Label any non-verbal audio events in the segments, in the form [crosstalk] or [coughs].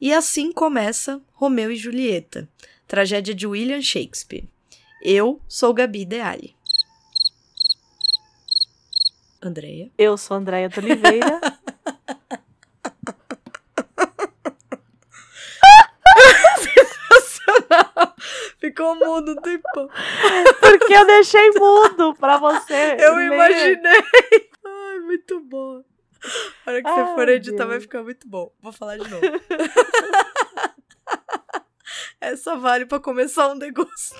E assim começa Romeu e Julieta, tragédia de William Shakespeare. Eu sou Gabi Deali. Andreia. Eu sou Andréia de Oliveira. [laughs] Ficou mudo um tempão. Porque eu deixei mudo pra você. Eu imaginei. Ai, muito bom. [laughs] A hora que você Ai, for editar Deus. vai ficar muito bom. Vou falar de novo. [laughs] Essa vale pra começar um degusto.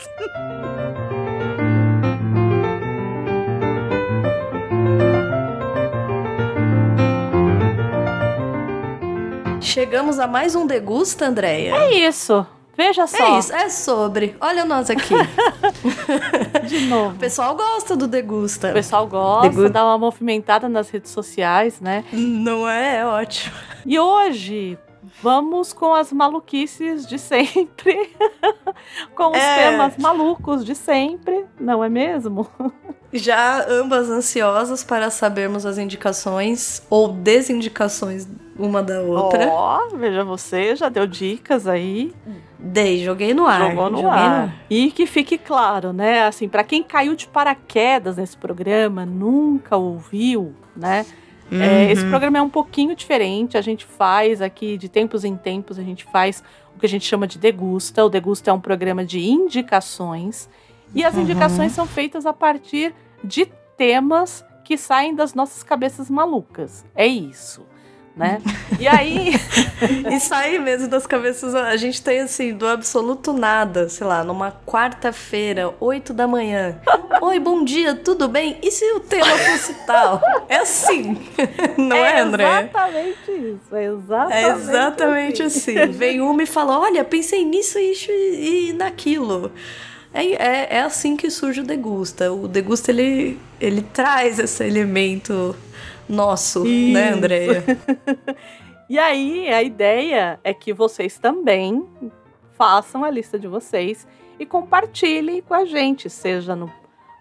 Chegamos a mais um degusta, Andréia. É isso. Veja só. É isso, é sobre. Olha nós aqui. [laughs] De novo. O pessoal gosta do degusta. O pessoal gosta, Degu- dá uma movimentada nas redes sociais, né? Não é? É ótimo. E hoje vamos com as maluquices de sempre. [laughs] com os É. temas malucos de sempre, não é mesmo? [laughs] Já ambas ansiosas para sabermos as indicações ou desindicações uma da outra. Ó, veja você, já deu dicas aí. Dei, joguei no ar. Jogou no ar. E que fique claro, né? Assim, para quem caiu de paraquedas nesse programa, nunca ouviu, né? É, esse Uhum. programa é um pouquinho diferente. A gente faz aqui, de tempos em tempos, a gente faz o que a gente chama de degusta. O degusta é um programa de indicações. E as Uhum. indicações são feitas a partir de temas que saem das nossas cabeças malucas. É isso, né? E aí, [laughs] Isso aí mesmo das cabeças. A gente tem assim, do absoluto nada, sei lá, numa quarta-feira, 8 da manhã. Oi, bom dia, tudo bem? E se o tema fosse tal? É assim. [laughs] Não é, André? exatamente isso. É exatamente, É exatamente assim. assim. Vem uma e fala: Olha, pensei nisso, isso e, e naquilo. É, é, é assim que surge o degusta. O degusta ele, ele traz esse elemento nosso, né, Isso. Andréia? [laughs] E aí, a ideia é que vocês também façam a lista de vocês e compartilhem com a gente, seja no,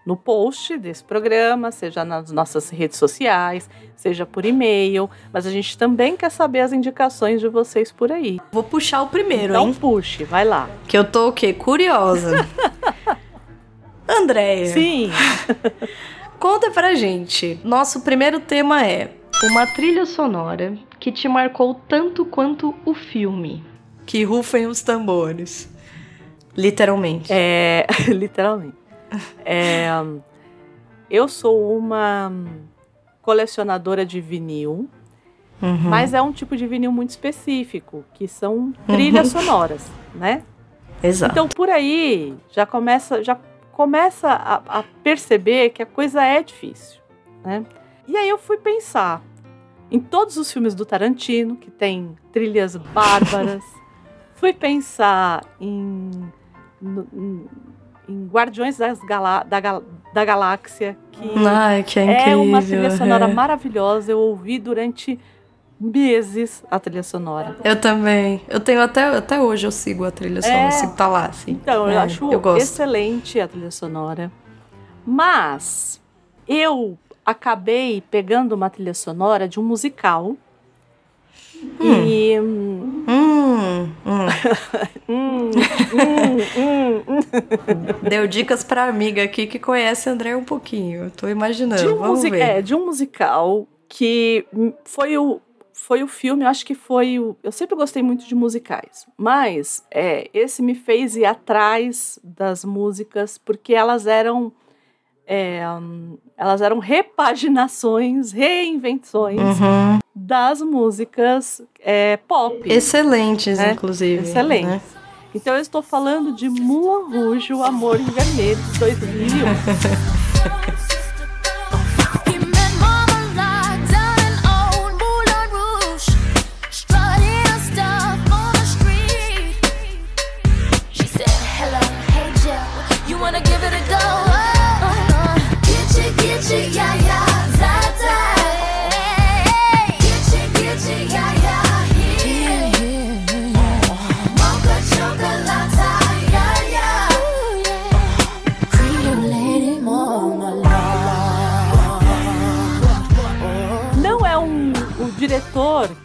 no post desse programa, seja nas nossas redes sociais, seja por e-mail. Mas a gente também quer saber as indicações de vocês por aí. Vou puxar o primeiro, Então hein? puxe, vai lá. Que eu tô o quê? Curiosa. [laughs] Andréia, Sim, [laughs] conta pra gente. Nosso primeiro tema é uma trilha sonora que te marcou tanto quanto o filme. Que rufem os tambores. Literalmente. é, [laughs] literalmente. É, eu sou uma colecionadora de vinil. Uhum. Mas é um tipo de vinil muito específico, que são trilhas sonoras, né? Exato. Então por aí já começa, já começa a, a perceber que a coisa é difícil, né? E aí eu fui pensar em todos os filmes do Tarantino que tem trilhas bárbaras. [laughs] fui pensar em, em, em Guardiões Gala- da, Gal- da Galáxia que Ai, que é é uma trilha sonora é. maravilhosa. Eu ouvi durante meses a trilha sonora. Eu também. Eu tenho até, até hoje eu sigo a trilha sonora, É. eu sigo tá lá, assim. Então, eu É, acho eu excelente a trilha sonora. Mas eu acabei pegando uma trilha sonora de um musical. E. hum, Hum, hum. hum, hum, Deu dicas pra amiga aqui que conhece André um pouquinho. Eu tô imaginando. de, um Vamos musi- ver. é, de um musical que foi o, foi o filme, eu acho que foi o. Eu sempre gostei muito de musicais, mas é, esse me fez ir atrás das músicas porque elas eram. é, elas eram repaginações, reinvenções Uhum. das músicas é, pop. Excelentes, É, inclusive. Excelente. né? Então eu estou falando de Moulin Rouge, o Amor em Vermelho, de 2001. [laughs]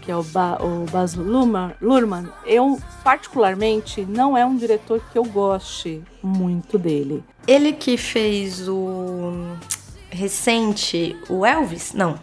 que é o, ba o Baz Luhrmann, eu particularmente não é um diretor que eu goste muito dele. Ele que fez o recente, o Elvis? Não.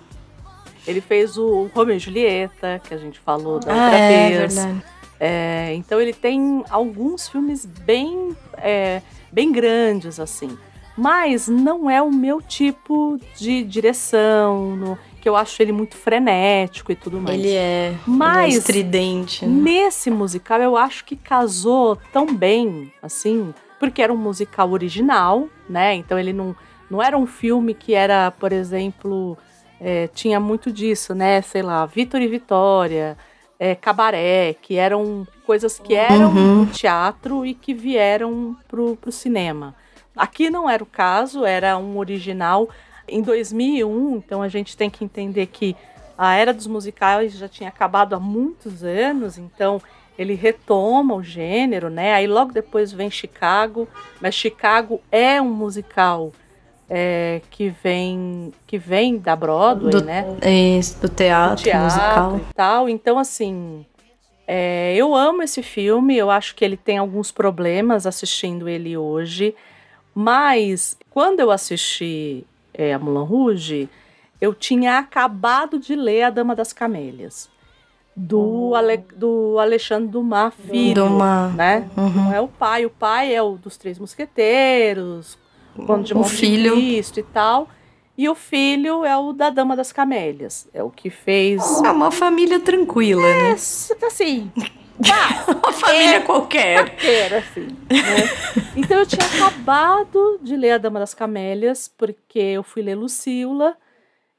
Ele fez o Romeo e Julieta, que a gente falou da Ah, outra é vez. verdade. É, então ele tem alguns filmes bem, é, bem grandes, assim. Mas não é o meu tipo de direção, no- que eu acho ele muito frenético e tudo mais. Ele é, Mas- ele é estridente. né? Nesse musical, eu acho que casou tão bem, assim, porque era um musical original, né? Então ele não, não era um filme que era, por exemplo, é, tinha muito disso, né? Sei lá, Vitor e Vitória, é, Cabaré, que eram coisas que eram Uhum. do teatro e que vieram pro, pro cinema. Aqui não era o caso, era um original em 2001, então a gente tem que entender que a era dos musicais já tinha acabado há muitos anos, então ele retoma o gênero, né? Aí logo depois vem Chicago, mas Chicago é um musical é, que vem que vem da Broadway, Do- né? Isso, do teatro, teatro musical. e tal. Então, assim, é, eu amo esse filme. Eu acho que ele tem alguns problemas assistindo ele hoje. Mas quando eu assisti é, a Moulin Rouge, eu tinha acabado de ler A Dama das Camélias. Do, Ale- do Alexandre Dumas Filho, Dumas. né? Uhum. Não é o pai. O pai é o dos Três Mosqueteiros, Conde de O Monte filho. Cristo e tal. E o filho é o da Dama das Camélias. É o que fez. É uma família tranquila, né? Assim, [laughs] Uma família qualquer. [laughs] qualquer, assim. né? Então eu tinha acabado de ler A Dama das Camélias, porque eu fui ler Lucila,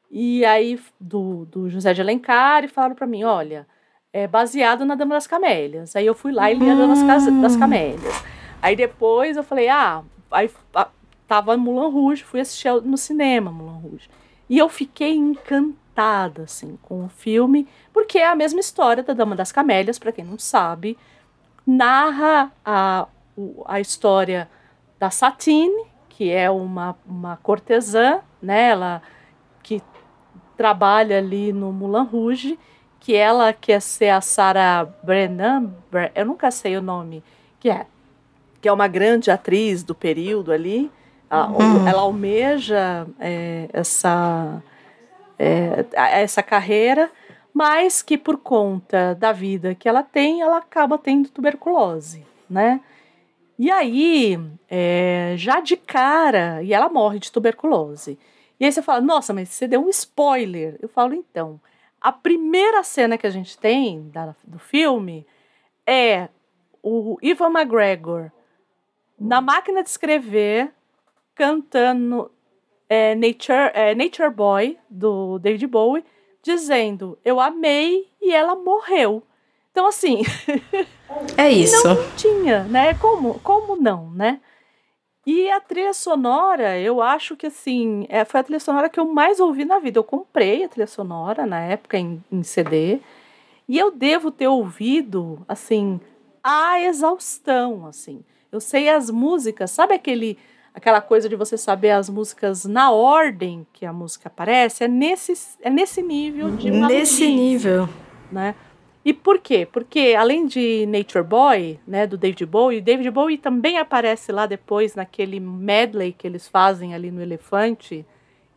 e aí do, do José de Alencar, e falaram pra mim: olha, é baseado na Dama das Camélias. Aí eu fui lá e li A Dama das, Camélias. Aí depois eu falei: ah, aí a- tava Mulan Rouge, fui assistir no cinema Mulan Rouge. E eu fiquei encantada, assim, com o filme, porque é a mesma história da Dama das Camélias, pra quem não sabe. Narra a, a história da Satine, que é uma, uma cortesã, né? Ela que trabalha ali no Moulin Rouge, que ela quer ser a Sarah Brennan, Bre- eu nunca sei o nome, que é, que é uma grande atriz do período ali. A- Uhum. Ela almeja é, essa, é, essa carreira, mas que por conta da vida que ela tem, ela acaba tendo tuberculose, né? E aí, é, já de cara, e ela morre de tuberculose. E aí você fala, nossa, mas você deu um spoiler. Eu falo, então, a primeira cena que a gente tem da- do filme é o Ivan McGregor na máquina de escrever, cantando é, Nature, é, Nature Boy, do David Bowie, dizendo, eu amei e ela morreu. Então, assim, [laughs] É isso. não tinha, né? Como, como não, né? E a trilha sonora, eu acho que assim, é, foi a trilha sonora que eu mais ouvi na vida. Eu comprei a trilha sonora na época em, em CD. E eu devo ter ouvido, assim, a exaustão, assim. Eu sei as músicas, sabe aquele aquela coisa de você saber as músicas na ordem que a música aparece? É nesse, é nesse nível de Nesse maluquice nível. né? E por quê? Porque além de Nature Boy, né, do David Bowie, David Bowie também aparece lá depois naquele medley que eles fazem ali no Elefante,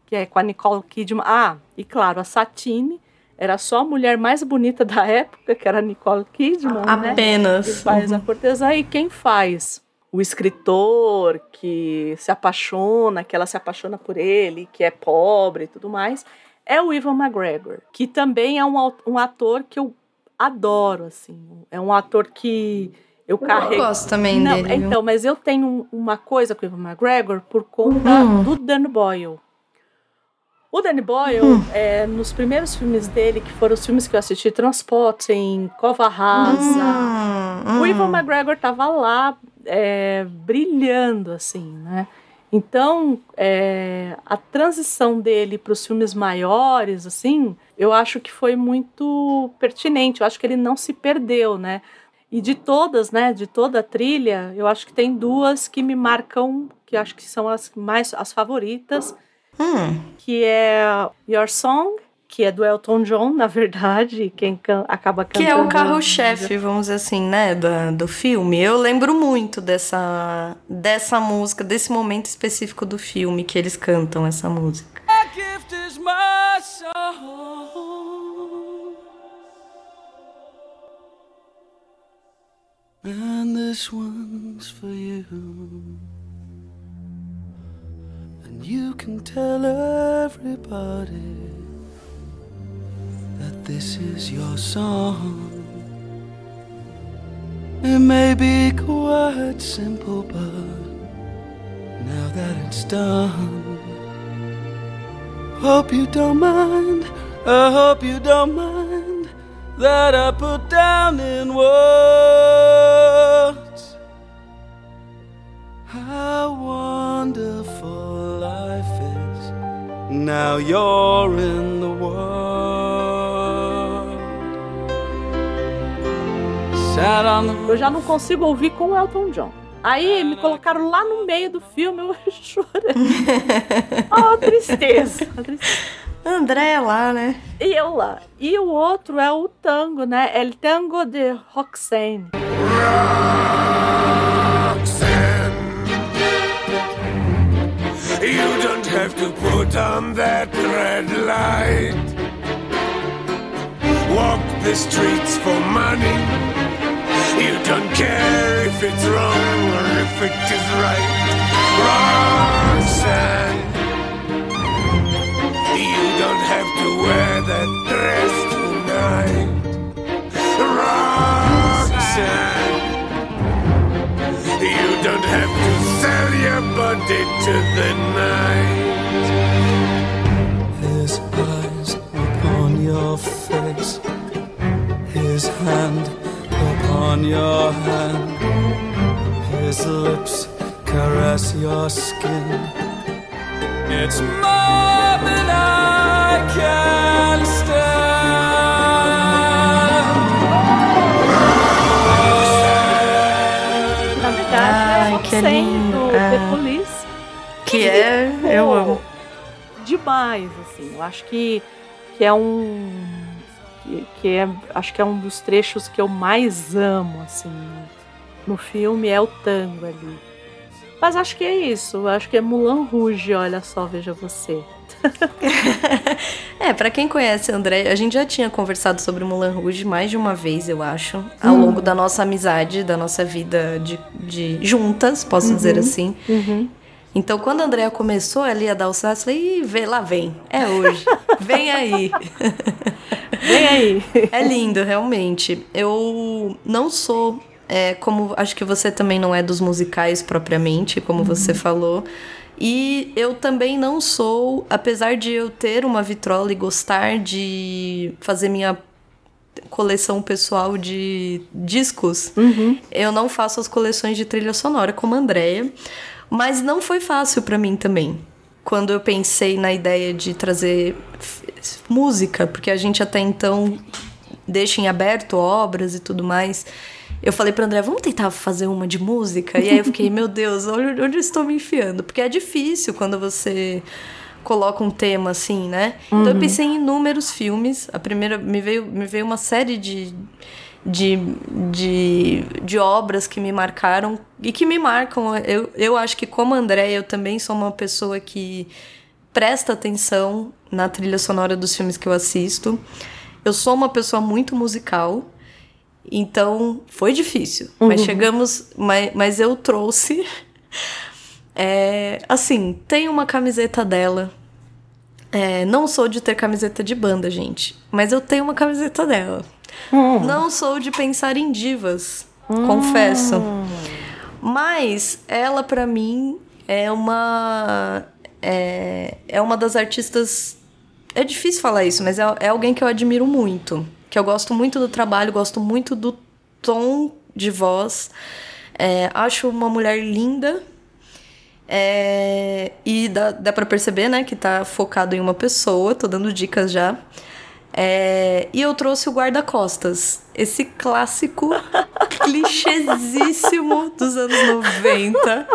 que é com a Nicole Kidman. Ah, e claro, a Satine era só a mulher mais bonita da época, que era a Nicole Kidman, né? Que Apenas. faz a cortesã e quem faz o escritor que se apaixona, que ela se apaixona por ele, que é pobre e tudo mais, é o Ivan McGregor, que também é um, um ator que eu adoro, assim. É um ator que eu Eu carrego. gosto também Não, dele. viu? então, mas eu tenho um- uma coisa com o Ivan McGregor por conta Hum. do Dan Boyle. O Danny Boyle, Hum. é, nos primeiros filmes dele, que foram os filmes que eu assisti, Transporting, Cova Rasa, Hum, o hum. Ivan McGregor tava lá é, brilhando, assim, né? Então, é, a transição dele para os filmes maiores, assim, eu acho que foi muito pertinente. Eu acho que ele não se perdeu, né? E de todas, né? De toda a trilha, eu acho que tem duas que me marcam, que acho que são as mais as favoritas, Hum. que é Your Song que é do Elton John, na verdade, quem can- acaba cantando. Que é o carro-chefe, vamos dizer assim, né, da, do filme. Eu lembro muito dessa, dessa música, desse momento específico do filme que eles cantam essa música. My gift is my song. And this one's for you. And you can tell everybody that this is your song. It may be quite simple, but now that it's done. Hope you don't mind, I hope you don't mind that I put down in words how wonderful life is. Now you're in the world. Eu já não consigo ouvir com o Elton John. Aí me colocaram lá no meio do filme, eu [laughs] chorei. oh, tristeza. tristeza. André lá, né? E eu lá. E o outro é o tango, né? El Tango de Roxane. You don't have to put on that red light. Walk the streets for money. You don't care if it's wrong or if it is right. Roxanne, you don't have to wear that dress tonight. Roxanne. You don't have to sell your body to the night. His eyes upon your face, his hand upon your hand, his lips caress your skin. It's more than I can stand. Na verdade, Ai, é que lindo. do É. The Police. Que é. Eu amo. demais, assim. Eu acho que, que é um que, que é acho que é um dos trechos que eu mais amo, assim, no, filme é o tango ali. Mas acho que é isso. Acho que é Mulan Rouge, olha só, veja você. [laughs] É, pra quem conhece André, a gente já tinha conversado sobre Mulan Rouge mais de uma vez, eu acho, ao longo da nossa amizade, da nossa vida de, de juntas, posso dizer assim. Então, quando a Andrea começou ali a dar o salto, eu falei, vê, lá vem, é hoje, vem aí. [laughs] Vem aí. É lindo, realmente. Eu não sou, é, como acho que você também não é dos musicais propriamente, como você falou. E eu também não sou, apesar de eu ter uma vitrola e gostar de fazer minha coleção pessoal de discos, eu não faço as coleções de trilha sonora como a Andrea. Mas não foi fácil pra mim também. Quando eu pensei na ideia de trazer música, porque a gente até então deixa em aberto obras e tudo mais. Eu falei pra André, vamos tentar fazer uma de música? E aí eu fiquei, meu Deus, olha onde eu estou me enfiando. Porque é difícil quando você coloca um tema assim, né? Então eu pensei em inúmeros filmes. A primeira, me veio, me veio uma série de, de, de, de obras que me marcaram e que me marcam. Eu, eu acho que, como André, eu também sou uma pessoa que presta atenção na trilha sonora dos filmes que eu assisto. Eu sou uma pessoa muito musical. Então, foi difícil. Mas chegamos. Mas, mas eu trouxe. [laughs] É, assim, tem uma camiseta dela. É, não sou de ter camiseta de banda, gente. Mas eu tenho uma camiseta dela. Não sou de pensar em divas, confesso. Mas ela, pra mim, é uma. É, é uma das artistas. É difícil falar isso, mas é, é alguém que eu admiro muito. Que eu gosto muito do trabalho, gosto muito do tom de voz. É, acho uma mulher linda. É, e dá, dá pra perceber, né, que tá focado em uma pessoa, tô dando dicas já. É, e eu trouxe o guarda-costas, esse clássico [laughs] clichêsíssimo dos anos 90.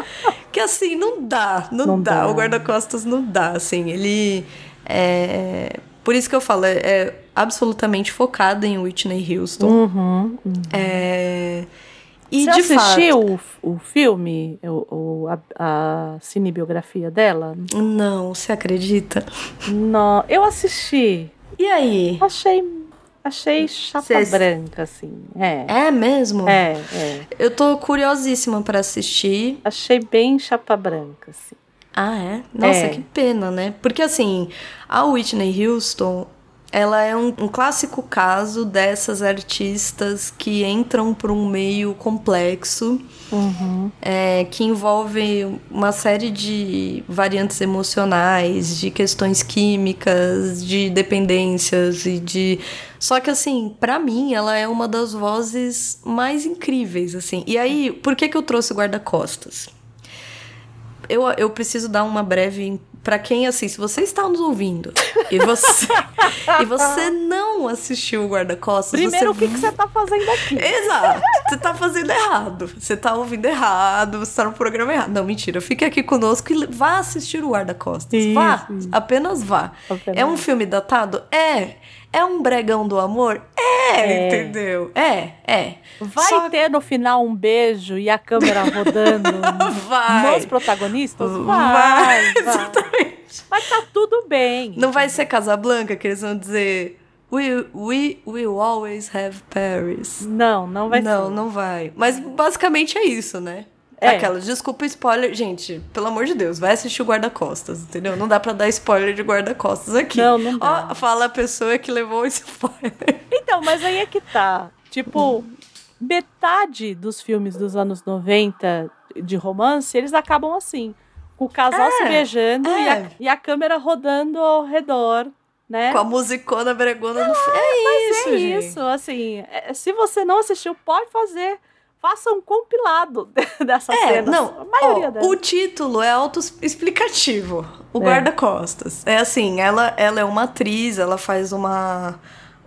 Que assim, não dá, não, Não dá. dá. O guarda-costas não dá, assim. Ele. é, Por isso que eu falo, é, é absolutamente focada em Whitney Houston. Uhum. É, E Você de assistiu o, o filme, o, o- a, a cinebiografia dela? fato. Não, você acredita? Não, eu assisti. E aí? Achei, achei chapa Cê- branca, assim. É. É mesmo? É, é. Eu tô curiosíssima pra assistir. Achei bem chapa branca, assim. Ah, é? Nossa, É. que pena, né? Porque assim, a Whitney Houston, ela é um, um clássico caso dessas artistas que entram por um meio complexo, é, que envolve uma série de variantes emocionais, de questões químicas, de dependências e de. Só que assim, pra mim, ela é uma das vozes mais incríveis, assim. E aí, por que que eu trouxe o guarda-costas? eu, eu preciso dar uma breve pra quem assim, se você está nos ouvindo e você [laughs] e você não assistiu o guarda-costas, Primeiro, o você que, que você tá fazendo aqui? Exato. Você tá fazendo errado. Você tá ouvindo errado, você tá no programa errado. Não, mentira. Fique aqui conosco e vá assistir o Guarda-Costas. Vá. Apenas vá. Apenas É um filme datado? É. É um bregão do amor? É, É. entendeu? É, é. Vai Só- ter no final um beijo e a câmera rodando [laughs] Vai. nos protagonistas? Vai, Vai, vai. exatamente. Mas tá tudo bem. Não vai ser Casablanca que eles vão dizer We, we will always have Paris. Não, não vai não, ser. não vai. Mas basicamente é isso, né? É. Aquela, desculpa spoiler. Gente, pelo amor de Deus, vai assistir o guarda-costas, entendeu? Não dá pra dar spoiler de guarda-costas aqui. Não, não dá. Ó, fala a pessoa que levou o spoiler. [laughs] Então, mas aí é que tá. Tipo, metade dos filmes dos anos 90 de romance, eles acabam assim. Com o casal É, se beijando e, a, é. e a câmera rodando ao redor, né? Com a musicona bregona no filme. É isso, é gente. isso, assim. é- se você não assistiu, pode fazer. Faça um compilado [laughs] dessas É, cenas. não. A maioria ó, delas. o título é autoexplicativo. O É. guarda-costas. É assim, ela, ela é uma atriz, ela faz uma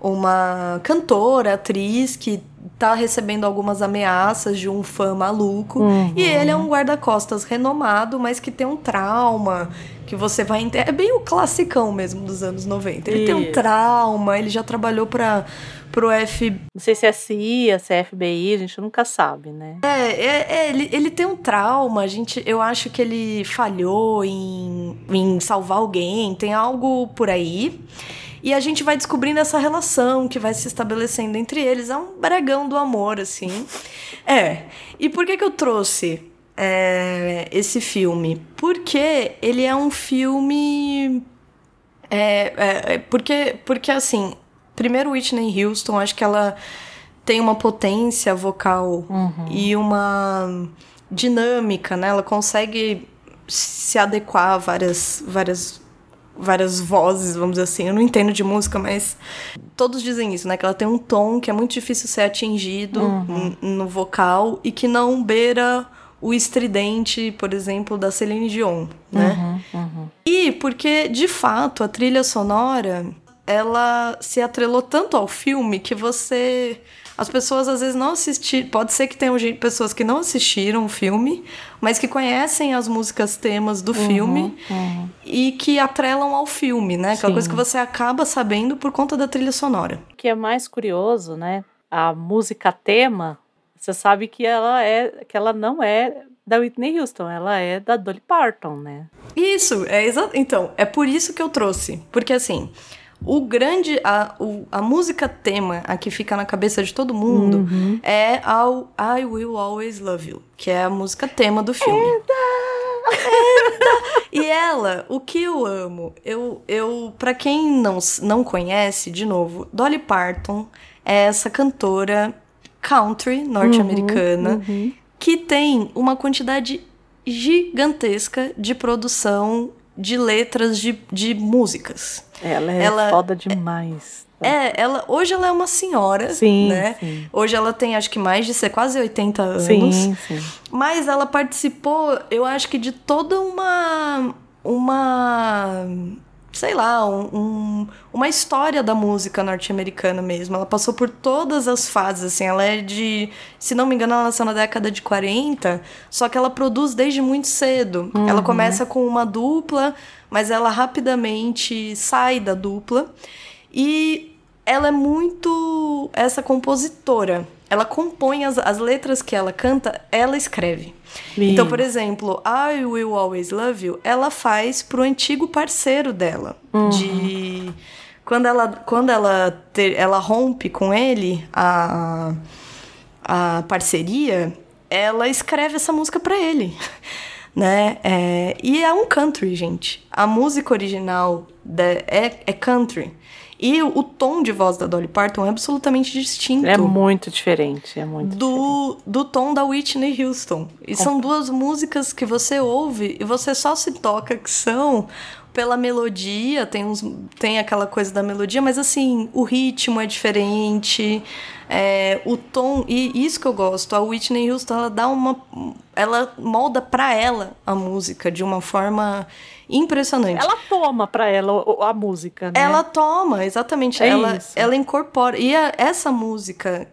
uma cantora, atriz que tá recebendo algumas ameaças de um fã maluco. Uhum. E ele é um guarda-costas renomado, mas que tem um trauma que você vai entender. É bem o classicão mesmo dos anos 90. Ele tem um Isso. trauma, ele já trabalhou para pro F, Não sei se é CIA, se é FBI, a gente nunca sabe, né? É, é, é, ele, ele tem um trauma, a gente, eu acho que ele falhou em, em salvar alguém, tem algo por aí. E a gente vai descobrindo essa relação que vai se estabelecendo entre eles. É um bregão do amor, assim. É. E por que, que eu trouxe é, esse filme? Porque ele é um filme. É, é, é, porque, porque, assim, primeiro Whitney Houston, acho que ela tem uma potência vocal e uma dinâmica, né? Ela consegue se adequar a várias, várias, várias vozes, vamos dizer assim. Eu não entendo de música, mas todos dizem isso, né? Que ela tem um tom que é muito difícil ser atingido n- no vocal e que não beira o estridente, por exemplo, da Celine Dion, né? E porque, de fato, a trilha sonora, ela se atrelou tanto ao filme que você... As pessoas às vezes não assistiram... Pode ser que tenham gente- pessoas que não assistiram o filme, mas que conhecem as músicas temas do filme e que atrelam ao filme, né? Aquela Sim. coisa que você acaba sabendo por conta da trilha sonora. O que é mais curioso, né? A música tema, você sabe que ela é que ela não é da Whitney Houston, ela é da Dolly Parton, né? Isso, é exa Então, é por isso que eu trouxe. Porque assim, o grande. A, o- a música tema, a que fica na cabeça de todo mundo, é ao I Will Always Love You, que é a música tema do filme. Eita! E ela, o que eu amo, eu, eu para quem não, não conhece, de novo, Dolly Parton é essa cantora country norte-americana que tem uma quantidade gigantesca de produção de letras de, de músicas. Ela é Ela- foda demais. É, ela hoje ela é uma senhora, Sim, né? sim. Hoje ela tem acho que mais de ser quase 80 anos. Sim, sim. Mas ela participou, eu acho que de toda uma uma sei lá, um- um- uma história da música norte-americana mesmo. Ela passou por todas as fases, assim. Ela é de, se não me engano, ela nasceu na década de 40, só que ela produz desde muito cedo. Ela começa com uma dupla, mas ela rapidamente sai da dupla. E ela é muito essa compositora. Ela compõe as, as letras que ela canta, ela escreve. Então, por exemplo, I Will Always Love You, ela faz pro antigo parceiro dela. De. Quando ela, quando ela, ter, ela rompe com ele a, a parceria, ela escreve essa música pra ele. [laughs] Né? É, e é um country, gente. A música original da- é, é country. E o, tom de voz da Dolly Parton é absolutamente distinto É muito diferente, é muito do, do tom da Whitney Houston. E são duas músicas que você ouve e você só se toca que são pela melodia, tem, uns, tem aquela coisa da melodia, mas assim, o ritmo é diferente, é, o tom, e isso que eu gosto, a Whitney Houston, ela dá uma. Ela molda pra ela a música de uma forma impressionante. Ela toma pra ela a música, né? Ela toma, exatamente. É ela, isso. ela incorpora. E a- essa música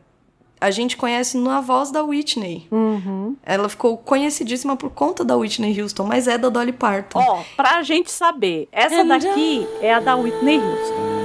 a gente conhece na voz da Whitney. Uhum. Ela ficou conhecidíssima por conta da Whitney Houston, mas é da Dolly Parton. Ó, pra gente saber, essa daqui é a da Whitney Houston.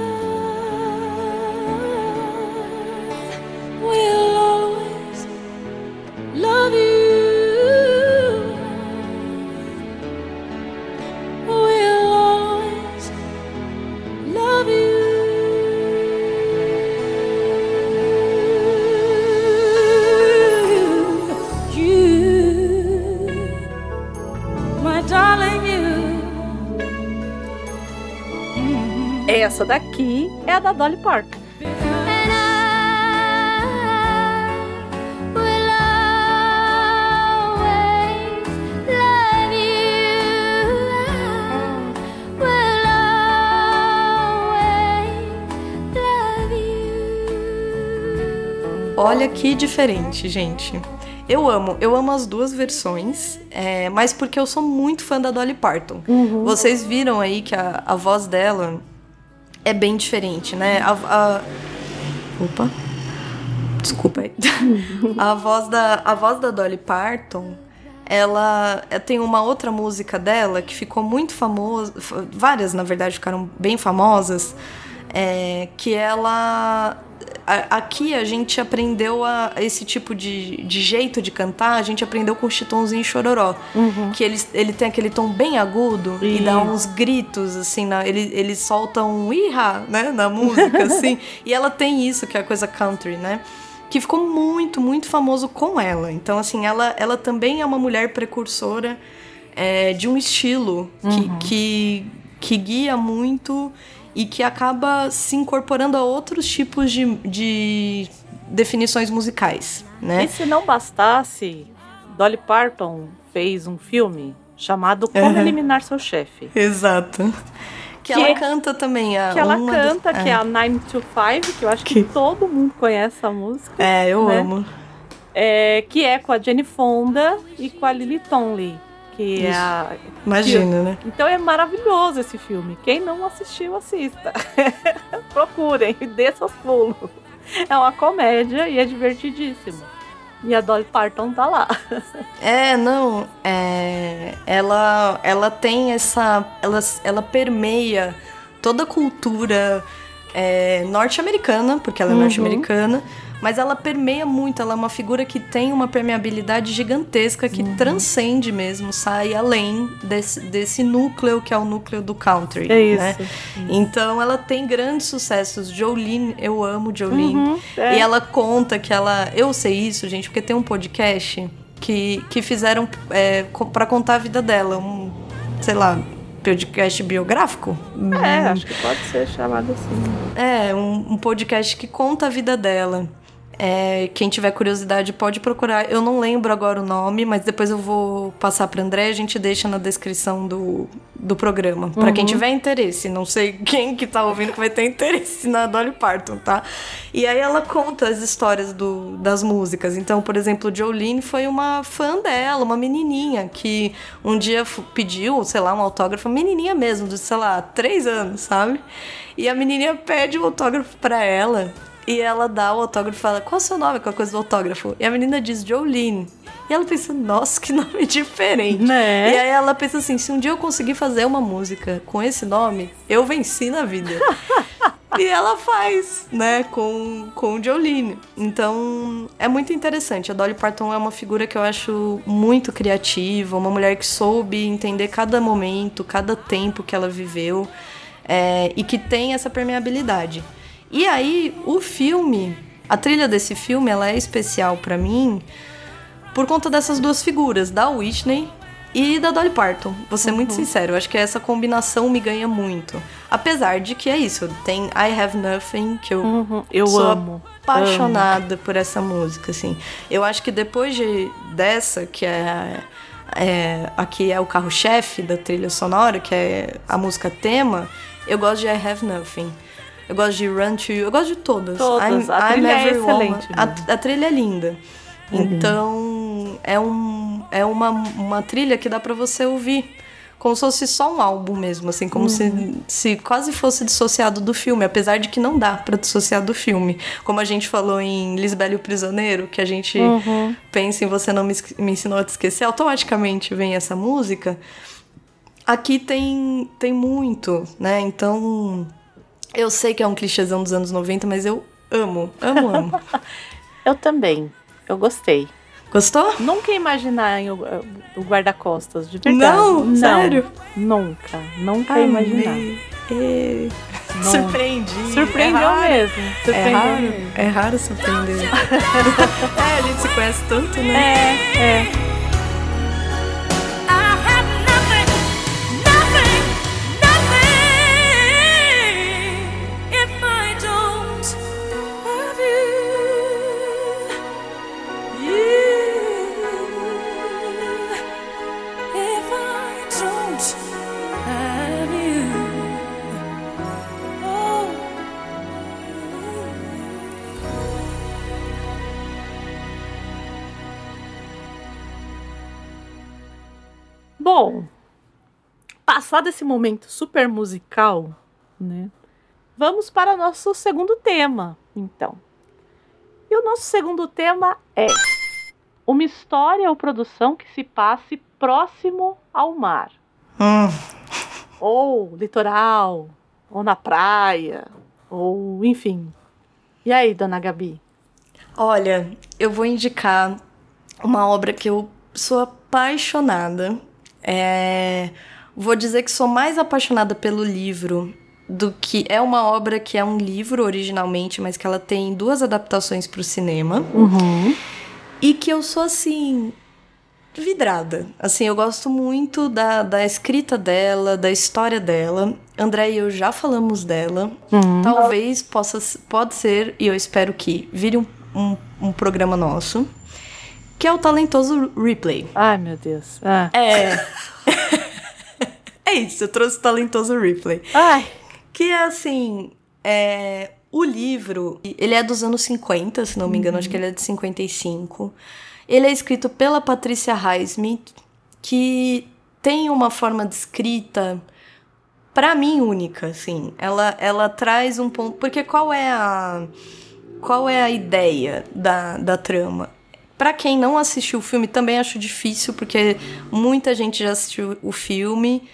Daqui é a da Dolly Parton. Olha que diferente, gente. Eu amo, eu amo as duas versões, é, mas porque eu sou muito fã da Dolly Parton. Vocês viram aí que a, a voz dela é bem diferente, né? A, a- Opa. Desculpa aí. [laughs] a, voz da, a voz da Dolly Parton, ela é, tem uma outra música dela que ficou muito famosa, várias na verdade ficaram bem famosas, é, que ela a- aqui a gente aprendeu a, esse tipo de, de jeito de cantar, a gente aprendeu com o Chitãozinho e Chororó. Que ele, ele tem aquele tom bem agudo e dá uns gritos, assim, na, ele, eles soltam um iha, né, na música, [laughs] assim. e ela tem isso, que é a coisa country, né? Que ficou muito, muito famoso com ela. Então, assim, ela, ela também é uma mulher precursora é, de um estilo que, que, que guia muito e que acaba se incorporando a outros tipos de, de definições musicais, né? E se não bastasse, Dolly Parton fez um filme chamado Como Uhum. Eliminar Seu Chefe. Exato. Que, Que- ela canta também. A, Que ela canta, que é a 9 to 5, que eu acho que, Que- todo mundo conhece essa música. É, eu né? amo. É, que é com a Jenny Fonda e com a Lily Tomlin. Que é Isso. a. Imagina, né? Então é maravilhoso esse filme. Quem não assistiu, assista. [laughs] Procurem, dê seus pulos. É uma comédia e é divertidíssimo. E a Dolly Parton tá lá. [laughs] É, não. É, ela, ela tem essa. Ela, ela permeia toda a cultura é, norte-americana, porque ela é Uhum. norte-americana, mas ela permeia muito. Ela é uma figura que tem uma permeabilidade gigantesca que Uhum. transcende mesmo, sai além desse, desse núcleo que é o núcleo do country. É isso. né? Então ela tem grandes sucessos. Jolene, eu amo Jolene. Uhum, é. E ela conta que ela. Eu sei isso, gente, porque tem um podcast que, que fizeram é, pra contar a vida dela. Um, sei lá, podcast biográfico? É, acho que pode ser chamado assim. É, um, um podcast que conta a vida dela. É, quem tiver curiosidade pode procurar. Eu não lembro agora o nome, mas depois eu vou passar para André. A gente deixa na descrição do, do programa. Pra quem tiver interesse. Não sei quem que tá ouvindo que vai ter interesse na Dolly Parton, tá? E aí ela conta as histórias do, das músicas. Então, por exemplo, Jolene foi uma fã dela, uma menininha que um dia pediu, sei lá, um autógrafo. Menininha mesmo, de, sei lá, três anos, sabe? E a menininha pede o autógrafo pra ela. E ela dá o autógrafo e fala: Qual é o seu nome? Qual é a coisa do autógrafo? E a menina diz Jolene. E ela pensa: Nossa, que [laughs] nome diferente. Né? E aí ela pensa assim: Se um dia eu conseguir fazer uma música com esse nome, eu venci na vida. [laughs] e ela faz, né, com, com Jolene. Então, é muito interessante. A Dolly Parton é uma figura que eu acho muito criativa, uma mulher que soube entender cada momento, cada tempo que ela viveu é, e que tem essa permeabilidade. E aí, o filme, a trilha desse filme, ela é especial pra mim por conta dessas duas figuras, da Whitney e da Dolly Parton. Vou ser muito sincero, eu acho que essa combinação me ganha muito. Apesar de que é isso, tem I Have Nothing, que eu, Uhum, eu sou amo. apaixonada por essa música, assim. Eu acho que depois de, dessa, que é, é aqui é o carro-chefe da trilha sonora, que é a música tema, eu gosto de I Have Nothing. Eu gosto de Run to You, eu gosto de todas. Todas, a trilha é Every Woman. excelente A, mesmo. a trilha é linda. Então, é, um, é uma, uma trilha que dá pra você ouvir. Como se fosse só um álbum mesmo, assim, como se, se quase fosse dissociado do filme, apesar de que não dá pra dissociar do filme. Como a gente falou em Lisbela e o Prisioneiro, que a gente pensa em Você Não me, me Ensinou a Te Esquecer, automaticamente vem essa música. Aqui tem, tem muito, né? Então, eu sei que é um clichêzão dos anos 90, mas eu amo, amo, [laughs] amo. Eu também. Eu gostei. Gostou? Nunca ia imaginar em o, o guarda-costas, de verdade. Não? Sério? Nunca. Nunca ia imaginar. E- Não. Surpreendi. Surpreendeu é raro. mesmo. É Surpreendeu raro, mesmo. é raro surpreender. [laughs] [laughs] é, a gente se conhece tanto, né? É, é. Bom, passado esse momento super musical, né? Vamos para o nosso segundo tema, então. E o nosso segundo tema é uma história ou produção que se passe próximo ao mar, Hum, ou litoral, ou na praia, ou enfim. E aí, dona Gabi? Olha, eu vou indicar uma obra que eu sou apaixonada. É, Vou dizer que sou mais apaixonada pelo livro do que. É uma obra que é um livro originalmente, mas que ela tem duas adaptações para o cinema. Uhum. E que eu sou assim. Vidrada. Assim, eu gosto muito da, da escrita dela, da história dela. André e eu já falamos dela. Uhum. Talvez possa pode ser, e eu espero que vire um, um, um programa nosso. Que é o talentoso Replay. Ai, meu Deus. Ah. É. [laughs] é isso, eu trouxe o talentoso Replay. Ai, Que é assim. É, o livro, ele é dos anos 50, se não me engano, acho que ele é de 55. Ele é escrito pela Patricia Highsmith, que tem uma forma de escrita, pra mim, única, assim. Ela, ela traz um ponto. Porque qual é a. Qual é a ideia da, da trama? Pra quem não assistiu o filme, também acho difícil, porque muita gente já assistiu o filme.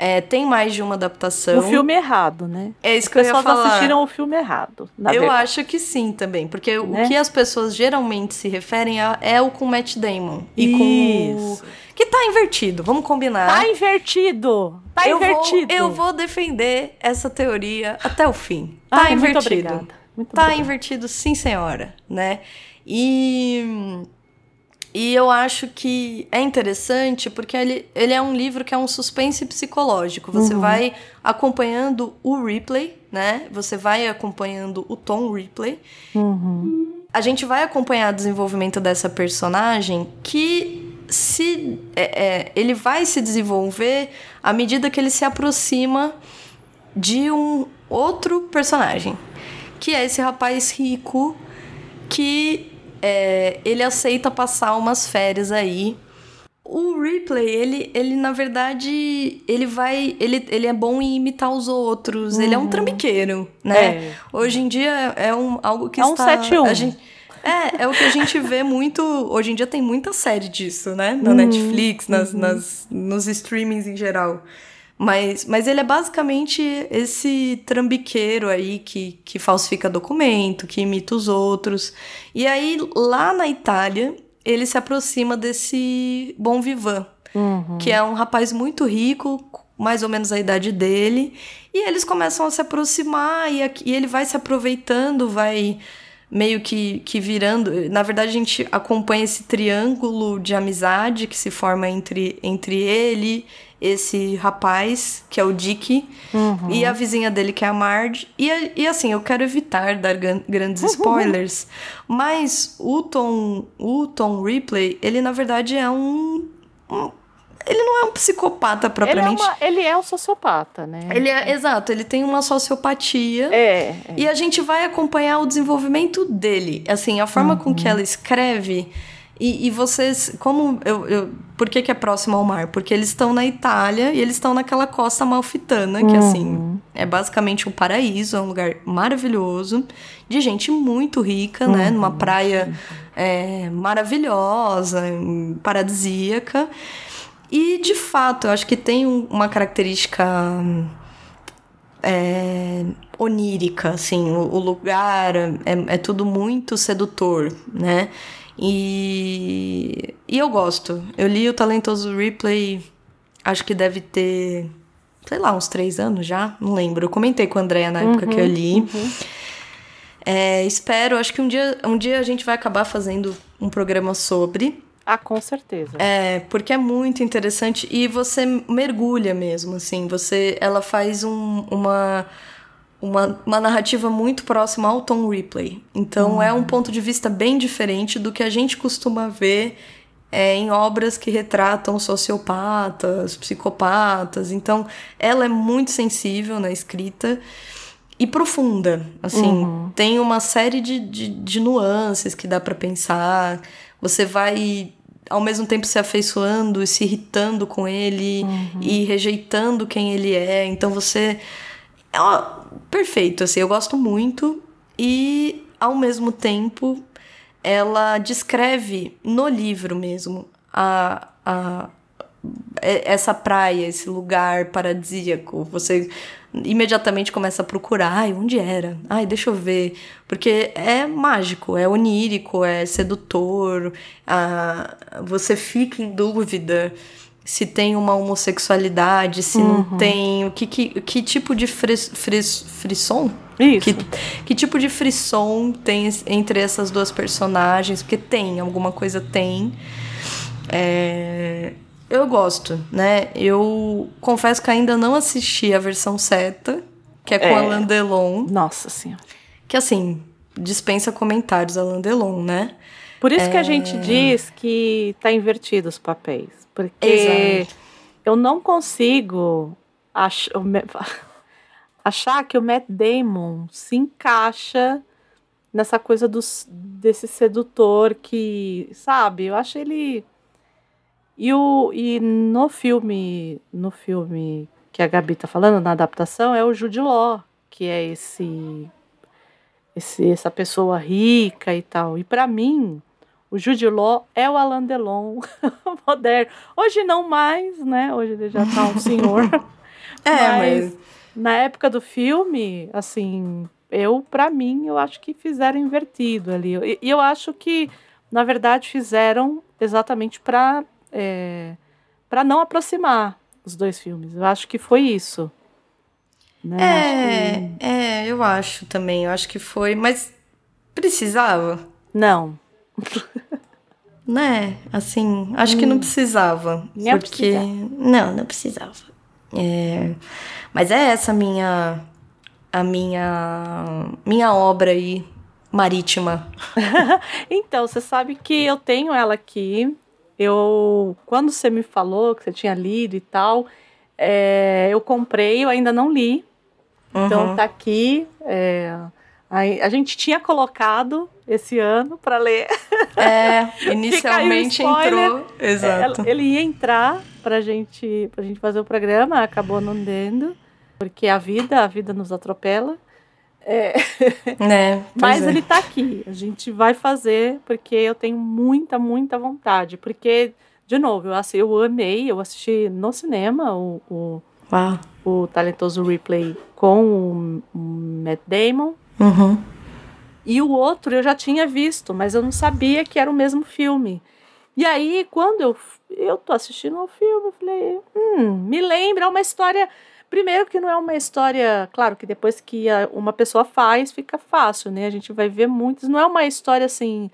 É, tem mais de uma adaptação. o filme errado, né? É isso As que eu ia pessoas falar. assistiram o filme errado. eu verdade. acho que sim também, porque Né? o que as pessoas geralmente se referem a, é o com Matt Damon. E com o... Isso. Que tá invertido, vamos combinar. Tá invertido! Tá eu invertido! Vou, eu vou defender essa teoria até o fim. Tá Ai, muito invertido. obrigada. Muito tá obrigada. invertido, sim, senhora, né? E e eu acho que é interessante porque ele, ele é um livro que é um suspense psicológico. Você Uhum. vai acompanhando o Ripley, né? Você vai acompanhando o Tom Ripley. Uhum. a gente vai acompanhar o desenvolvimento dessa personagem que se é, é, ele vai se desenvolver à medida que ele se aproxima de um outro personagem, que é esse rapaz rico que é, ele aceita passar umas férias aí. O Ripley, ele, ele na verdade, ele vai. Ele, ele é bom em imitar os outros. Ele é um trambiqueiro, né? É. Hoje em dia é um, algo que É um está. 7-1. a gente- É, é o que a gente vê muito. Hoje em dia tem muita série disso, né? Na Netflix, nas, nas, nos streamings em geral. Mas, mas ele é basicamente esse trambiqueiro aí que, que falsifica documento, que imita os outros. E aí, lá na Itália, ele se aproxima desse Bom Vivan, que é um rapaz muito rico, mais ou menos a idade dele. E eles começam a se aproximar e, e ele vai se aproveitando, vai meio que, que virando. Na verdade, a gente acompanha esse triângulo de amizade que se forma entre, entre ele, esse rapaz, que é o Dick, e a vizinha dele, que é a Marge. E, e assim, eu quero evitar dar gran- grandes spoilers, mas o Tom, o Tom Ripley, ele na verdade é um. um- ele não é um psicopata Ele é, propriamente. uma, ele é um sociopata, né? Ele é, exato, ele tem uma sociopatia. É, é. E a gente vai acompanhar o desenvolvimento dele. Assim, a forma com que ela escreve. E, e vocês, como eu, eu. Por que, que é próximo ao mar? Porque eles estão na Itália e eles estão naquela costa malfitana, que assim, é basicamente um paraíso, é um lugar maravilhoso, de gente muito rica, né? Numa praia é, maravilhosa, paradisíaca. E de fato, eu acho que tem um- uma característica é, onírica, assim, o, o lugar é, é tudo muito sedutor, né? E, e eu gosto. Eu li o Talentoso Replay, acho que deve ter, sei lá, uns três anos já, não lembro. Eu comentei com a Andrea na época que eu li. É, espero, acho que um dia, um dia a gente vai acabar fazendo um programa sobre. Ah, com certeza. É, porque é muito interessante e você mergulha mesmo, assim, você, ela faz um- uma, uma, uma narrativa muito próxima ao Tom Ripley. Então é um ponto de vista bem diferente do que a gente costuma ver é, em obras que retratam sociopatas, psicopatas. Então ela é muito sensível na escrita e profunda, assim, tem uma série de, de, de nuances que dá pra pensar. Você vai ao mesmo tempo se afeiçoando e se irritando com ele e rejeitando quem ele é. Então você perfeito, assim, eu gosto muito e ao mesmo tempo ela descreve no livro mesmo a, a essa praia, esse lugar paradisíaco. Você imediatamente começa a procurar, ai, onde era? Ai, deixa eu ver. Porque é mágico, é onírico, é sedutor. ah, você fica em dúvida se tem uma homossexualidade, se não tem. O que, que, que tipo de fris, fris, frisson? Isso. Que, que tipo de frisson tem entre essas duas personagens? Porque tem, alguma coisa tem. É, eu gosto, né? Eu confesso que ainda não assisti a versão seta, que é com É. Alain Delon. Nossa senhora. Que assim, dispensa comentários Alain Delon, né? Por isso que a gente diz que tá invertido os papéis. Porque Exato. eu não consigo ach- [laughs] achar que o Matt Damon se encaixa nessa coisa dos, desse sedutor que, sabe, eu acho ele. E, o, e no filme, no filme que a Gabi tá falando, na adaptação, é o Jude Law, que é esse, esse essa pessoa rica e tal. E pra mim, o Jude Law é o Alain Delon [laughs] moderno. Hoje não mais, né? Hoje ele já tá um [laughs] senhor. É, mas, mas- na época do filme, assim, eu, pra mim, eu acho que fizeram invertido ali. E, e eu acho que, na verdade, fizeram exatamente pra é, para não aproximar os dois filmes. Eu acho que foi isso. Né? Acho que- É, é, eu acho também. Eu acho que foi, mas precisava, Não. [laughs] né? Assim, acho que não precisava. Hum. Nem porque. precisava. Não, não precisava. É, Mas é essa a minha. A minha. Minha obra aí marítima? [laughs] Então, você sabe que eu tenho ela aqui. Eu, quando você me falou que você tinha lido e tal, é, eu comprei, eu ainda não li. Então Uhum. tá aqui. é, a gente tinha colocado esse ano para ler. É, [laughs] inicialmente entrou. Exato. Ela- Ele ia entrar pra gente, pra gente fazer o programa, acabou não dando, porque a vida, a vida nos atropela. [laughs] Né? pois Mas é. ele tá aqui. A gente vai fazer porque eu tenho muita, muita vontade. Porque, de novo, eu, assi- eu amei, eu assisti no cinema o, o, Uau. o talentoso replay com o, o Matt Damon. Uhum. E o outro eu já tinha visto, mas eu não sabia que era o mesmo filme. E aí, quando eu, eu tô assistindo ao filme, eu falei, hum, me lembra, uma história. Primeiro que não é uma história, claro que depois que uma pessoa faz, fica fácil, né? A gente vai ver muitos. Não é uma história assim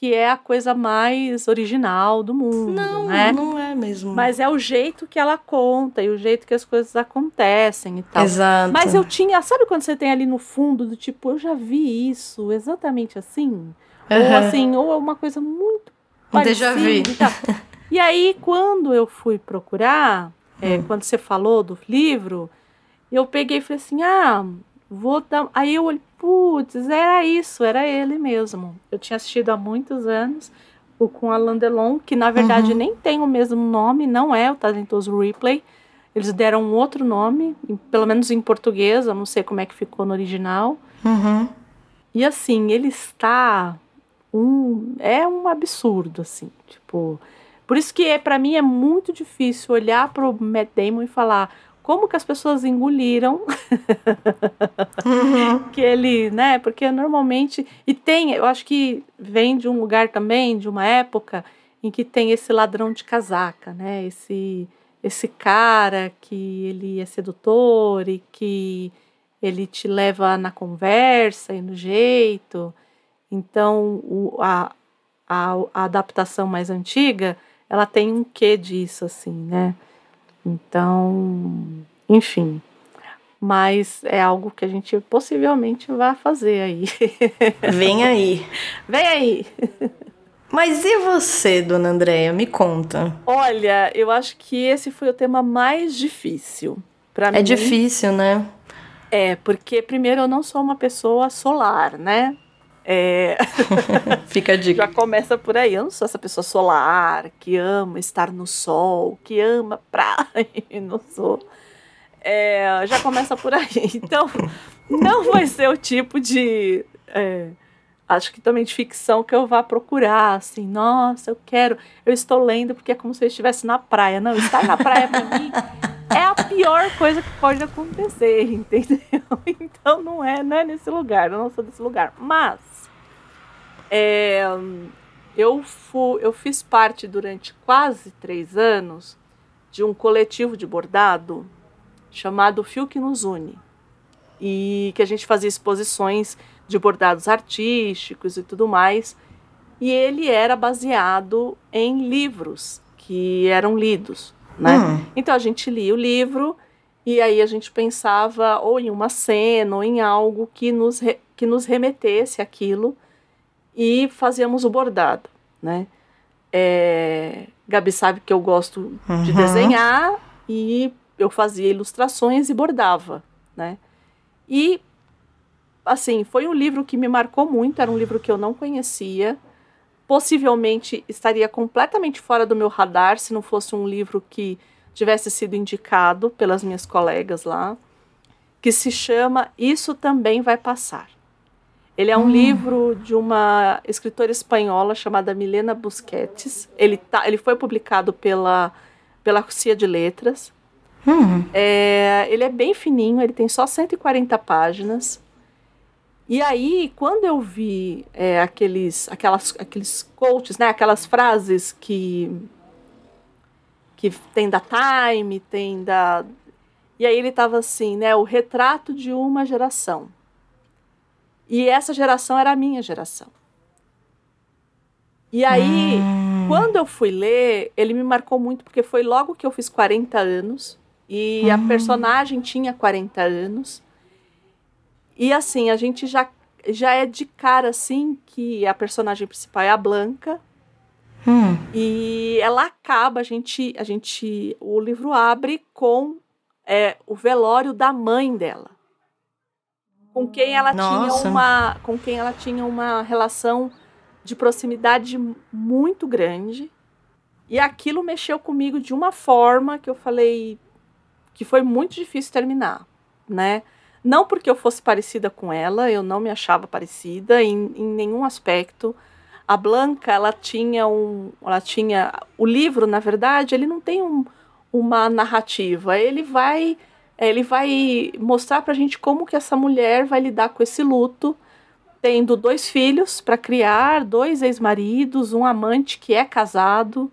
que é a coisa mais original do mundo, Não, né? não é mesmo. Mas é o jeito que ela conta e o jeito que as coisas acontecem e tal. Exato. Mas eu tinha, sabe quando você tem ali no fundo do tipo, eu já vi isso exatamente assim? Ou Aham. assim, ou é uma coisa muito Um déjà vu. parecida e tal. [laughs] E aí, quando eu fui procurar, é, Hum. quando você falou do livro, eu peguei e falei assim, ah, vou dar... Aí eu olhei, putz, era isso, era ele mesmo. Eu tinha assistido há muitos anos, o com Alain Delon, que na verdade Uhum. nem tem o mesmo nome, não é o Talentoso Replay. Eles deram um outro nome, pelo menos em português, eu não sei como é que ficou no original. Uhum. E assim, ele está um é um absurdo assim, tipo, por isso que é para mim é muito difícil olhar para o Matt Damon e falar como que as pessoas engoliram Uhum. [laughs] que ele, né? Porque normalmente e tem, eu acho que vem de um lugar também, de uma época em que tem esse ladrão de casaca, né? Esse esse cara que ele é sedutor e que ele te leva na conversa e no jeito. Então, o- a, a, a adaptação mais antiga, ela tem um quê disso, assim, né? Então, enfim. Mas é algo que a gente possivelmente vai fazer aí. [laughs] Vem aí. Vem aí! Mas e você, dona Andréia? Me conta. Olha, eu acho que esse foi o tema mais difícil. Pra mim. É difícil, né? É, porque primeiro eu não sou uma pessoa solar, né? É, [laughs] Fica a dica. já começa por aí. Eu não sou essa pessoa solar que ama estar no sol, que ama praia. [laughs] Não sou. É, já começa por aí. [laughs] Então, não vai ser o tipo de. é, acho que também de ficção que eu vá procurar, assim, nossa, eu quero, eu estou lendo porque é como se eu estivesse na praia. Não, estar na praia pra mim é a pior coisa que pode acontecer, [laughs] entendeu? Então não é, não é nesse lugar, eu não sou desse lugar. Mas é, eu, fu, eu fiz parte durante quase três anos de um coletivo de bordado chamado Fio que nos une. E que a gente fazia exposições de bordados artísticos e tudo mais. E ele era baseado em livros que eram lidos, né? Hum. Então a gente lia o livro e aí a gente pensava ou em uma cena ou em algo que nos, re- que nos remetesse àquilo e fazíamos o bordado, né? É, Gabi sabe que eu gosto de Uhum. desenhar e eu fazia ilustrações e bordava, né? E assim, foi um livro que me marcou muito, era um livro que eu não conhecia. Possivelmente estaria completamente fora do meu radar se não fosse um livro que tivesse sido indicado pelas minhas colegas lá, que se chama Isso Também Vai Passar. Ele é um livro de uma escritora espanhola chamada Milena Busquets. Ele, tá, ele foi publicado pela, pela CIA de Letras. Hum. É, ele é bem fininho, ele tem só 140 páginas. E aí, quando eu vi é, aqueles, aquelas, aqueles quotes, né, aquelas frases que, que tem da Time, tem da. E aí ele tava assim, né? O retrato de uma geração. E essa geração era a minha geração. E aí, Hum. quando eu fui ler, ele me marcou muito porque foi logo que eu fiz 40 anos e a personagem tinha 40 anos. E assim, a gente já já é de cara assim que a personagem principal é a Blanca Hum. e ela acaba, a gente, a gente, o livro abre com é, o velório da mãe dela, com quem ela Nossa. tinha uma, com quem ela tinha uma relação de proximidade muito grande. E aquilo mexeu comigo de uma forma que eu falei que foi muito difícil terminar, né? Não porque eu fosse parecida com ela, eu não me achava parecida em, em nenhum aspecto. A Blanca, ela tinha um, ela tinha o livro, na verdade, ele não tem um- uma narrativa, ele vai ele vai mostrar pra gente como que essa mulher vai lidar com esse luto, tendo dois filhos para criar, dois ex-maridos, um amante que é casado,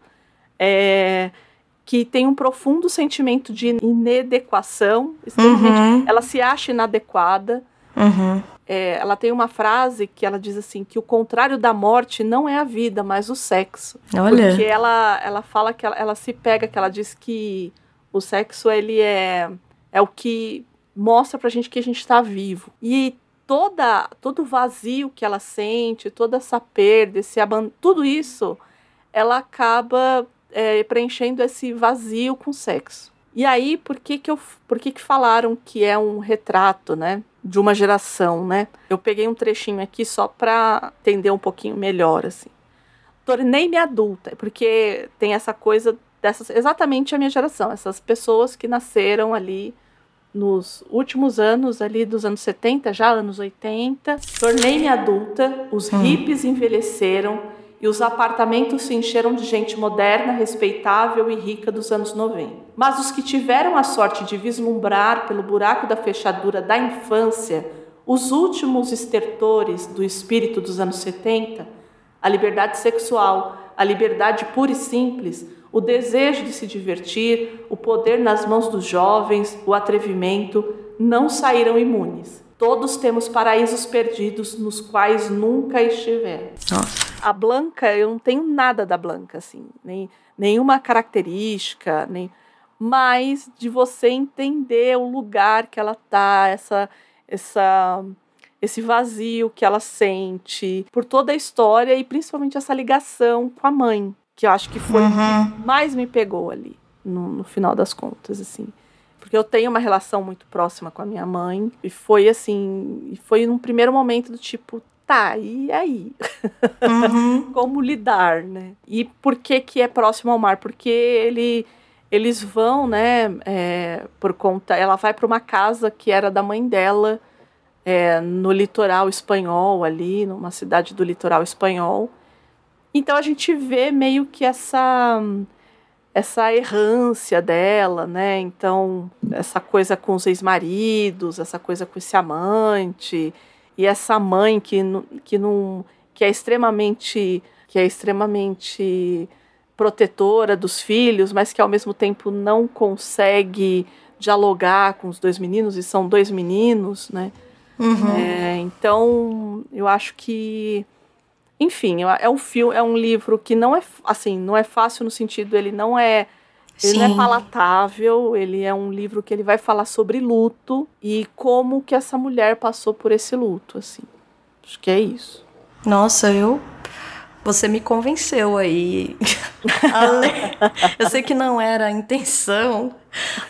é, que tem um profundo sentimento de inadequação, extremamente Uhum. ela se acha inadequada. Uhum. É, ela tem uma frase que ela diz assim que o contrário da morte não é a vida, mas o sexo. Olha. Porque ela, ela fala que ela, ela se pega, que ela diz que o sexo ele é, é o que mostra pra gente que a gente tá vivo. E toda todo o vazio que ela sente, toda essa perda, esse aban tudo isso, ela acaba é, preenchendo esse vazio com sexo. E aí, por que que, eu, por que que falaram que é um retrato, né? De uma geração, né? Eu peguei um trechinho aqui só para entender um pouquinho melhor, assim. Tornei-me adulta, porque tem essa coisa dessas... Exatamente a minha geração. Essas pessoas que nasceram ali nos últimos anos, ali dos anos 70, já anos 80. Tornei-me adulta, os hippies envelheceram e os apartamentos se encheram de gente moderna, respeitável e rica dos anos 90. Mas os que tiveram a sorte de vislumbrar pelo buraco da fechadura da infância os últimos estertores do espírito dos anos 70, a liberdade sexual, a liberdade pura e simples, o desejo de se divertir, o poder nas mãos dos jovens, o atrevimento, não saíram imunes. Todos temos paraísos perdidos nos quais nunca estivemos. Nossa. A Blanca, eu não tenho nada da Blanca, assim, nem, nenhuma característica, nem, mas de você entender o lugar que ela tá, essa, essa, esse vazio que ela sente, por toda a história e principalmente essa ligação com a mãe, que eu acho que foi o que mais me pegou ali, no, no final das contas, assim. Porque eu tenho uma relação muito próxima com a minha mãe, e foi assim, e foi num primeiro momento do tipo, tá, e aí? Uhum. [laughs] como lidar, né? E por que que é próximo ao mar? Porque ele, eles vão, né, é, por conta... Ela vai para uma casa que era da mãe dela, é, no litoral espanhol ali, numa cidade do litoral espanhol. Então a gente vê meio que essa essa errância dela, né? Então, essa coisa com os ex-maridos, essa coisa com esse amante, e essa mãe que, que não que é extremamente que é extremamente protetora dos filhos, mas que ao mesmo tempo não consegue dialogar com os dois meninos e são dois meninos, né? Uhum. É, então, eu acho que enfim, é um filme, é um livro que não é assim, não é fácil no sentido ele não é ele não é Sim. palatável, ele é um livro que ele vai falar sobre luto e como que essa mulher passou por esse luto, assim. Acho que é isso. Nossa, eu. Você me convenceu aí. [laughs] Eu sei que não era a intenção,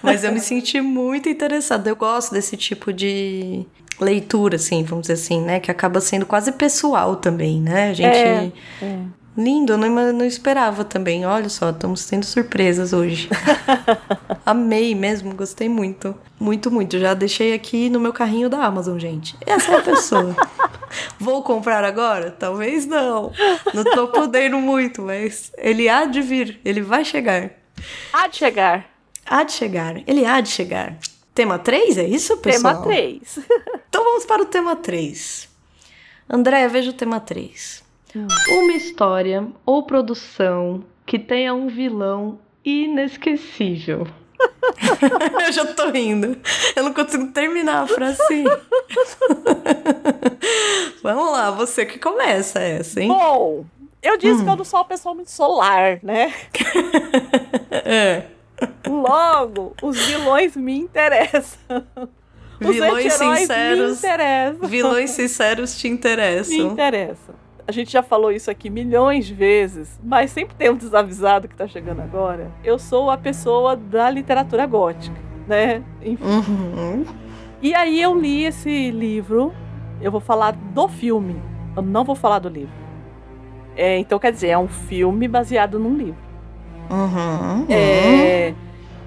mas eu me senti muito interessada. Eu gosto desse tipo de leitura, assim, vamos dizer assim, né? Que acaba sendo quase pessoal também, né? A gente. É, é. Lindo, eu não, não esperava também. Olha só, estamos tendo surpresas hoje. [laughs] Amei mesmo, gostei muito. Muito, muito. Já deixei aqui no meu carrinho da Amazon, gente. Essa é a pessoa. [laughs] Vou comprar agora? Talvez não. Não tô podendo muito, mas ele há de vir, ele vai chegar. Há de chegar. Há de chegar, ele há de chegar. Tema 3, é isso, pessoal? Tema [laughs] 3. Então vamos para o tema 3. André, veja o tema 3. Uma história ou produção que tenha um vilão inesquecível. [laughs] Eu já tô rindo. Eu não consigo terminar a frase assim. [laughs] Vamos lá, você que começa essa, hein? Bom, eu disse que eu não sou uma pessoa muito solar, né? É. Logo, os vilões me interessam. Os Vilões sinceros. me interessam. Vilões sinceros te me interessam. interessam. A gente já falou isso aqui milhões de vezes, mas sempre tem um desavisado que tá chegando agora. Eu sou a pessoa da literatura gótica, né? Enfim. Uhum. E aí eu li esse livro. Eu vou falar do filme. Eu não vou falar do livro. É, então, quer dizer, é um filme baseado num livro. Uhum. É,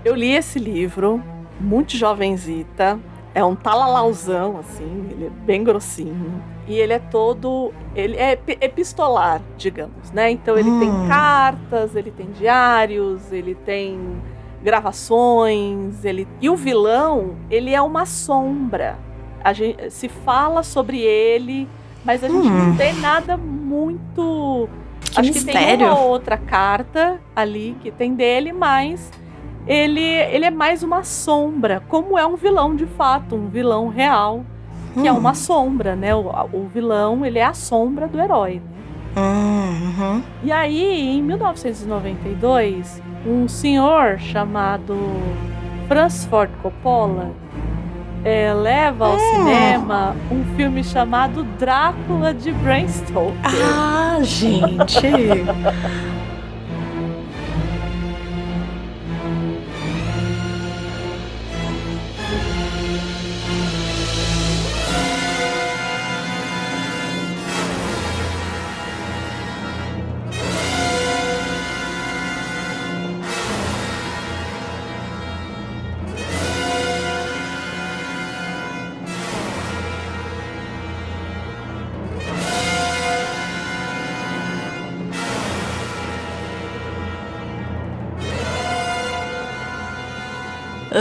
eu li esse livro, muito jovenzita. É um talalauzão, assim, ele é bem grossinho. E ele é todo. Ele é epi- epistolar, digamos, né? Então ele tem Hum. cartas, ele tem diários, ele tem gravações, ele. E o vilão, ele é uma sombra. A gente se fala sobre ele, mas a gente Hum. não tem nada muito. Que Acho que tem mistério. uma outra carta ali que tem dele, mas ele, ele é mais uma sombra, como é um vilão de fato, um vilão real, que é Hum. uma sombra, né? O, o vilão, ele é a sombra do herói, né? Uhum. E aí, em 1992, um senhor chamado Francis Ford Coppola eh, leva ao cinema um filme chamado Drácula de Bram Stoker. Ah, gente.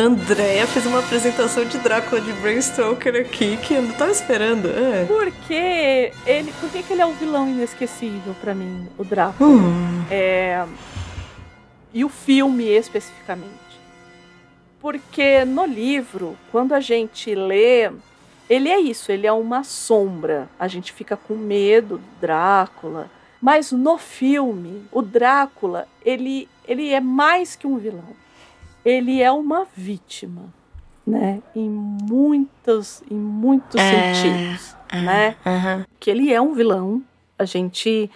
Andréia fez uma apresentação de Drácula de Bram Stoker aqui que eu não tava esperando. É. Porque ele, por que, que ele é um vilão inesquecível pra mim, o Drácula? Hum. É, e o filme especificamente. Porque no livro, quando a gente lê, ele é isso, ele é uma sombra. A gente fica com medo do Drácula. Mas no filme, o Drácula, ele, ele é mais que um vilão. Ele é uma vítima, né? Em muitos, em muitos É, sentidos, né? Aham. que ele é um vilão, a gente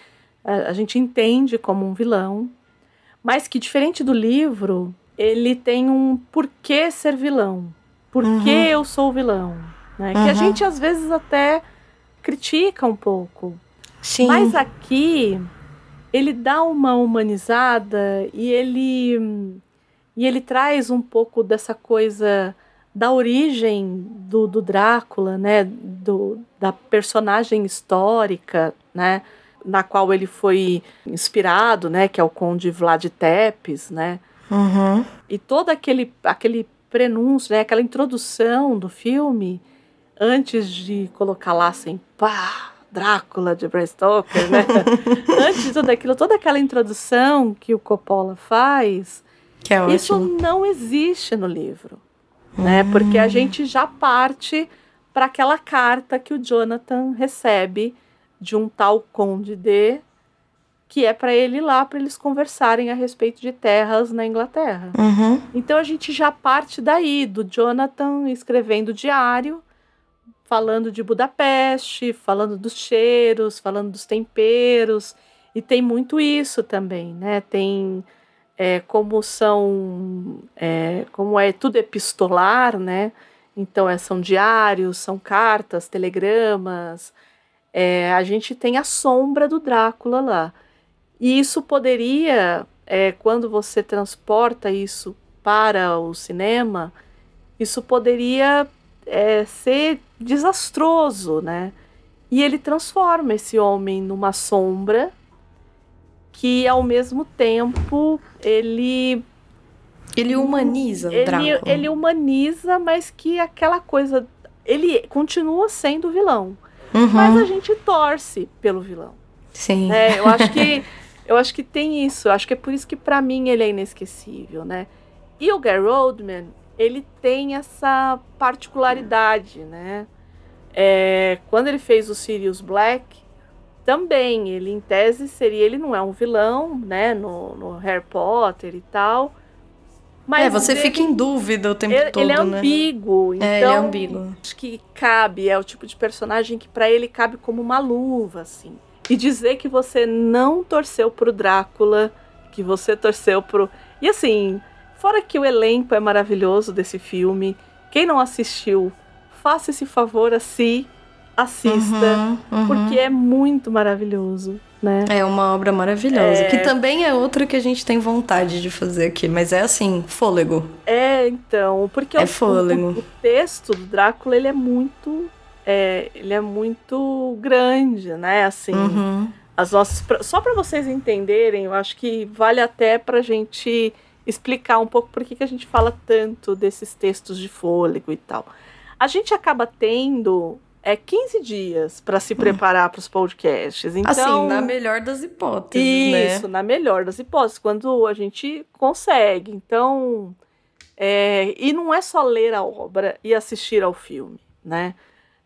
a, a gente entende como um vilão, mas que diferente do livro, ele tem um porquê ser vilão. Por Uhum. que eu sou vilão? né? Que a Uhum. gente às vezes até critica um pouco. Sim. Mas aqui ele dá uma humanizada e ele e ele traz um pouco dessa coisa da origem do, do Drácula, né, do, da personagem histórica, né, na qual ele foi inspirado, né, que é o Conde Vlad Tepes, né, Uhum. e todo aquele, aquele prenúncio, né, aquela introdução do filme, antes de colocar lá assim, pá, Drácula de Bram Stoker, né? [laughs] antes de tudo aquilo, toda aquela introdução que o Coppola faz, Que é isso ótimo. não existe no livro, né? Porque a gente já parte para aquela carta que o Jonathan recebe de um tal Conde D, que é para ele ir lá para eles conversarem a respeito de terras na Inglaterra. Uhum. Então a gente já parte daí, do Jonathan escrevendo diário, falando de Budapeste, falando dos cheiros, falando dos temperos. E tem muito isso também, né? Tem é, como são. é, como é tudo epistolar, né? Então é, são diários, são cartas, telegramas. É, a gente tem a sombra do Drácula lá. E isso poderia, é, quando você transporta isso para o cinema, isso poderia é, ser desastroso, né? E ele transforma esse homem numa sombra que, ao mesmo tempo, ele Ele humaniza o ele, Drácula. ele humaniza, mas que aquela coisa. Ele continua sendo vilão. Uhum. Mas a gente torce pelo vilão. Sim. né? Eu acho que [laughs] eu acho que tem isso. Eu acho que é por isso que pra mim ele é inesquecível, né? E o Gary Oldman, ele tem essa particularidade, né? É, quando ele fez o Sirius Black, também ele em tese seria ele não é um vilão, né? No, no Harry Potter e tal, Mas é, você ele- fica em dúvida o tempo ele, todo, ele é né? ambíguo, então É, ele é ambíguo. acho que cabe, é o tipo de personagem que pra ele cabe como uma luva, assim. E dizer que você não torceu pro Drácula, que você torceu pro. E assim, fora que o elenco é maravilhoso desse filme, quem não assistiu, faça esse favor a si, assista, Uhum, uhum. porque é muito maravilhoso, né? É uma obra maravilhosa. É. Que também é outra que a gente tem vontade de fazer aqui. Mas é assim, fôlego. É, então, porque É o, fôlego. o, o texto do Drácula, ele é muito. É, ele é muito grande, né? Assim, Uhum. as nossas. Só para vocês entenderem, eu acho que vale até pra gente explicar um pouco por que, que a gente fala tanto desses textos de fôlego e tal. A gente acaba tendo é, 15 dias para se preparar para os podcasts. Então, Assim, na melhor das hipóteses, né? isso, na melhor das hipóteses, quando a gente consegue. Então, é, e não é só ler a obra e assistir ao filme, né?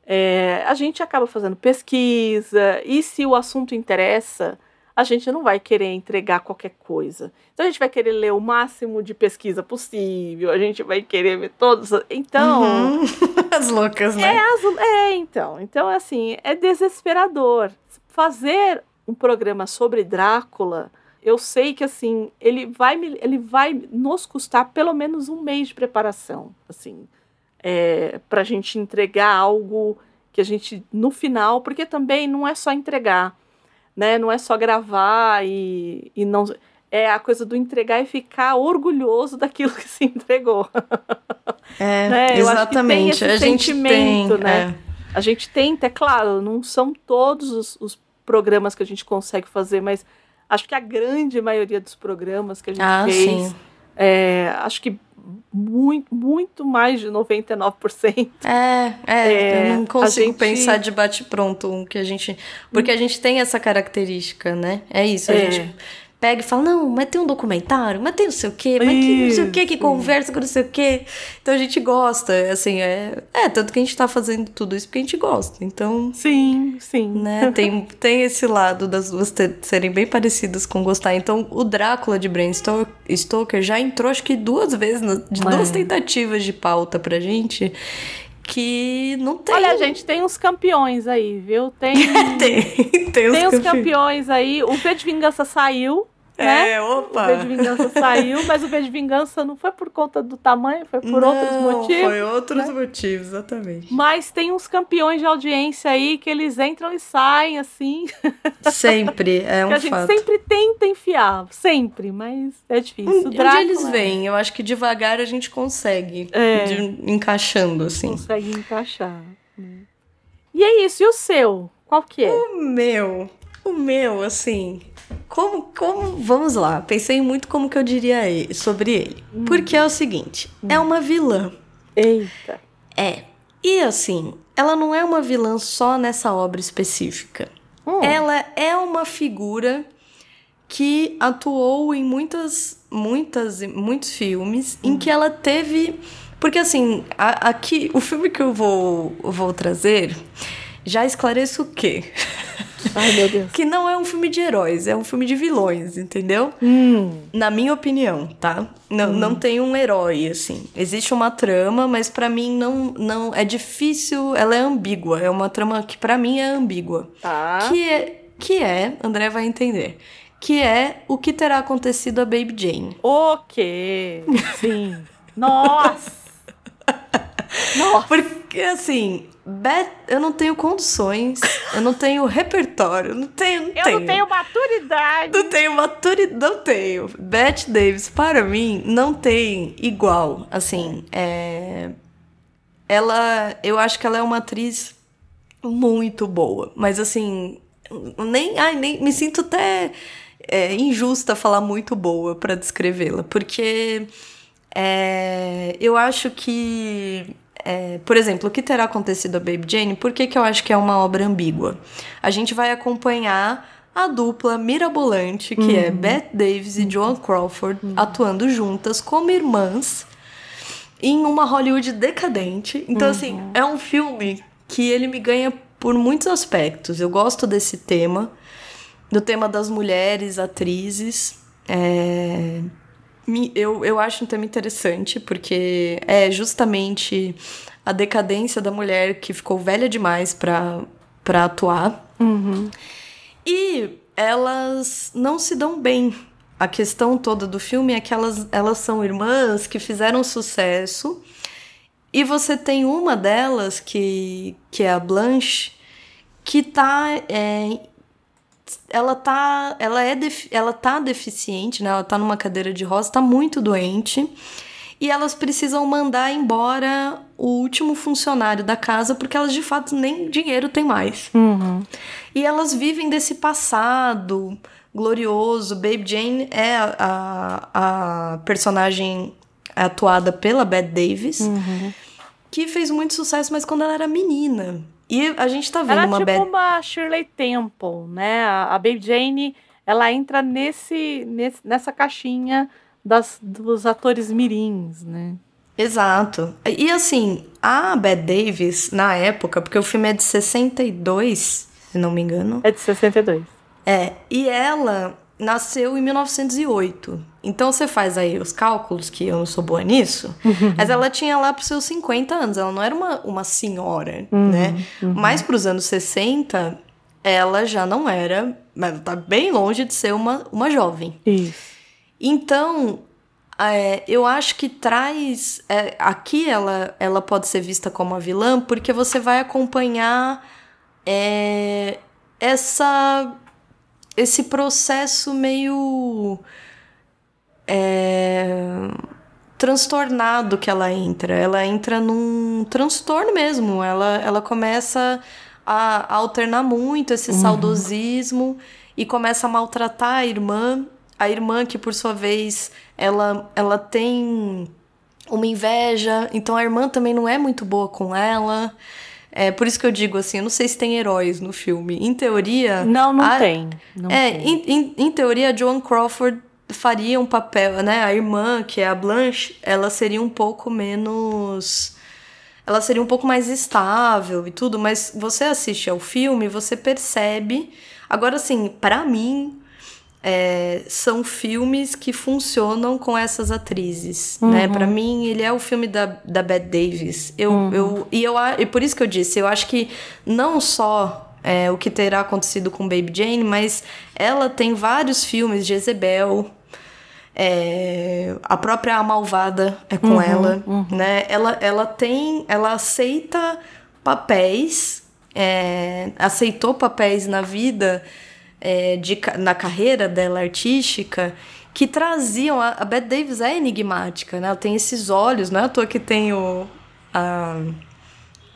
É, a gente acaba fazendo pesquisa, e se o assunto interessa, a gente não vai querer entregar qualquer coisa. Então a gente vai querer ler o máximo de pesquisa possível, a gente vai querer ver todos. Então. Uhum. [laughs] As loucas, né? É, azul- é, então. Então, assim, é desesperador. Fazer um programa sobre Drácula, eu sei que, assim, ele vai, me- ele vai nos custar pelo menos um mês de preparação, assim, é, pra gente entregar algo que a gente, no final, porque também não é só entregar, né? Não é só gravar e, e não... É a coisa do entregar e ficar orgulhoso [laughs] daquilo que se entregou. É, [laughs] né? Exatamente. esse a gente sentimento, tem, né? A gente tenta, é claro, não são todos os, os programas que a gente consegue fazer, mas acho que a grande maioria dos programas que a gente Ah, fez, sim. é, acho que muito, muito mais de 99%. É, é, É, eu não a consigo gente- pensar de bate-pronto um que a gente. Porque a gente tem essa característica, né? É isso, a É. gente pega e fala, não, mas tem um documentário, mas tem não sei o quê, mas que não sei o quê, que conversa com não sei o quê. Então a gente gosta, assim, é. É, tanto que a gente tá fazendo tudo isso porque a gente gosta. Então. Sim, sim. Né, tem, tem esse lado das duas ter- serem bem parecidas com gostar. Então, o Drácula de Bram Sto- Stoker já entrou, acho que duas vezes, de duas É. tentativas de pauta pra gente, que não tem. Olha, gente, tem uns campeões aí, viu? Tem, [laughs] tem, tem, tem os uns campe- campeões aí. O V de Vingança saiu, né? É, O opa! V de Vingança saiu, mas o V de Vingança não foi por conta do tamanho, foi por outros Não, motivos. Foi outros motivos, exatamente. Mas tem uns campeões de audiência aí que eles entram e saem, assim. Sempre, [laughs] é um que a gente fato. sempre tenta enfiar. Sempre, mas é difícil. O Um Drácula eles vêm, eu acho que devagar a gente consegue, É. de- encaixando, assim. Consegue encaixar. né? E é isso. E o seu? Qual que é? O meu, o meu, assim. Como, como. Vamos lá. Pensei muito como que eu diria ele- sobre ele. Porque é o seguinte: é uma vilã. Eita. É. E assim, ela não é uma vilã só nessa obra específica. Hum. Ela é uma figura que atuou em muitas, muitas, muitos filmes em que ela teve. Porque assim, a- aqui, o filme que eu vou, vou trazer já esclareço o quê? [laughs] Ai, meu Deus. Que não é um filme de heróis, é um filme de vilões, entendeu? Hum. Na minha opinião, tá? Não, não tem um herói, assim. Existe uma trama, mas pra mim não, não. É difícil, ela é ambígua. É uma trama que pra mim é ambígua. Tá. Que é, que é, André vai entender. Que é o que terá acontecido a Baby Jane. Ok. [laughs] Sim. Nossa. Nossa. [laughs] Porque, assim, Beth, eu não tenho condições, eu não tenho repertório, eu não tenho. Não Eu tenho. não tenho maturidade. Não tenho maturidade, não tenho. Bette Davis, para mim, não tem igual. Assim, é... Ela, eu acho que ela é uma atriz muito boa. Mas, assim, nem, ai, nem me sinto até é, injusta falar muito boa pra descrevê-la. Porque é, eu acho que é, por exemplo, o que terá acontecido a Baby Jane, por que, que eu acho que é uma obra ambígua? A gente vai acompanhar a dupla mirabolante, que é Bette Davis e Joan Crawford, atuando juntas como irmãs em uma Hollywood decadente. Então, assim, é um filme que ele me ganha por muitos aspectos. Eu gosto desse tema, do tema das mulheres atrizes. É, eu, eu acho um tema interessante, porque é justamente a decadência da mulher que ficou velha demais pra atuar. E elas não se dão bem. A questão toda do filme é que elas, elas são irmãs que fizeram sucesso. E você tem uma delas, que, que é a Blanche, que tá. é, ela tá. Ela é ela tá deficiente, né? Ela tá numa cadeira de rosa, tá muito doente. E elas precisam mandar embora o último funcionário da casa, porque elas de fato nem dinheiro têm mais. E elas vivem desse passado glorioso. Baby Jane é a, a, a personagem atuada pela Bette Davis, que fez muito sucesso, mas quando ela era menina. E a gente tá vendo Era uma tipo Bette uma Shirley Temple, né? A, a Baby Jane, ela entra nesse, nesse, nessa caixinha das, dos atores mirins, né? Exato. E assim, a Bette Davis, na época, porque o filme é de 62, se não me engano. É de 62. É, e ela nasceu em 1908. Então você faz aí os cálculos, que eu não sou boa nisso, mas ela tinha lá pros seus 50 anos, ela não era uma, uma senhora, né? Mas pros anos 60, ela já não era, mas ela tá bem longe de ser uma, uma jovem. Isso. Então, é, eu acho que traz. é, aqui ela, ela pode ser vista como a vilã, porque você vai acompanhar é, essa, esse processo meio. É, transtornado que ela entra. Ela entra num transtorno mesmo. Ela, ela começa a, a alternar muito esse saudosismo e começa a maltratar a irmã. A irmã que, por sua vez, ela, ela tem uma inveja. Então a irmã também não é muito boa com ela. É por isso que eu digo assim, eu não sei se tem heróis no filme. Em teoria. Não, não a- tem. Não é, tem. em, em, em teoria, a Joan Crawford faria um papel, né? A irmã, que é a Blanche, ela seria um pouco menos. Ela seria um pouco mais estável e tudo, mas você assiste ao filme, você percebe. Agora, assim, pra mim, é, são filmes que funcionam com essas atrizes, né? Pra mim, ele é o filme da, da Bette Davis. Eu, eu, e, eu, e por isso que eu disse, eu acho que não só é, o que terá acontecido com Baby Jane, mas ela tem vários filmes, Jezebel, é, a própria Malvada é com ela, né? Ela, ela tem, ela aceita papéis, é, aceitou papéis na vida, é, de, na carreira dela artística, que traziam. A, a Bette Davis é enigmática, né? Ela tem esses olhos, não é à toa que tem o, a,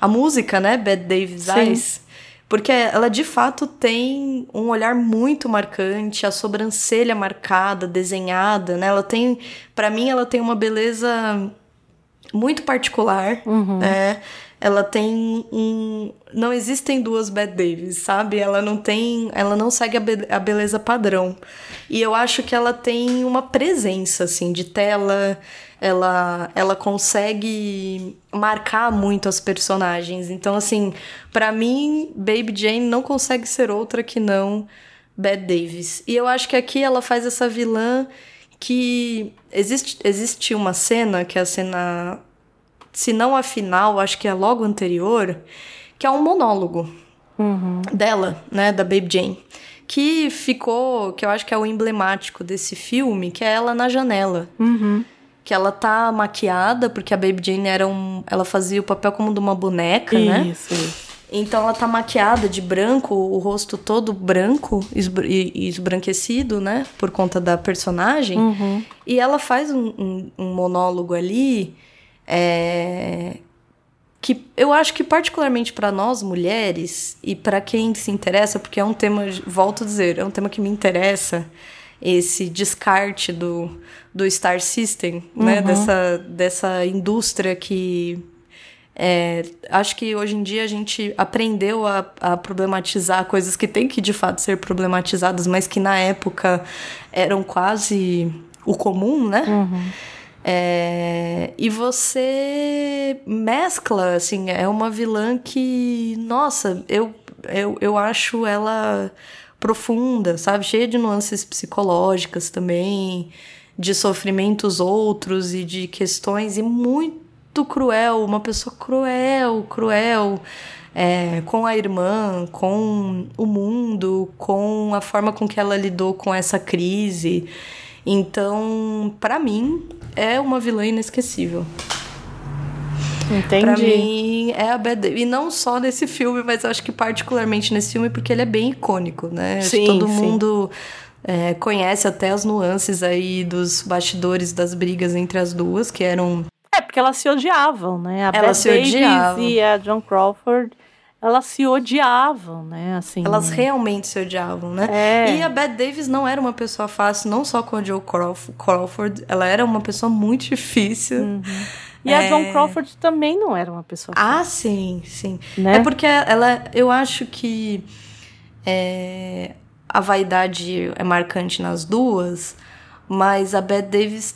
a música, né? Bette Davis. Eyes. Porque ela de fato tem um olhar muito marcante, a sobrancelha marcada, desenhada, né? Ela tem, Pra mim, ela tem uma beleza muito particular, né? Ela tem um, não existem duas Bette Davis, sabe? Ela não tem, ela não segue a, be- a beleza padrão. E eu acho que ela tem uma presença assim de tela, ela ela consegue marcar muito as personagens. Então assim, pra mim, Baby Jane não consegue ser outra que não Bette Davis. E eu acho que aqui ela faz essa vilã que existe existe uma cena que é a cena se não a final, acho que é logo anterior, que é um monólogo dela, né, da Baby Jane, que ficou, que eu acho que é o emblemático desse filme, que é ela na janela. Que ela tá maquiada, porque a Baby Jane era um. Ela fazia o papel como de uma boneca, né? Isso, isso. Então ela tá maquiada de branco, o rosto todo branco esbr- e esbranquecido, né? Por conta da personagem. E ela faz um, um- um monólogo ali é, que eu acho que particularmente para nós mulheres e para quem se interessa, porque é um tema, volto a dizer, é um tema que me interessa, esse descarte do, do Star System, né? Dessa, dessa indústria que é, acho que hoje em dia a gente aprendeu a, a problematizar coisas que têm que de fato ser problematizadas, mas que na época eram quase o comum, né? É, e você mescla, assim, é uma vilã que, nossa, eu, eu, eu acho ela profunda, sabe? Cheia de nuances psicológicas também, de sofrimentos outros e de questões e muito cruel, uma pessoa cruel, cruel. é, com a irmã, com o mundo, com a forma com que ela lidou com essa crise. Então, pra mim, é uma vilã inesquecível. Entendi. Pra mim, é a Bette Davis. E não só nesse filme, mas acho que particularmente nesse filme, porque ele é bem icônico, né? Sim, todo sim. mundo é, conhece até as nuances aí dos bastidores das brigas entre as duas, que eram É, porque elas se odiavam, né? A Elas Bette se Davis odiavam. e a John Crawford, elas se odiavam, né? Assim, Elas realmente se odiavam, né? É. E a Bette Davis não era uma pessoa fácil, não só com a Joe Crawf- Crawford, ela era uma pessoa muito difícil. E a É. John Crawford também não era uma pessoa Ah, sim, sim. Né? É porque ela, eu acho que é, a vaidade é marcante nas duas, mas a Bette Davis,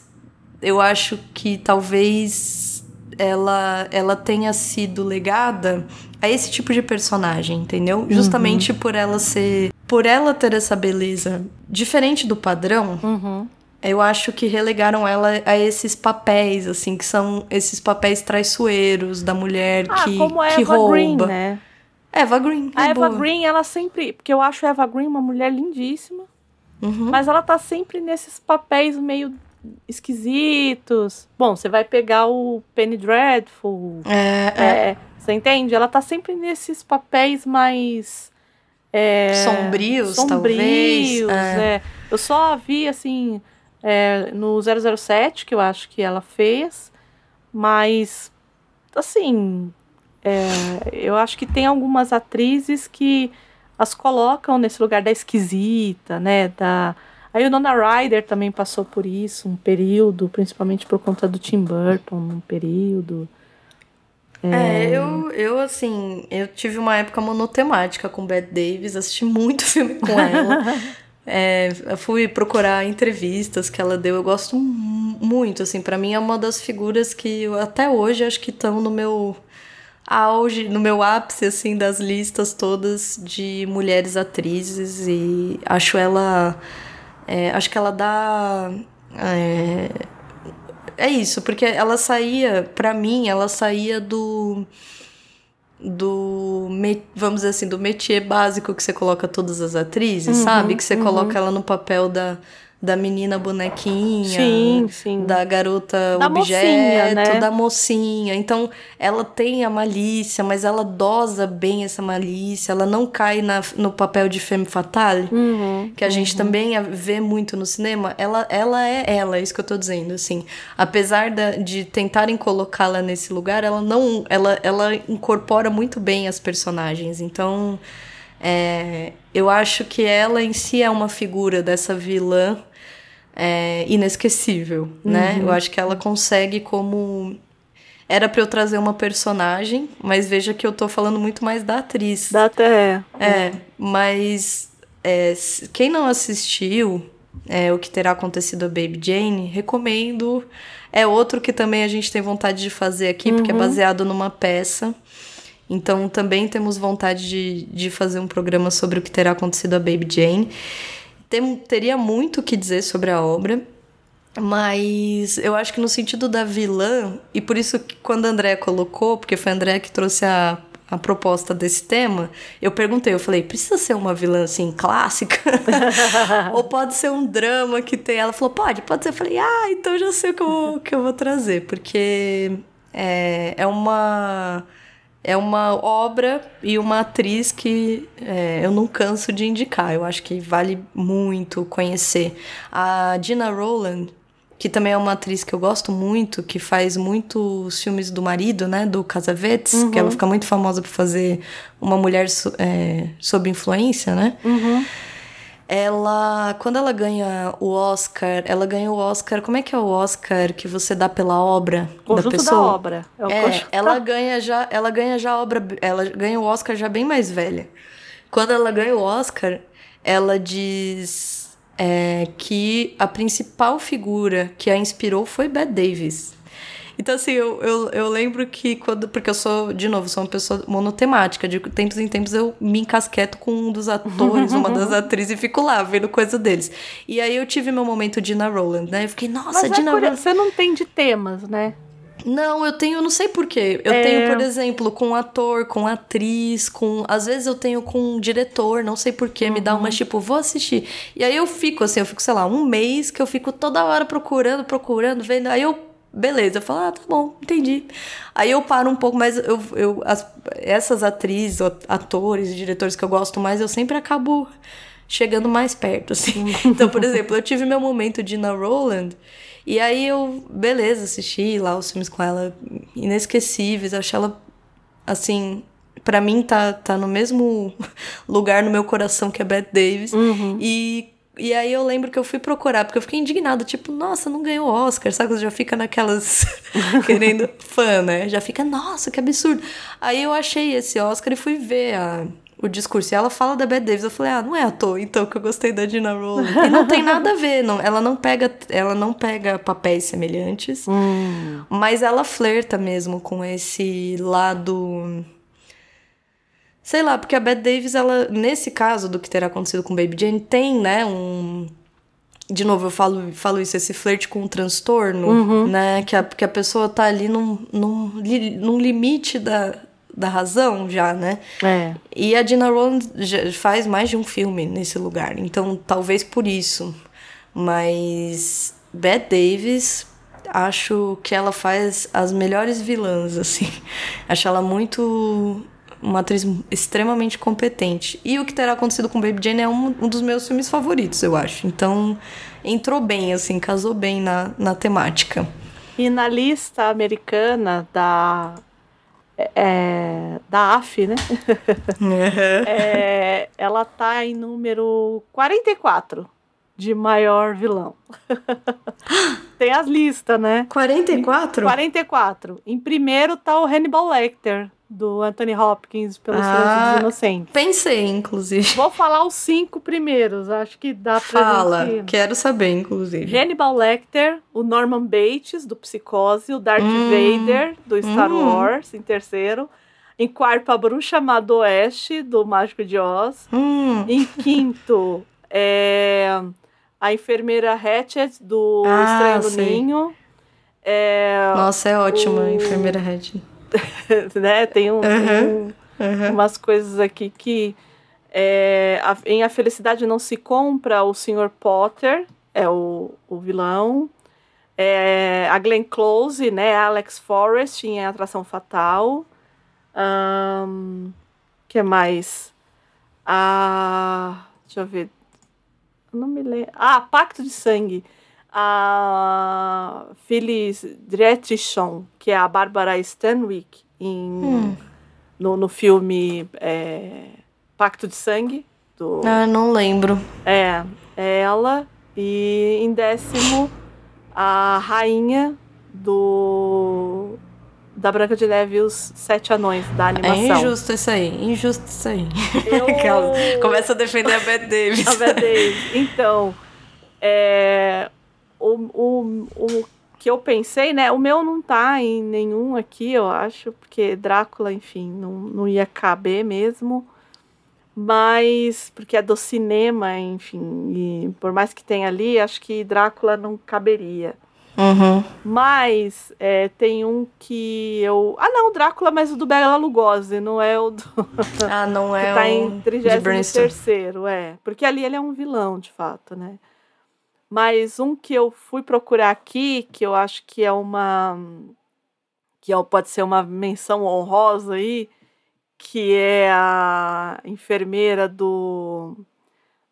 eu acho que talvez ela, ela tenha sido legada a esse tipo de personagem, entendeu? Justamente por ela ser. Por ela ter essa beleza diferente do padrão, Uhum. Eu acho que relegaram ela a esses papéis, assim, que são esses papéis traiçoeiros da mulher Ah, que, como a que Eva rouba. Green, né? Eva Green. A é Eva. Green, ela sempre. Porque eu acho a Eva Green uma mulher lindíssima, Uhum. mas ela tá sempre nesses papéis meio esquisitos. Bom, você vai pegar o Penny Dreadful. É, é. É, você entende? Ela tá sempre nesses papéis mais. é, Sombrios, sombrios, talvez. É. é. Eu só vi, assim, é, no 007, que eu acho que ela fez, mas, assim, é, eu acho que tem algumas atrizes que as colocam nesse lugar da esquisita, né, da... A Winona Ryder também passou por isso, um período, principalmente por conta do Tim Burton, um período. É, eu, eu, assim, eu tive uma época monotemática com Bette Davis, assisti muito [laughs] filme com ela. [laughs] É, fui procurar entrevistas que ela deu, eu gosto mu- muito, assim, pra mim é uma das figuras que eu, até hoje acho que estão no meu auge, no meu ápice, assim, das listas todas de mulheres atrizes e acho ela, é, acho que ela dá... é, é isso, porque ela saía, pra mim, ela saía do. Do. Vamos dizer assim, do métier básico que você coloca todas as atrizes, sabe? Que você coloca ela no papel da, da menina bonequinha. Sim, sim. Da garota Da objeto, mocinha, né? da mocinha. Então, ela tem a malícia, mas ela dosa bem essa malícia. Ela não cai na, no papel de femme fatale Uhum, que a gente também vê muito no cinema, ela, ela é ela, é isso que eu tô dizendo, assim. Apesar da- de tentarem colocá-la nesse lugar, ela não. Ela, ela incorpora muito bem as personagens. Então, é, eu acho que ela em si é uma figura dessa vilã é, inesquecível, né? Eu acho que ela consegue como. Era pra eu trazer uma personagem, mas veja que eu tô falando muito mais da atriz. Dá até. É, mas é, quem não assistiu é, o que terá acontecido a Baby Jane, recomendo. É outro que também a gente tem vontade de fazer aqui, porque é baseado numa peça. Então também temos vontade de, de fazer um programa sobre o que terá acontecido a Baby Jane. Tem, teria muito o que dizer sobre a obra. Mas eu acho que no sentido da vilã, e por isso que quando a André colocou, porque foi a André que trouxe a, a proposta desse tema, eu perguntei, eu falei, precisa ser uma vilã assim, clássica? [laughs] Ou pode ser um drama que tem. Ela falou, pode, pode ser. Eu falei, ah, então já sei o que eu, que eu vou trazer, porque é, é uma. É uma obra e uma atriz que é, eu não canso de indicar. Eu acho que vale muito conhecer. A Gina Rowland, que também é uma atriz que eu gosto muito, que faz muitos filmes do marido, né? Do Casavetes, que ela fica muito famosa por fazer uma mulher é, sob influência, né? Ela, quando ela ganha o Oscar, ela ganha o Oscar. Como é que é o Oscar que você dá pela obra da Conjunto da, pessoa? obra. É É, ela da- ganha já, ela ganha já a obra, ela ganha o Oscar já bem mais velha. Quando ela ganha o Oscar, ela diz é, que a principal figura que a inspirou foi Bette Davis. Então, assim, eu, eu, eu lembro que quando. Porque eu sou, de novo, sou uma pessoa monotemática. De tempos em tempos eu me encasqueto com um dos atores, uma das [laughs] atrizes, e fico lá vendo coisa deles. E aí eu tive meu momento Dina Roland, né? Eu fiquei, nossa, Mas é Dina curioso, Roland. você não tem de temas, né? Não, eu tenho, não sei porquê. Eu É. tenho, por exemplo, com ator, com atriz, com. Às vezes eu tenho com diretor, não sei porquê, me dá uma tipo, vou assistir. E aí eu fico assim, eu fico, sei lá, um mês que eu fico toda hora procurando, procurando, vendo. Aí eu. Beleza, eu falo, ah, tá bom, entendi. Aí eu paro um pouco, mas eu, eu as- essas atrizes, atores e diretores que eu gosto mais, eu sempre acabo chegando mais perto, assim. [laughs] Então, por exemplo, eu tive meu momento de Dina Roland, e aí eu, beleza, assisti lá os filmes com ela, inesquecíveis, achei ela, assim, pra mim tá, tá no mesmo [laughs] lugar no meu coração que a Bette Davis. E, e aí eu lembro que eu fui procurar, porque eu fiquei indignada, tipo, nossa, não ganhou Oscar, sabe? Você já fica naquelas [laughs] querendo fã, né? Já fica, nossa, que absurdo. Aí eu achei esse Oscar e fui ver a, o discurso. E ela fala da Bette Davis. Eu falei, ah, não é à toa, então, que eu gostei da Dina Roland. E não tem nada a ver, não. Ela não pega, ela não pega papéis semelhantes, mas ela flerta mesmo com esse lado. Sei lá, porque a Bette Davis, ela, nesse caso do que terá acontecido com Baby Jane, tem, né, um. De novo, eu falo, falo isso, esse flerte com o transtorno, né? Que a, que a pessoa tá ali num, num, num limite da, da razão já, né? É. E a Dina Roland já faz mais de um filme nesse lugar, então talvez por isso. Mas Bette Davis, acho que ela faz as melhores vilãs, assim. Acho ela muito uma atriz extremamente competente. E o que terá acontecido com Baby Jane é um, um dos meus filmes favoritos, eu acho. Então, entrou bem, assim, casou bem na, na temática. E na lista americana da. é, da AF, né? [laughs] É, ela tá em número 44 de maior vilão. [gasps] Tem as listas, né? 44? 44. Em primeiro tá o Hannibal Lecter, do Anthony Hopkins, pelo Silêncio Ah. dos Inocentes. Pensei, inclusive. Vou falar os cinco primeiros, acho que dá pra Fala, gente... quero saber, inclusive. Hannibal Lecter, o Norman Bates, do Psicose, o Darth Hum. Vader, do Star Hum. Wars, em terceiro. Em quarto, a Bruxa Má do Oeste, do Mágico de Oz. Hum, Em quinto, é a enfermeira Hatchet, do Ah, Estranho do. Ninho. É, nossa, é ótima a o- enfermeira Red. [laughs] né, tem, um- tem um- Uhum. umas coisas aqui que é, a- em A Felicidade Não Se Compra, o Sr. Potter é o, o vilão. É, a Glenn Close, né? Alex Forrest em Atração Fatal. Ahn, que mais? A. Deixa eu ver. Não me lembro. Ah, Pacto de Sangue. A Phyllis Dietrichon, que é a Bárbara Stanwyck em, Hum. no, no filme é, Pacto de Sangue. Do, Ah, não lembro. é, é ela. E em décimo, a rainha do da Branca de Neve e os Sete Anões, da É animação. injusto isso aí, injusto isso aí. Eu- [laughs] Começa a defender a Bette Davis. [laughs] A Bette Davis. Então, é, o, o, o que eu pensei, né? O meu não tá em nenhum aqui, eu acho, porque Drácula, enfim, não, não ia caber mesmo. Mas, porque é do cinema, enfim, e por mais que tenha ali, acho que Drácula não caberia. Uhum. Mas é, tem um que eu. Ah, não, Drácula, mas o do Bela Lugosi, não é o do. [laughs] Ah, não [laughs] que é tá o em de Brainstorm. 33, é. Porque ali ele é um vilão, de fato, né? Mas um que eu fui procurar aqui, que eu acho que é uma. que é- pode ser uma menção honrosa aí, que é a enfermeira do.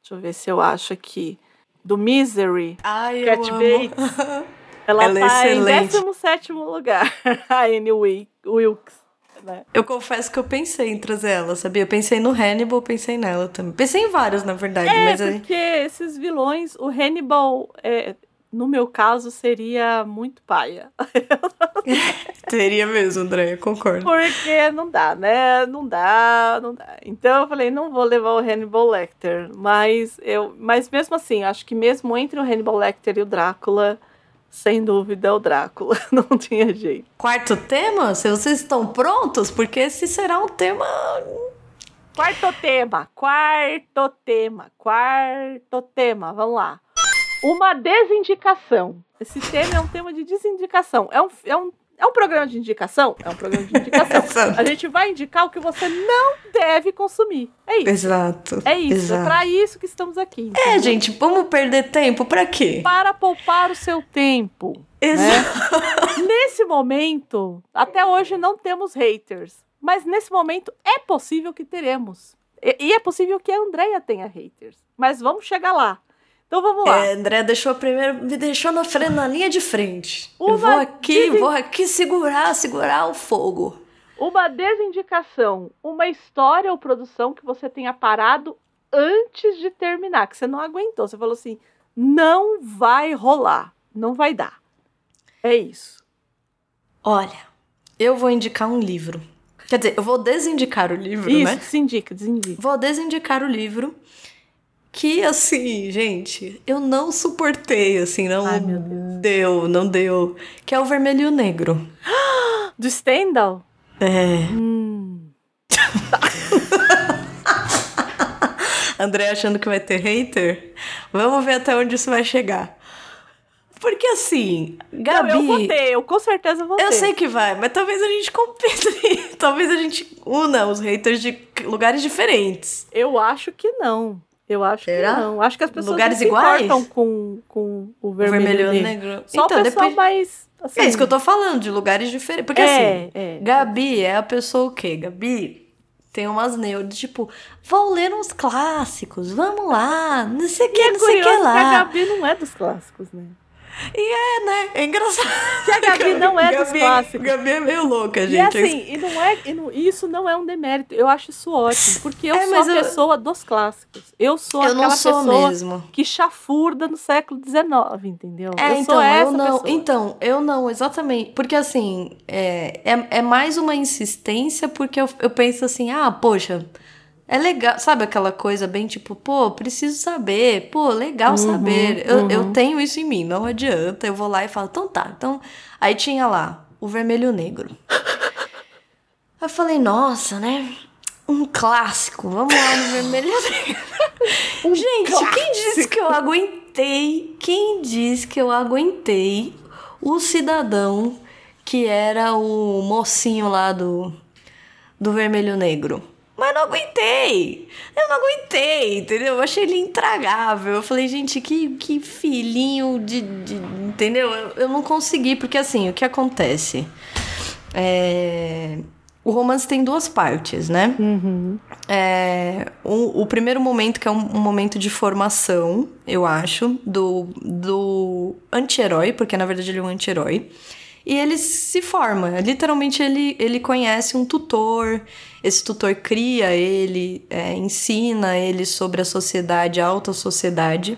Deixa eu ver se eu acho aqui. Do Misery. Ai, Cat eu amo. Bates. [laughs] Ela, Ela é tá em excelente. 17 lugar. [laughs] a Anne Wi- Wilkes. Né? Eu confesso que eu pensei em trazer ela, sabia? Eu pensei no Hannibal, pensei nela também. Pensei em vários, na verdade, É, mas aí. porque esses vilões, o Hannibal, é, no meu caso, seria muito paia. [laughs] Teria mesmo, André, eu concordo. Porque não dá, né? Não dá, não dá. Então eu falei, não vou levar o Hannibal Lecter. Mas, eu, mas mesmo assim, acho que mesmo entre o Hannibal Lecter e o Drácula, sem dúvida, é o Drácula. [laughs] Não tinha jeito. Quarto tema? Se vocês estão prontos, porque esse será um tema. Quarto tema, quarto tema, quarto tema. Vamos lá. Uma desindicação. Esse tema é um tema de desindicação. É um, é um, é um programa de indicação? É um programa de indicação. [laughs] A gente vai indicar o que você não deve consumir. É isso. Exato. É isso. É Exato. pra isso que estamos aqui. É, gente, vamos perder tempo pra quê? Para poupar o seu tempo. Exato. [laughs] Nesse momento, até hoje não temos haters. Mas nesse momento é possível que teremos. E, e é possível que a Andrea tenha haters. Mas vamos chegar lá. Então vamos lá. É, André deixou primeiro, me deixou na, frente, na linha de frente. Eu Uma vou aqui, desen- vou aqui segurar, segurar o fogo. Uma desindicação, uma história ou produção que você tenha parado antes de terminar, que você não aguentou. Você falou assim: não vai rolar, não vai dar. É isso. Olha, eu vou indicar um livro. Quer dizer, eu vou desindicar o livro, Isso, né? desindica, desindica. Vou desindicar o livro. Que, assim, gente, eu não suportei, assim, não Ai, meu Deus. deu, não deu. Que é o Vermelho e o Negro. [gasps] Do Stendhal? É. Hum. [laughs] André achando que vai ter hater? Vamos ver até onde isso vai chegar. Porque, assim, Gabi... Não, eu vou ter, eu com certeza vou ter. Eu sei que vai, mas talvez a gente compete. [laughs] talvez a gente una os haters de lugares diferentes. Eu acho que não. Eu acho Será? que não. Acho que as pessoas Lugares não se iguais? importam com, com o O vermelho, vermelho e o negro. negro. Só então, o pessoal depende. mais... Assim, É isso que eu tô falando, de lugares diferentes. Porque é, assim, é. Gabi é a pessoa o quê? Gabi tem umas neuras, tipo, vou ler uns clássicos, vamos lá, não sei o que, não sei o que que a lá. Gabi não é dos clássicos, né? E é, né? É engraçado. Que a Gabi não é dos Gabi- clássicos. Gabi é meio louca, E gente. assim, e não é, e não- isso não é um demérito. Eu acho isso ótimo, porque eu É, sou a eu- pessoa dos clássicos. Eu sou eu aquela não sou pessoa mesmo. que chafurda no século XIX, entendeu? É, eu então, sou essa eu não. pessoa. Então, eu não, exatamente. Porque assim, é, é, é mais uma insistência, porque eu, eu penso assim, ah, poxa, é legal. Sabe aquela coisa bem tipo, pô, preciso saber, pô, legal Uhum, saber. Eu, eu tenho isso em mim, não adianta. Eu vou lá e falo, então tá. Então, aí tinha lá, o vermelho e o negro. Eu falei, nossa, né? Um clássico. Vamos lá no vermelho e negro. [laughs] Gente, quem disse que eu aguentei? Quem disse que eu aguentei o cidadão que era o mocinho lá do, do vermelho e negro? Mas não aguentei. Eu não aguentei, entendeu? Eu achei ele intragável. Eu falei, gente, que, que filhinho de, de- Entendeu? Eu, eu não consegui, porque assim, o que acontece? É, O romance tem duas partes, né? É, o, o primeiro momento, que é um, um momento de formação, eu acho, do, do anti-herói, porque na verdade ele é um anti-herói. E ele se forma, literalmente ele, ele conhece um tutor, esse tutor cria ele, é, ensina ele sobre a sociedade, a alta sociedade.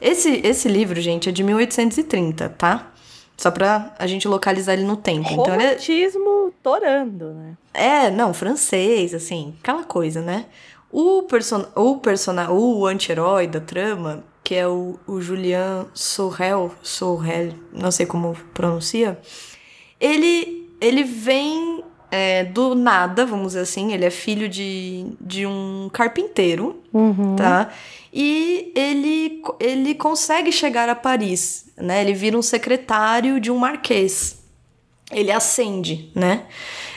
Esse, esse livro, gente, é de 1830, tá? Só pra a gente localizar ele no tempo. Então, ele é, Romantismo torando, né? é, não, francês, assim, aquela coisa, né? O, person o, persona o anti-herói da trama, que é o, o Julian Sorel, Sorel, não sei como pronuncia, ele, ele vem é, do nada, vamos dizer assim, ele é filho de, de um carpinteiro, tá? E ele, ele consegue chegar a Paris, né? Ele vira um secretário de um marquês ele ascende, né?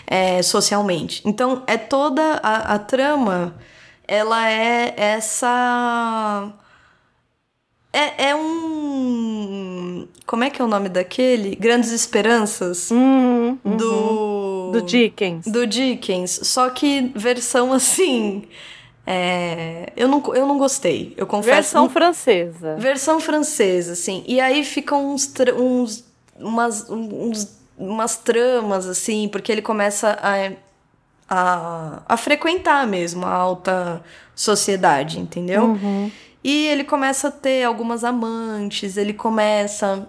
É, socialmente. Então, é toda a, a trama, ela é essa. É, é um. Como é que é o nome daquele? Grandes Esperanças Uhum, uhum. do. Do Dickens. Do Dickens. Só que versão assim. é, eu, não, eu não gostei. Eu confesso. Versão francesa. Versão francesa, assim. E aí ficam uns, uns umas, uns, umas tramas, assim, porque ele começa a, a, a frequentar mesmo a alta sociedade, entendeu? E ele começa a ter algumas amantes, ele começa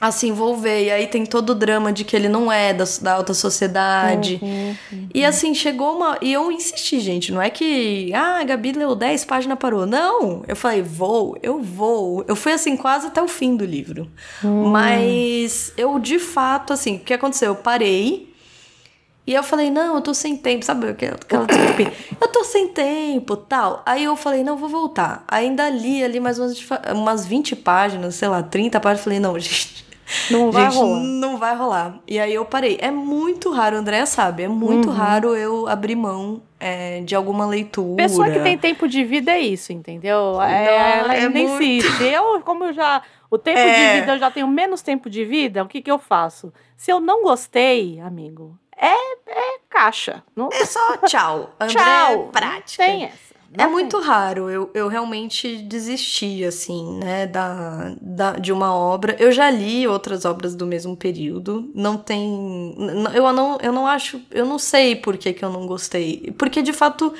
a se envolver. E aí tem todo o drama de que ele não é da, da alta sociedade. Uhum, E assim, chegou uma. E eu insisti, gente. Não é que. Ah, a Gabi leu 10 páginas parou. Não! Eu falei, vou, eu vou. Eu fui assim, quase até o fim do livro. Mas eu, de fato, assim, o que aconteceu? Eu parei. E eu falei, não, eu tô sem tempo, sabe aquela desculpinha? Eu tô sem tempo, tal. Aí eu falei, não, vou voltar. Ainda li ali mais umas, umas 20 páginas, sei lá, 30 páginas. Falei, não, [laughs] gente, Não vai Gente, rolar. não vai rolar. E aí eu parei. É muito raro, a Andrea sabe, é muito Uhum. raro eu abrir mão é, de alguma leitura. Pessoa que tem tempo de vida é isso, entendeu? É, ela é ainda muito- insiste. [laughs] Eu, como eu já. O tempo É. de vida, eu já tenho menos tempo de vida, o que, que eu faço? Se eu não gostei, amigo, é, é caixa. Não, É só tchau. [laughs] André tchau. é prática. Não tem essa. É Não muito raro eu, eu realmente desistir, assim, né, da, da, de uma obra. Eu já li outras obras do mesmo período. Não tem. Eu não, eu não acho. Eu não sei por que, que eu não gostei. Porque, de fato,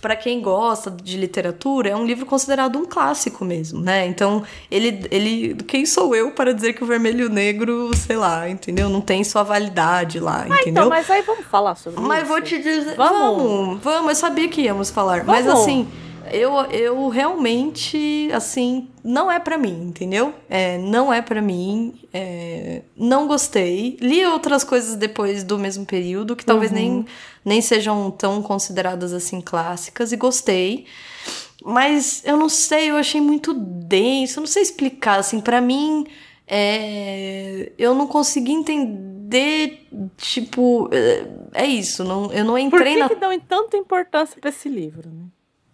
para quem gosta de literatura, é um livro considerado um clássico mesmo, né? Então, ele, ele. Quem sou eu para dizer que o vermelho e o negro, sei lá, entendeu? Não tem sua validade lá, Ah, entendeu? então, mas aí vamos falar sobre isso. Mas vou te dizer. Vamos. Vamos, vamos, eu sabia que íamos falar. Mas Vamos. assim, eu, eu realmente, assim, não é pra mim, entendeu? É, não é pra mim. é, não gostei. Li outras coisas depois do mesmo período, que talvez Uhum. nem, nem sejam tão consideradas assim clássicas, e gostei. Mas eu não sei, eu achei muito denso, eu não sei explicar, assim, pra mim. É, eu não consegui entender, tipo, é, é isso, não, eu não Por entrei que, na que dão tanta importância pra esse livro? Né?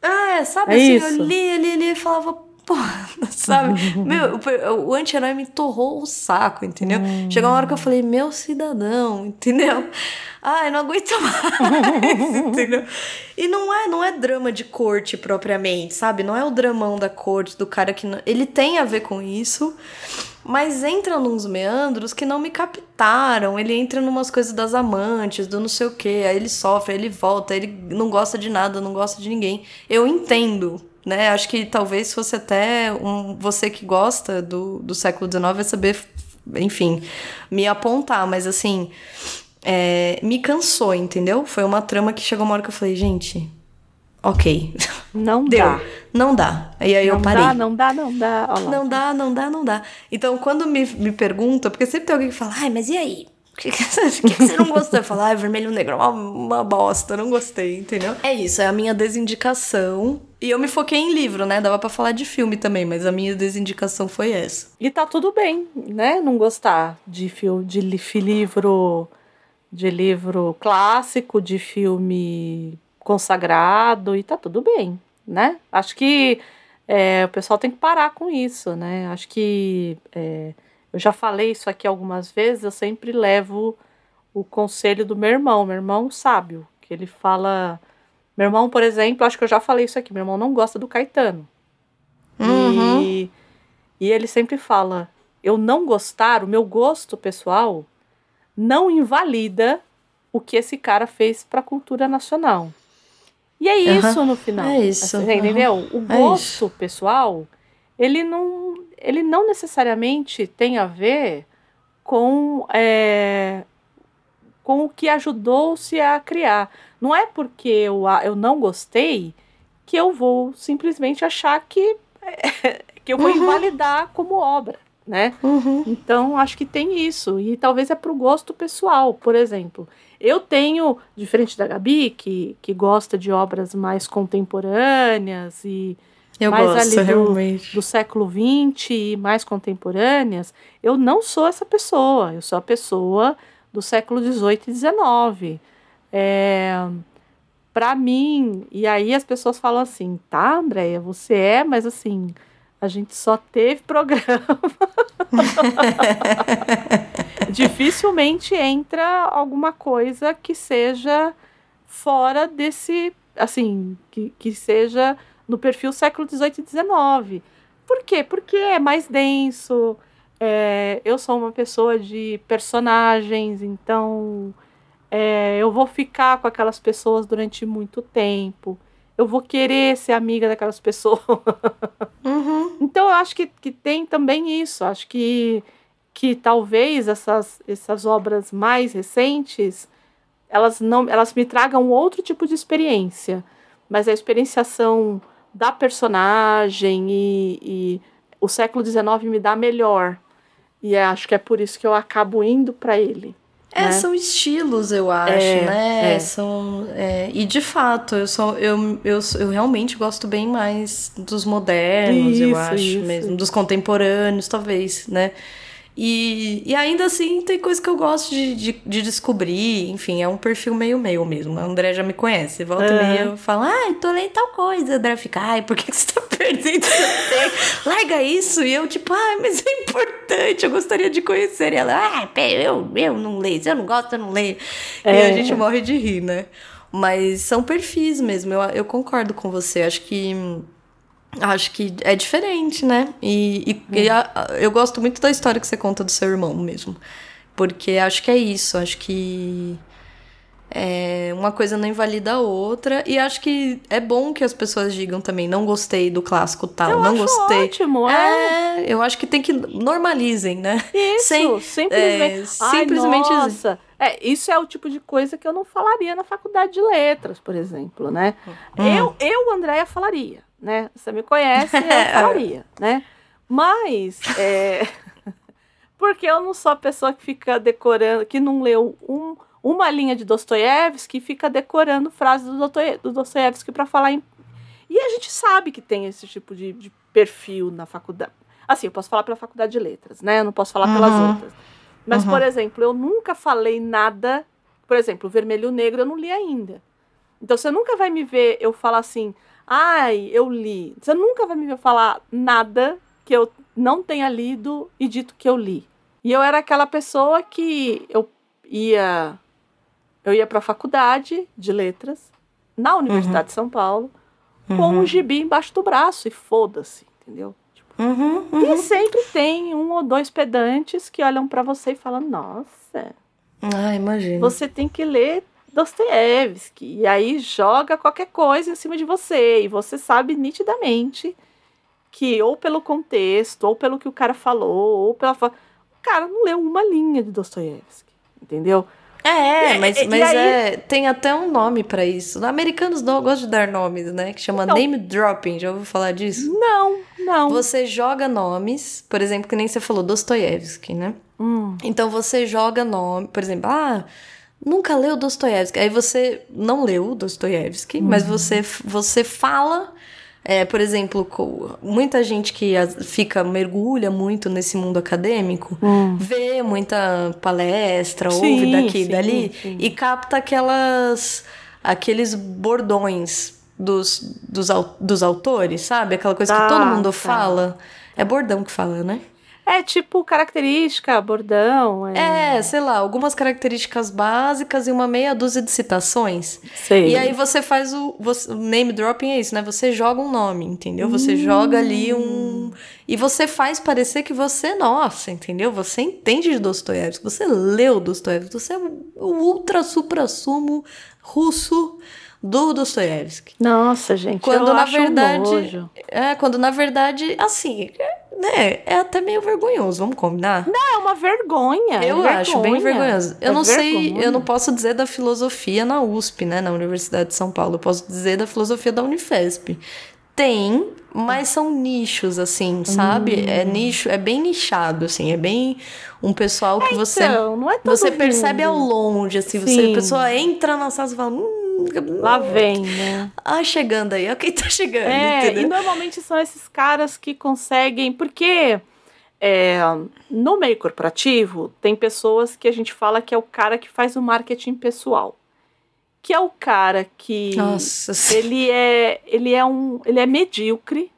Ah, é, sabe É assim, isso. eu li, li, li e falava, porra, [laughs] sabe? [laughs] meu, o, o anti-herói me torrou o saco, entendeu? Chegou uma hora que eu falei, meu cidadão, [laughs] entendeu? Ai, não aguento mais, entendeu? E não é, não é drama de corte propriamente, sabe? Não é o dramão da corte, do cara que... Não... Ele tem a ver com isso, mas entra nos meandros que não me captaram. Ele entra numas coisas das amantes, do não sei o quê. Aí ele sofre, aí ele volta, aí ele não gosta de nada, não gosta de ninguém. Eu entendo, né? Acho que talvez fosse até um, você que gosta do, do século XIX vai saber, enfim, me apontar. Mas assim, é, me cansou, entendeu? Foi uma trama que chegou uma hora que eu falei, gente, ok, Não [laughs] deu. dá. Não dá. E aí não eu parei. dá, não dá, não dá. Olha lá. Não dá, não dá, não dá. Então, quando me, me pergunta, porque sempre tem alguém que fala, ai, mas e aí? O que, que, [laughs] que que você não gostou? Eu falo, ai, vermelho negro é uma, uma bosta, não gostei, entendeu? É isso, é a minha desindicação. E eu me foquei em livro, né? Dava pra falar de filme também, mas a minha desindicação foi essa. E tá tudo bem, né? Não gostar de filme, de livro, de livro clássico, de filme consagrado e tá tudo bem, né? Acho que é, o pessoal tem que parar com isso, né? Acho que é, eu já falei isso aqui algumas vezes. Eu sempre levo o conselho do meu irmão, meu irmão sábio, que ele fala. Meu irmão, por exemplo, acho que eu já falei isso aqui. Meu irmão não gosta do Caetano. Uhum. E, e ele sempre fala: eu não gostar, o meu gosto pessoal não invalida o que esse cara fez para a cultura nacional. E é isso no final. É isso, aham. entendeu? O É gosto pessoal, ele não, ele não necessariamente tem a ver com, é, com o que ajudou-se a criar. Não é porque eu, eu não gostei que eu vou simplesmente achar que, [laughs] que eu vou Uhum. invalidar como obra, né? Uhum. Então, acho que tem isso. E talvez é pro gosto pessoal, por exemplo. Eu tenho, diferente da Gabi, que, que gosta de obras mais contemporâneas e Eu Mais gosto, ali do- realmente. do século XX e mais contemporâneas, eu não sou essa pessoa. Eu sou a pessoa do século XVIII e XIX. É, para mim, e aí as pessoas falam assim, tá, Andréia, você é, mas assim, a gente só teve programa. [laughs] Dificilmente entra alguma coisa que seja fora desse, assim, que, que seja no perfil século XVIII e XIX. Por quê? Porque é mais denso. é, eu sou uma pessoa de personagens, então é, eu vou ficar com aquelas pessoas durante muito tempo. Eu vou querer ser amiga daquelas pessoas. [laughs] Uhum. Então eu acho que, que tem também isso. Acho que que talvez essas, essas obras mais recentes elas não elas me tragam outro tipo de experiência, mas a experienciação da personagem e, e o século XIX me dá melhor. E é- acho que é por isso que eu acabo indo para ele. É, né? são estilos, eu acho, É, né? é. São, é, e de fato, eu, sou, eu, eu, eu realmente gosto bem mais dos modernos, eu Isso, acho isso. mesmo, dos contemporâneos, talvez, né? E, e ainda assim tem coisa que eu gosto de, de, de descobrir, enfim, é um perfil meio meio mesmo. A André já me conhece. Volta e Aham. meia eu falo, ai, tô lendo tal coisa. A André fica, ai, por que que você tá [laughs] perdendo seu tempo? Larga isso. E eu, tipo, ai, mas é importante, eu gostaria de conhecer. E ela, ah, eu, eu não leio, se eu não gosto, eu não leio. E É. a gente morre de rir, né? Mas são perfis mesmo, eu, eu concordo com você. Acho que. Acho que é diferente, né? E, e- e a- eu gosto muito da história que você conta do seu irmão mesmo. Porque acho que é isso. Acho que. É, uma coisa não invalida a outra. E acho que é bom que as pessoas digam também: não gostei do clássico tal, Eu não gostei. ótimo, é. É, eu acho que tem que normalizem, né? Isso, Sem- simplesmente. é, Ai, simplesmente- nossa. É, isso é o tipo de coisa que eu não falaria na faculdade de letras, por exemplo, né? Hum. Eu, eu, Andréia, falaria, né? Você me conhece, eu [laughs] falaria, né? Mas, [laughs] é... [laughs] porque eu não sou a pessoa que fica decorando, que não leu um, uma linha de Dostoiévski e fica decorando frases do, do Dostoiévski para falar em... E a gente sabe que tem esse tipo de, de perfil na faculdade. Assim, eu posso falar pela faculdade de letras, né? Eu não posso falar pelas Uhum. outras. Mas, Uhum. por exemplo, eu nunca falei nada. Por exemplo, o Vermelho e o Negro eu não li ainda. Então você nunca vai me ver eu falar assim, ai, eu li. Você nunca vai me ver falar nada que eu não tenha lido e dito que eu li. E eu era aquela pessoa que eu ia eu ia para a faculdade de letras na Universidade de São Paulo com um gibi embaixo do braço e foda-se, entendeu? Tipo, Uhum, uhum. e sempre tem um ou dois pedantes que olham pra você e falam: Nossa, Ah, imagino. você tem que ler Dostoiévski. E aí joga qualquer coisa em cima de você. E você sabe nitidamente que, ou pelo contexto, ou pelo que o cara falou, ou pela. fa- O cara não leu uma linha de Dostoiévski. Entendeu? É, E- mas, e- mas aí- é, tem até um nome pra isso. Americanos não gostam de dar nomes, né? Que chama Então- name dropping. Já ouviu falar disso? Não, não. Você joga nomes, por exemplo, que nem você falou, Dostoiévski, né? Hum, Então você joga nome, por exemplo, ah, nunca leu Dostoiévski. Aí você não leu Dostoiévski, mas você, você fala. é, por exemplo, muita gente que fica, mergulha muito nesse mundo acadêmico, hum. vê muita palestra, Sim, ouve daqui e dali, sim. e capta aquelas. aqueles bordões dos, dos, dos autores, sabe? Aquela coisa Tá, que todo mundo tá. fala. É bordão que fala, né? É tipo característica, bordão. É, É, sei lá, algumas características básicas e uma meia dúzia de citações. sei. E aí você faz o, você- o name dropping é isso, né? Você joga um nome, entendeu? Você joga ali um e você faz parecer que você, nossa, entendeu? Você entende de Dostoiévski, você leu Dostoiévski, você é o ultra supra sumo russo do Dostoiévski. Nossa, gente. Quando eu na acho um verdade, nojo. é, quando na verdade, assim, é, né, é até meio vergonhoso, vamos combinar? É uma vergonha. Eu é acho bem vergonha. vergonhoso. Eu É não sei, vergonha. eu não posso dizer da filosofia na USP, né, na Universidade de São Paulo. Eu posso dizer da filosofia da Unifesp. Tem, mas são nichos, assim, sabe? Hum. É nicho, é bem nichado, assim, é bem um pessoal que você Então, não é todo você percebe ao mundo. longe, assim, você, Sim. a pessoa entra na sala e fala, hum, Lá vem, né? Ah, chegando aí, ó, quem tá [laughs] chegando, É, entendeu? e normalmente são esses caras que conseguem. Porque é, no meio corporativo, tem pessoas que a gente fala que é o cara que faz o marketing pessoal. Que é o cara que. Nossa. Ele é, ele é um. Ele é medíocre.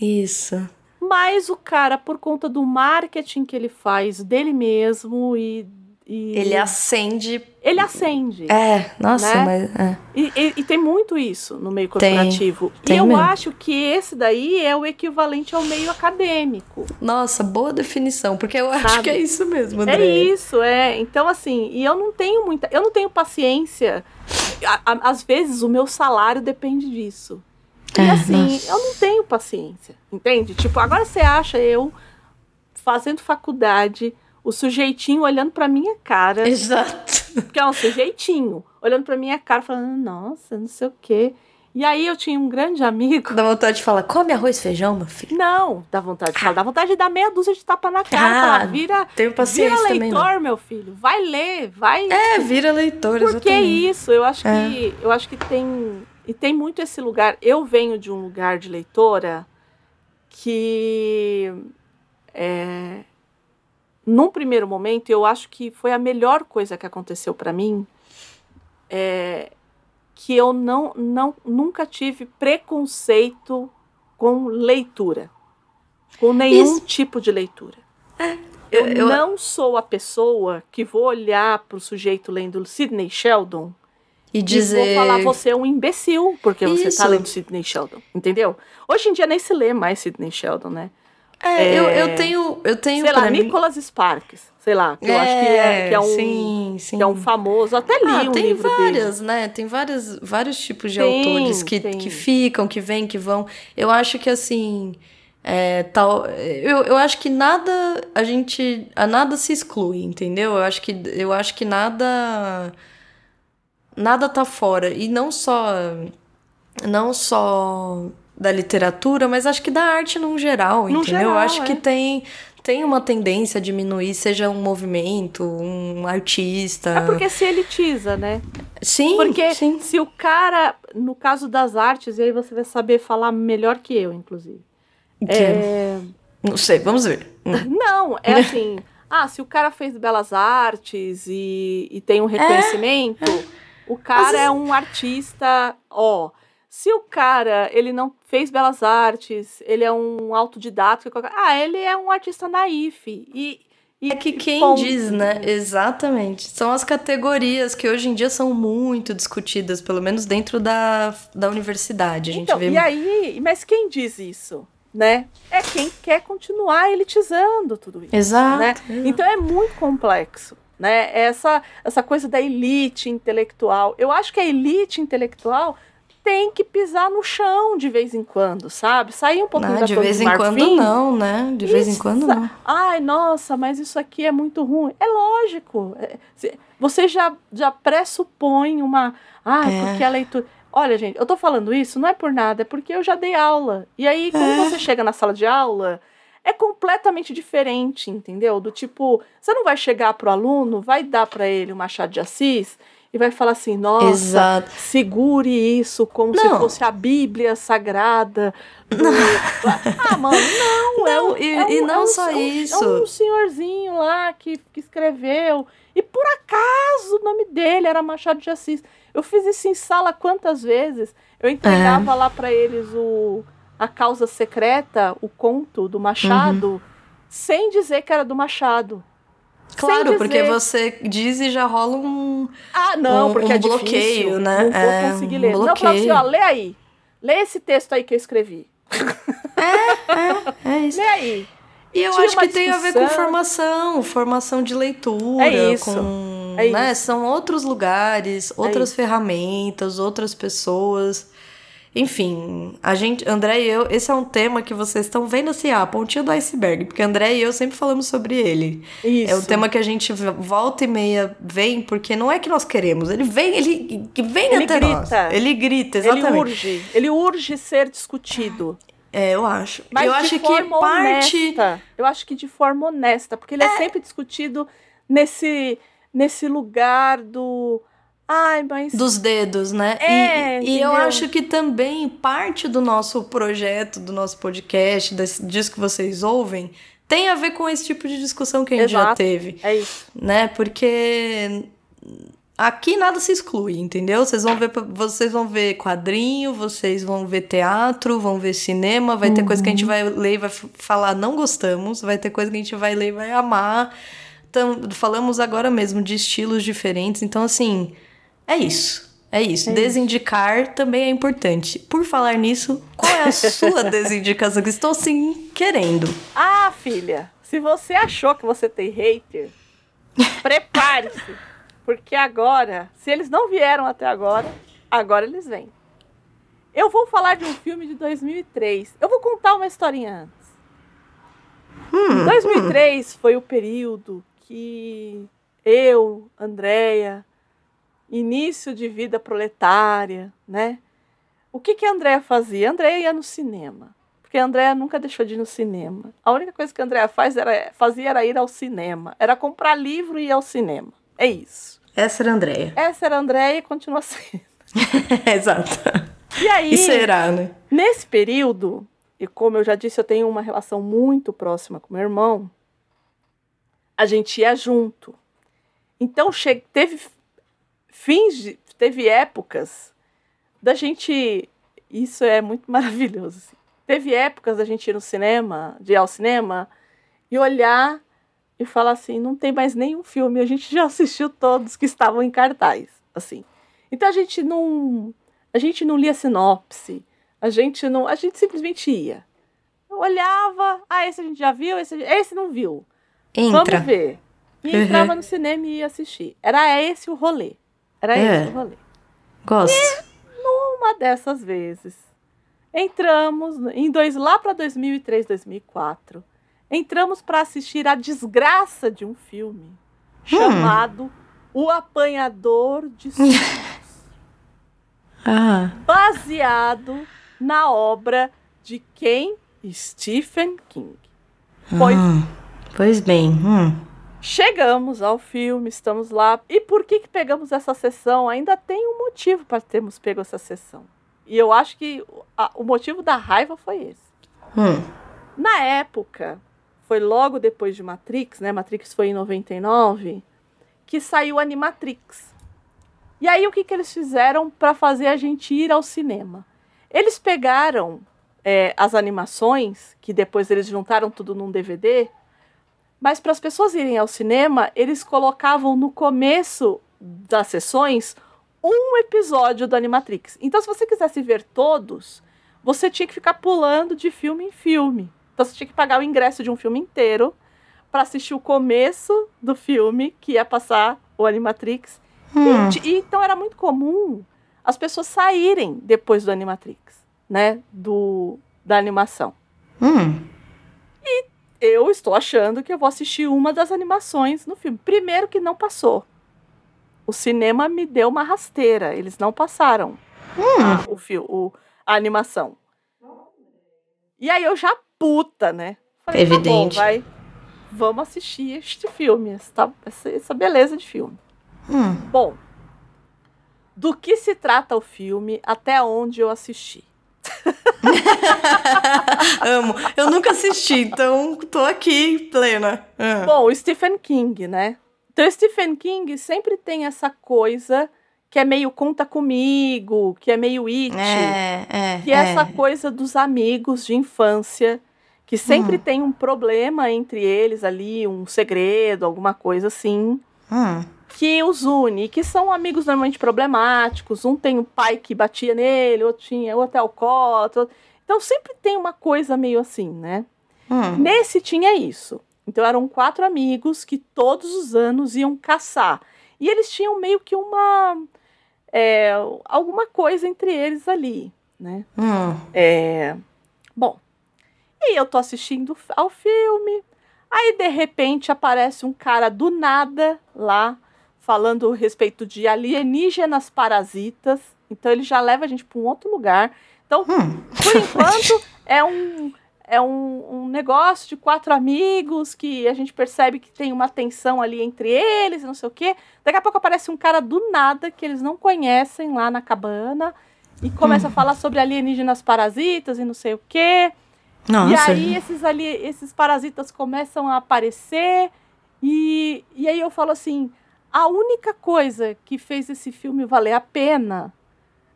isso. Mas o cara, por conta do marketing que ele faz dele mesmo e. e Ele acende. ele acende. É, nossa, Né? mas. É. E, e- e tem muito isso no meio Tem. corporativo. Tem e eu mesmo. acho que esse daí é o equivalente ao meio acadêmico. Nossa, boa definição, porque eu acho Sabe? que é isso mesmo, André. É isso, é. Então, assim, e eu não tenho muita. Eu não tenho paciência. Às vezes o meu salário depende disso. E É, assim, nossa. eu não tenho paciência. Entende? Tipo, agora você acha eu fazendo faculdade, o sujeitinho olhando pra minha cara, Exato. que é um sujeitinho, olhando pra minha cara, falando, nossa, não sei o quê. E aí eu tinha um grande amigo. Dá vontade de falar, come arroz e feijão, meu filho. Não, dá vontade de falar, dá vontade de dar meia dúzia de tapa na cara. Ah, falar, vira, Tenho paciência vira também, leitor, não. meu filho. Vai ler, vai. É, vira leitor, Porque é exatamente. isso, eu acho É. que eu acho que tem e tem muito esse lugar. Eu venho de um lugar de leitora que é, num primeiro momento eu acho que foi a melhor coisa que aconteceu para mim é, que eu não, não nunca tive preconceito com leitura, com nenhum Isso. tipo de leitura. Eu, eu- não sou a pessoa que vou olhar para o sujeito lendo Sidney Sheldon E e dizer. vou falar você é um imbecil porque você Isso. está lendo Sidney Sheldon, entendeu? Hoje em dia nem se lê mais Sidney Sheldon, né? É, eu, É. eu tenho. Eu tenho sei lá, mim- Nicholas Sparks, sei lá, que eu acho que é, que é um Sim, sim. que é um famoso, até li Ah, um tem livro dele. várias, né? Tem vários, vários tipos de Tem, autores que, tem. que ficam, que vêm, que vão. Eu acho que assim. É, tal, eu, eu acho que nada a gente a nada se exclui, entendeu? Eu acho que eu acho que nada nada tá fora e não só não só da literatura, mas acho que da arte num geral, No entendeu? geral, eu acho é. que tem tem uma tendência a diminuir, seja um movimento, um artista. É porque se elitiza, né? Sim, Porque sim. se o cara, no caso das artes, e aí você vai saber falar melhor que eu, inclusive. Que- É, Não sei, vamos ver. Hum. Não, é [laughs] assim. ah, se o cara fez belas artes e, e tem um reconhecimento, o cara é um artista, ó. Se o cara, ele não fez belas artes, ele é um autodidata, ah, ele é um artista naif. E, e É que quem ponto. diz, né? Exatamente. São as categorias que hoje em dia são muito discutidas, pelo menos dentro da, da universidade. A gente Então, vê. e aí, mas quem diz isso, né? É quem quer continuar elitizando tudo isso. Exato. né? exato. Então é muito complexo, né? Essa essa coisa da elite intelectual. Eu acho que a elite intelectual tem que pisar no chão de vez em quando, sabe? Sair um pouquinho Não, da de Torre vez em quando não, né? De vez em Isso, quando não. Ai, nossa, mas isso aqui é muito ruim. É lógico. É, Você já, já pressupõe uma. Ah, É. porque a leitura. Olha, gente, eu tô falando isso não é por nada, é porque eu já dei aula. E aí, quando É. você chega na sala de aula, é completamente diferente, entendeu? Do tipo, você não vai chegar pro aluno, vai dar para ele o Machado de Assis e vai falar assim: nossa, Exato. segure isso como se Não. fosse a Bíblia sagrada. do- [laughs] Ah, mano, não. é Não, um- e- é um- e não é um- só é isso. É um senhorzinho lá que, que escreveu. E por acaso o nome dele era Machado de Assis. Eu fiz isso em sala quantas vezes? Eu É. entregava lá para eles o A Causa Secreta, o conto do Machado, Uhum. sem dizer que era do Machado. Claro, porque você diz e já rola um. Ah, não, um- porque um é difícil. bloqueio, né? Não vou É, conseguir um ler. Não, falava assim, ó, lê aí. Lê esse texto aí que eu escrevi. É isso. Lê aí. E eu acho que tem a ver com discussão. formação, formação de leitura, É isso, com, é né, isso. são outros lugares, outras isso. ferramentas, outras pessoas. Enfim, a gente, André e eu, esse é um tema que vocês estão vendo assim, ah, a pontinha do iceberg, porque André e eu sempre falamos sobre ele. Isso. É um tema que a gente volta e meia vem, porque não é que nós queremos, ele vem, ele vem Ele até nós. grita. Ele grita, Ele exatamente. urge. Ele urge ser discutido. É, eu acho. Mas eu acho que parte honesta. Eu acho que de forma honesta, porque ele é, sempre discutido nesse, nesse lugar do. Ai, mas. dos dedos, né? É, e, e eu acho que também parte do nosso projeto, do nosso podcast, desse, disso que vocês ouvem, tem a ver com esse tipo de discussão que a gente já Exato. teve, É isso. né? Porque aqui nada se exclui, entendeu? Vocês vão ver, vocês vão ver quadrinho, vocês vão ver teatro, vão ver cinema, vai ter coisa que a Uhum. gente vai ler e vai falar não gostamos, vai ter coisa que a gente vai ler e vai amar. Então, falamos agora mesmo de estilos diferentes, então assim, é isso. É isso. É Desindicar também é importante. Por falar nisso, qual é a [laughs] sua desindicação? Que estou assim querendo. Ah, filha, se você achou que você tem hater, prepare-se. Porque agora, se eles não vieram até agora, agora eles vêm. Eu vou falar de um filme de 2003. Eu vou contar uma historinha antes. Hum, 2003 foi o período que eu, Andréia, início de vida proletária, né? O que, que a Andréia fazia? A Andréia ia no cinema. Porque a Andréia nunca deixou de ir no cinema. A única coisa que a Andréia faz era, fazia era ir ao cinema. Era comprar livro e ir ao cinema. É isso. Essa era a Andréia. Essa era a Andréia e continua [laughs] sendo. [laughs] Exato. E aí, E será, né? nesse período, e como eu já disse, eu tenho uma relação muito próxima com meu irmão, a gente ia junto. Então, teve fins, teve épocas da gente. Isso é muito [laughs] maravilhoso. assim. Teve épocas da gente ir no cinema, de ir ao cinema, e olhar e falar assim: não tem mais nenhum filme, a gente [laughs] já assistiu todos que estavam em cartaz. assim. Então a gente não. A gente não lia sinopse, a gente não. A gente simplesmente ia. Olhava, ah, esse a gente já viu, esse, esse não viu. Entra. Vamos ver. E Uhum. entrava no cinema e ia assistir. Era esse o rolê. Era É. esse o rolê. Gosto. Uma dessas vezes, entramos em dois lá para 2003, 2004. Entramos para assistir a desgraça de um filme chamado O Apanhador de Sonhos, [laughs] Ah, baseado na obra de quem? Stephen King. Pois hum. pois bem. Hum. Chegamos ao filme, estamos lá. E por que, que pegamos essa sessão? Ainda tem um motivo para termos pego essa sessão. E eu acho que a- o motivo da raiva foi esse. Hum. Na época, foi logo depois de Matrix, né? Matrix foi em 99, que saiu Animatrix. E aí o que, que eles fizeram para fazer a gente ir ao cinema? Eles pegaram é, as animações, que depois eles juntaram tudo num DVD, mas para as pessoas irem ao cinema, eles colocavam no começo das sessões um episódio do Animatrix. Então, se você quisesse ver todos, você tinha que ficar pulando de filme em filme. Então, você tinha que pagar o ingresso de um filme inteiro para assistir o começo do filme, que ia passar o Animatrix. Hum. E, e então era muito comum as pessoas saírem depois do Animatrix, né? Do, da animação. Hum. Eu estou achando que eu vou assistir uma das animações no filme. Primeiro que não passou. O cinema me deu uma rasteira. Eles não passaram a, o fio, o, a animação. E aí eu já puta, né? Falei, tá bom, Evidente. vai. Vamos assistir este filme, essa, essa, essa beleza de filme. Hum. Bom, do que se trata o filme até onde eu assisti? [laughs] Amo. Eu nunca assisti, então tô aqui plena. Ah. Bom, o Stephen King, né? Então, o Stephen King sempre tem essa coisa que é meio conta comigo, que é meio it, É, é. que é, essa coisa dos amigos de infância, que sempre Hum. tem um problema entre eles ali, um segredo, alguma coisa assim, Hum. Que os une, que são amigos normalmente problemáticos. Um tem um pai que batia nele, outro tinha, outro é alcoólatra. Então sempre tem uma coisa meio assim, né? Hum. Nesse tinha isso. Então eram quatro amigos que todos os anos iam caçar. E eles tinham meio que uma. é, alguma coisa entre eles ali, né? Hum. É, bom. E eu tô assistindo ao filme. Aí, de repente, aparece um cara do nada lá, falando a respeito de alienígenas parasitas. Então, ele já leva a gente para um outro lugar. Então, Hum. por enquanto, é um, é um, um negócio de quatro amigos que a gente percebe que tem uma tensão ali entre eles, não sei o quê. Daqui a pouco aparece um cara do nada que eles não conhecem lá na cabana e começa a falar sobre alienígenas parasitas e não sei o quê. E aí esses, ali, esses parasitas começam a aparecer e, e aí eu falo assim, a única coisa que fez esse filme valer a pena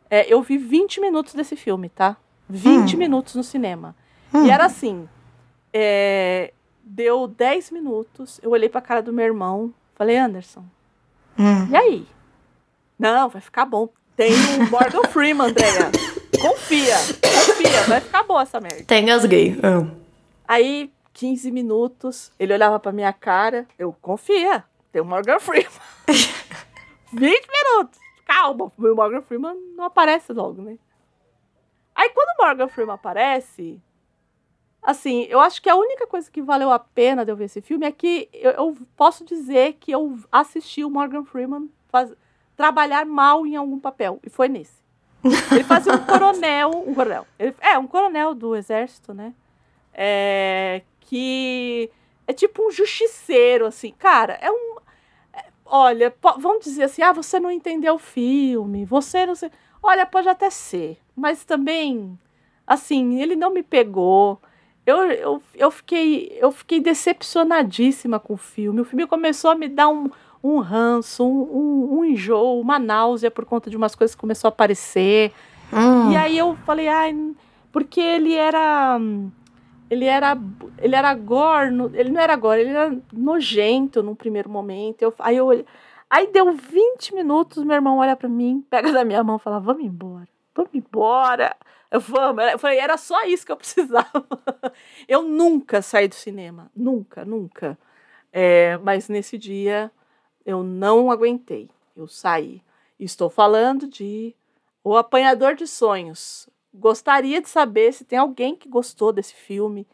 é, eu vi 20 minutos desse filme, tá? 20 Hum. minutos no cinema. Hum. E era assim, é, deu 10 minutos, eu olhei pra cara do meu irmão, falei, Anderson, Hum. e aí? Não, vai ficar bom. Tem o Morgan Freeman, Andréia. Confia, confia, vai ficar boa essa merda. Até engasguei. Ah. Aí, 15 minutos, ele olhava pra minha cara, eu confia, tem o Morgan Freeman. [laughs] 20 minutos, calma, o Morgan Freeman não aparece logo, né? Aí quando o Morgan Freeman aparece, Assim, eu acho que a única coisa que valeu a pena de eu ver esse filme é que eu, eu posso dizer que eu assisti o Morgan Freeman faz- trabalhar mal em algum papel. E foi nesse. Ele fazia um coronel. Um coronel. Ele- é, um coronel do exército, né? É, que é tipo um justiceiro, assim. Cara, é um. Olha, vamos dizer assim: ah, você não entendeu o filme, você não sei. Olha, pode até ser, mas também, assim, ele não me pegou. Eu, eu, eu, fiquei, eu fiquei decepcionadíssima com o filme. O filme começou a me dar um, um ranço, um, um, um enjoo, uma náusea por conta de umas coisas que começou a aparecer. Hum. E aí eu falei, ai, porque ele era. Ele era. Ele era gore. ele não era gore, ele era nojento num primeiro momento. Eu, aí eu Aí deu 20 minutos, meu irmão olha pra mim, pega da minha mão e fala: vamos embora, vamos embora. Eu vamos. Eu falei, era só isso que eu precisava. [laughs] Eu nunca saí do cinema. Nunca, nunca. É, mas nesse dia eu não aguentei. Eu saí. Estou falando de O Apanhador de Sonhos. Gostaria de saber se tem alguém que gostou desse filme.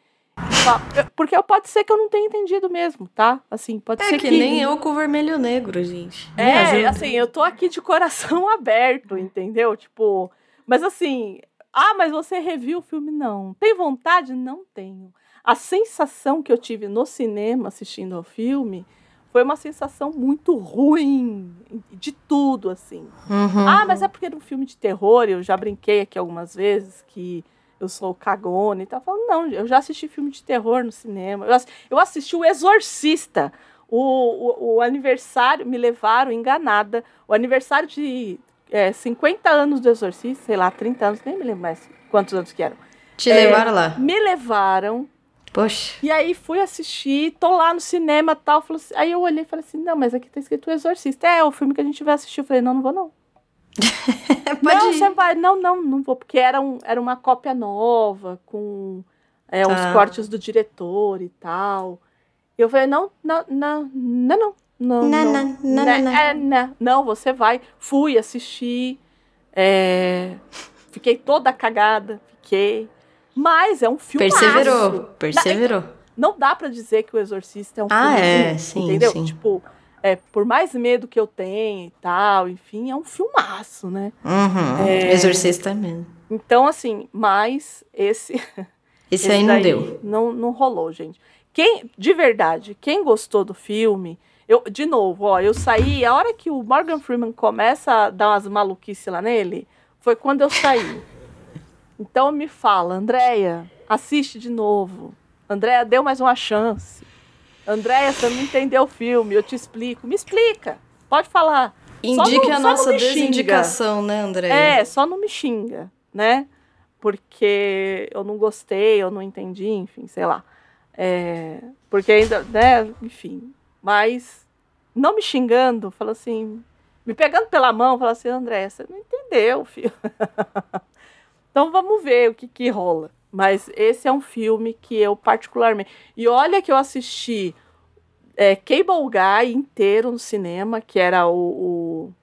Porque pode ser que eu não tenha entendido mesmo, tá? Assim, pode É ser que, nem eu com o vermelho negro, gente. Me É, ajuda. assim, eu tô aqui de coração [laughs] aberto, entendeu? Tipo, mas assim, ah, mas você reviu o filme? Não. Tem vontade? Não tenho. A sensação que eu tive no cinema assistindo ao filme foi uma sensação muito ruim de tudo, assim. Uhum. Ah, mas é porque era um filme de terror, eu já brinquei aqui algumas vezes que eu sou cagona e tal. Falando, não, eu já assisti filme de terror no cinema. Eu, ass- eu assisti O Exorcista. O, o, o aniversário, me levaram enganada. O aniversário de é, 50 anos do Exorcista, sei lá, 30 anos, nem me lembro mais quantos anos que eram. Te é, levaram lá. Me levaram Poxa. e aí fui assistir, tô lá no cinema e tal. falou assim- aí eu olhei e falei assim: não, mas aqui tá escrito O Exorcista. É, o filme que a gente vai assistir. Eu falei: não, não vou não. [laughs] Não, ir. você vai. Não, não, não vou. Porque era, um, era uma cópia nova, com é, uns Tá. cortes do diretor e tal. E eu falei: não, não, não, não, não. Não, Não, não, não, não, né, não. é, não, não, você vai. Fui assistir. é, fiquei toda cagada. Fiquei. Mas é um filme. Perseverou. Perseverou. Não dá pra dizer que o Exorcista é um Ah, filme é, ruim, sim, entendeu? sim. Tipo, é, por mais medo que eu tenha e tal, enfim, é um filmaço, né? Uhum. É. Exorcista mesmo. Então, assim, mas esse, [laughs] Esse, esse aí não deu. Não, não rolou, gente. Quem, de verdade, quem gostou do filme, eu, de novo, ó, eu saí, a hora que o Morgan Freeman começa a dar umas maluquices lá nele, foi quando eu saí. Então me fala, Andréia, assiste de novo. Andréia, deu mais uma chance. Andréia, você não entendeu o filme, eu te explico. Me explica, pode falar. Indique não- a nossa me xinga. desindicação, né, André? É, só não me xinga, né? Porque eu não gostei, eu não entendi, enfim, sei lá. É, porque ainda, né, enfim. Mas não me xingando, fala assim, me pegando pela mão, fala assim, André, você não entendeu, filho. [laughs] então vamos ver o que que rola. Mas esse é um filme que eu particularmente. E olha que eu assisti é, Cable Guy inteiro no cinema, que era o, o-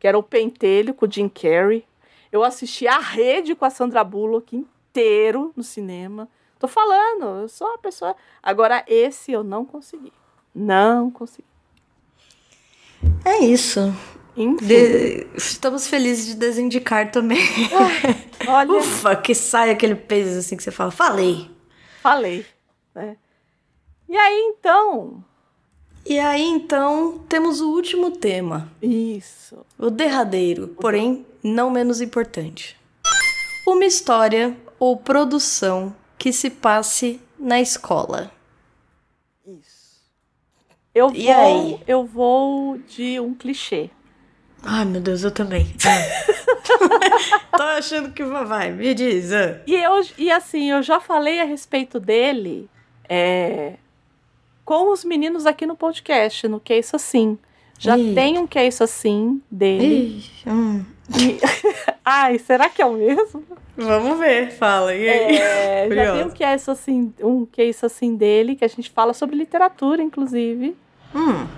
que era o Pentelho com o Jim Carrey. Eu assisti a Rede com a Sandra Bullock inteiro no cinema. Tô falando, eu sou uma pessoa. Agora esse eu não consegui. Não consegui. É isso. De- Estamos felizes de desindicar também. [laughs] Ufa, que sai aquele peso assim que você fala. Falei. falei, né? E aí então, E aí, então, temos o último tema. isso. O derradeiro, porém não menos importante. Uma história ou produção que se passe na escola. Isso. Eu E vou, aí? eu vou de um clichê. Ai, meu Deus, eu também. [laughs] Tô achando que vai. Me diz. ah. E, eu, e assim, eu já falei a respeito dele é, com os meninos aqui no podcast, no Que É Isso Assim. Já Ih. tem um Que É Isso Assim dele. Ih, hum. E- [laughs] Ai, será que é o mesmo? Vamos ver, fala. E aí? É, já tem um que, é isso assim, um que é isso assim dele, que a gente fala sobre literatura, inclusive.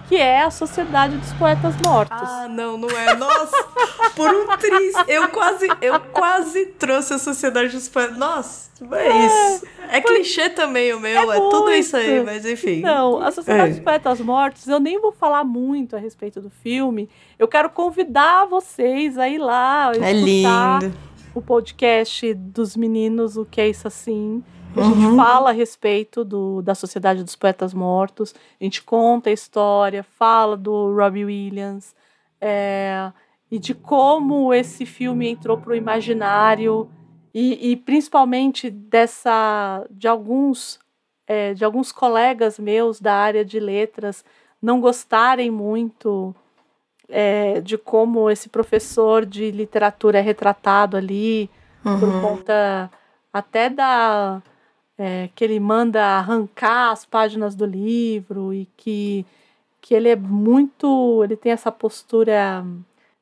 Que é a Sociedade dos Poetas Mortos. Ah, não, não é. Nossa, [laughs] por um triz. Eu quase, eu quase trouxe a Sociedade dos Poetas. Nossa, é isso. É clichê também o meu, é, tudo isso aí, mas enfim. Não, a Sociedade É. dos Poetas Mortos, eu nem vou falar muito a respeito do filme. Eu quero convidar vocês a ir lá, É lindo. o podcast dos meninos, o que é isso assim. A gente Uhum. fala a respeito do, da Sociedade dos Poetas Mortos, a gente conta a história, fala do Robbie Williams, é, e de como esse filme entrou para o imaginário, e, e principalmente dessa de alguns, é, de alguns colegas meus da área de letras não gostarem muito é, de como esse professor de literatura é retratado ali, por Uhum. conta até da é, que ele manda arrancar as páginas do livro e que, que ele é muito ele tem essa postura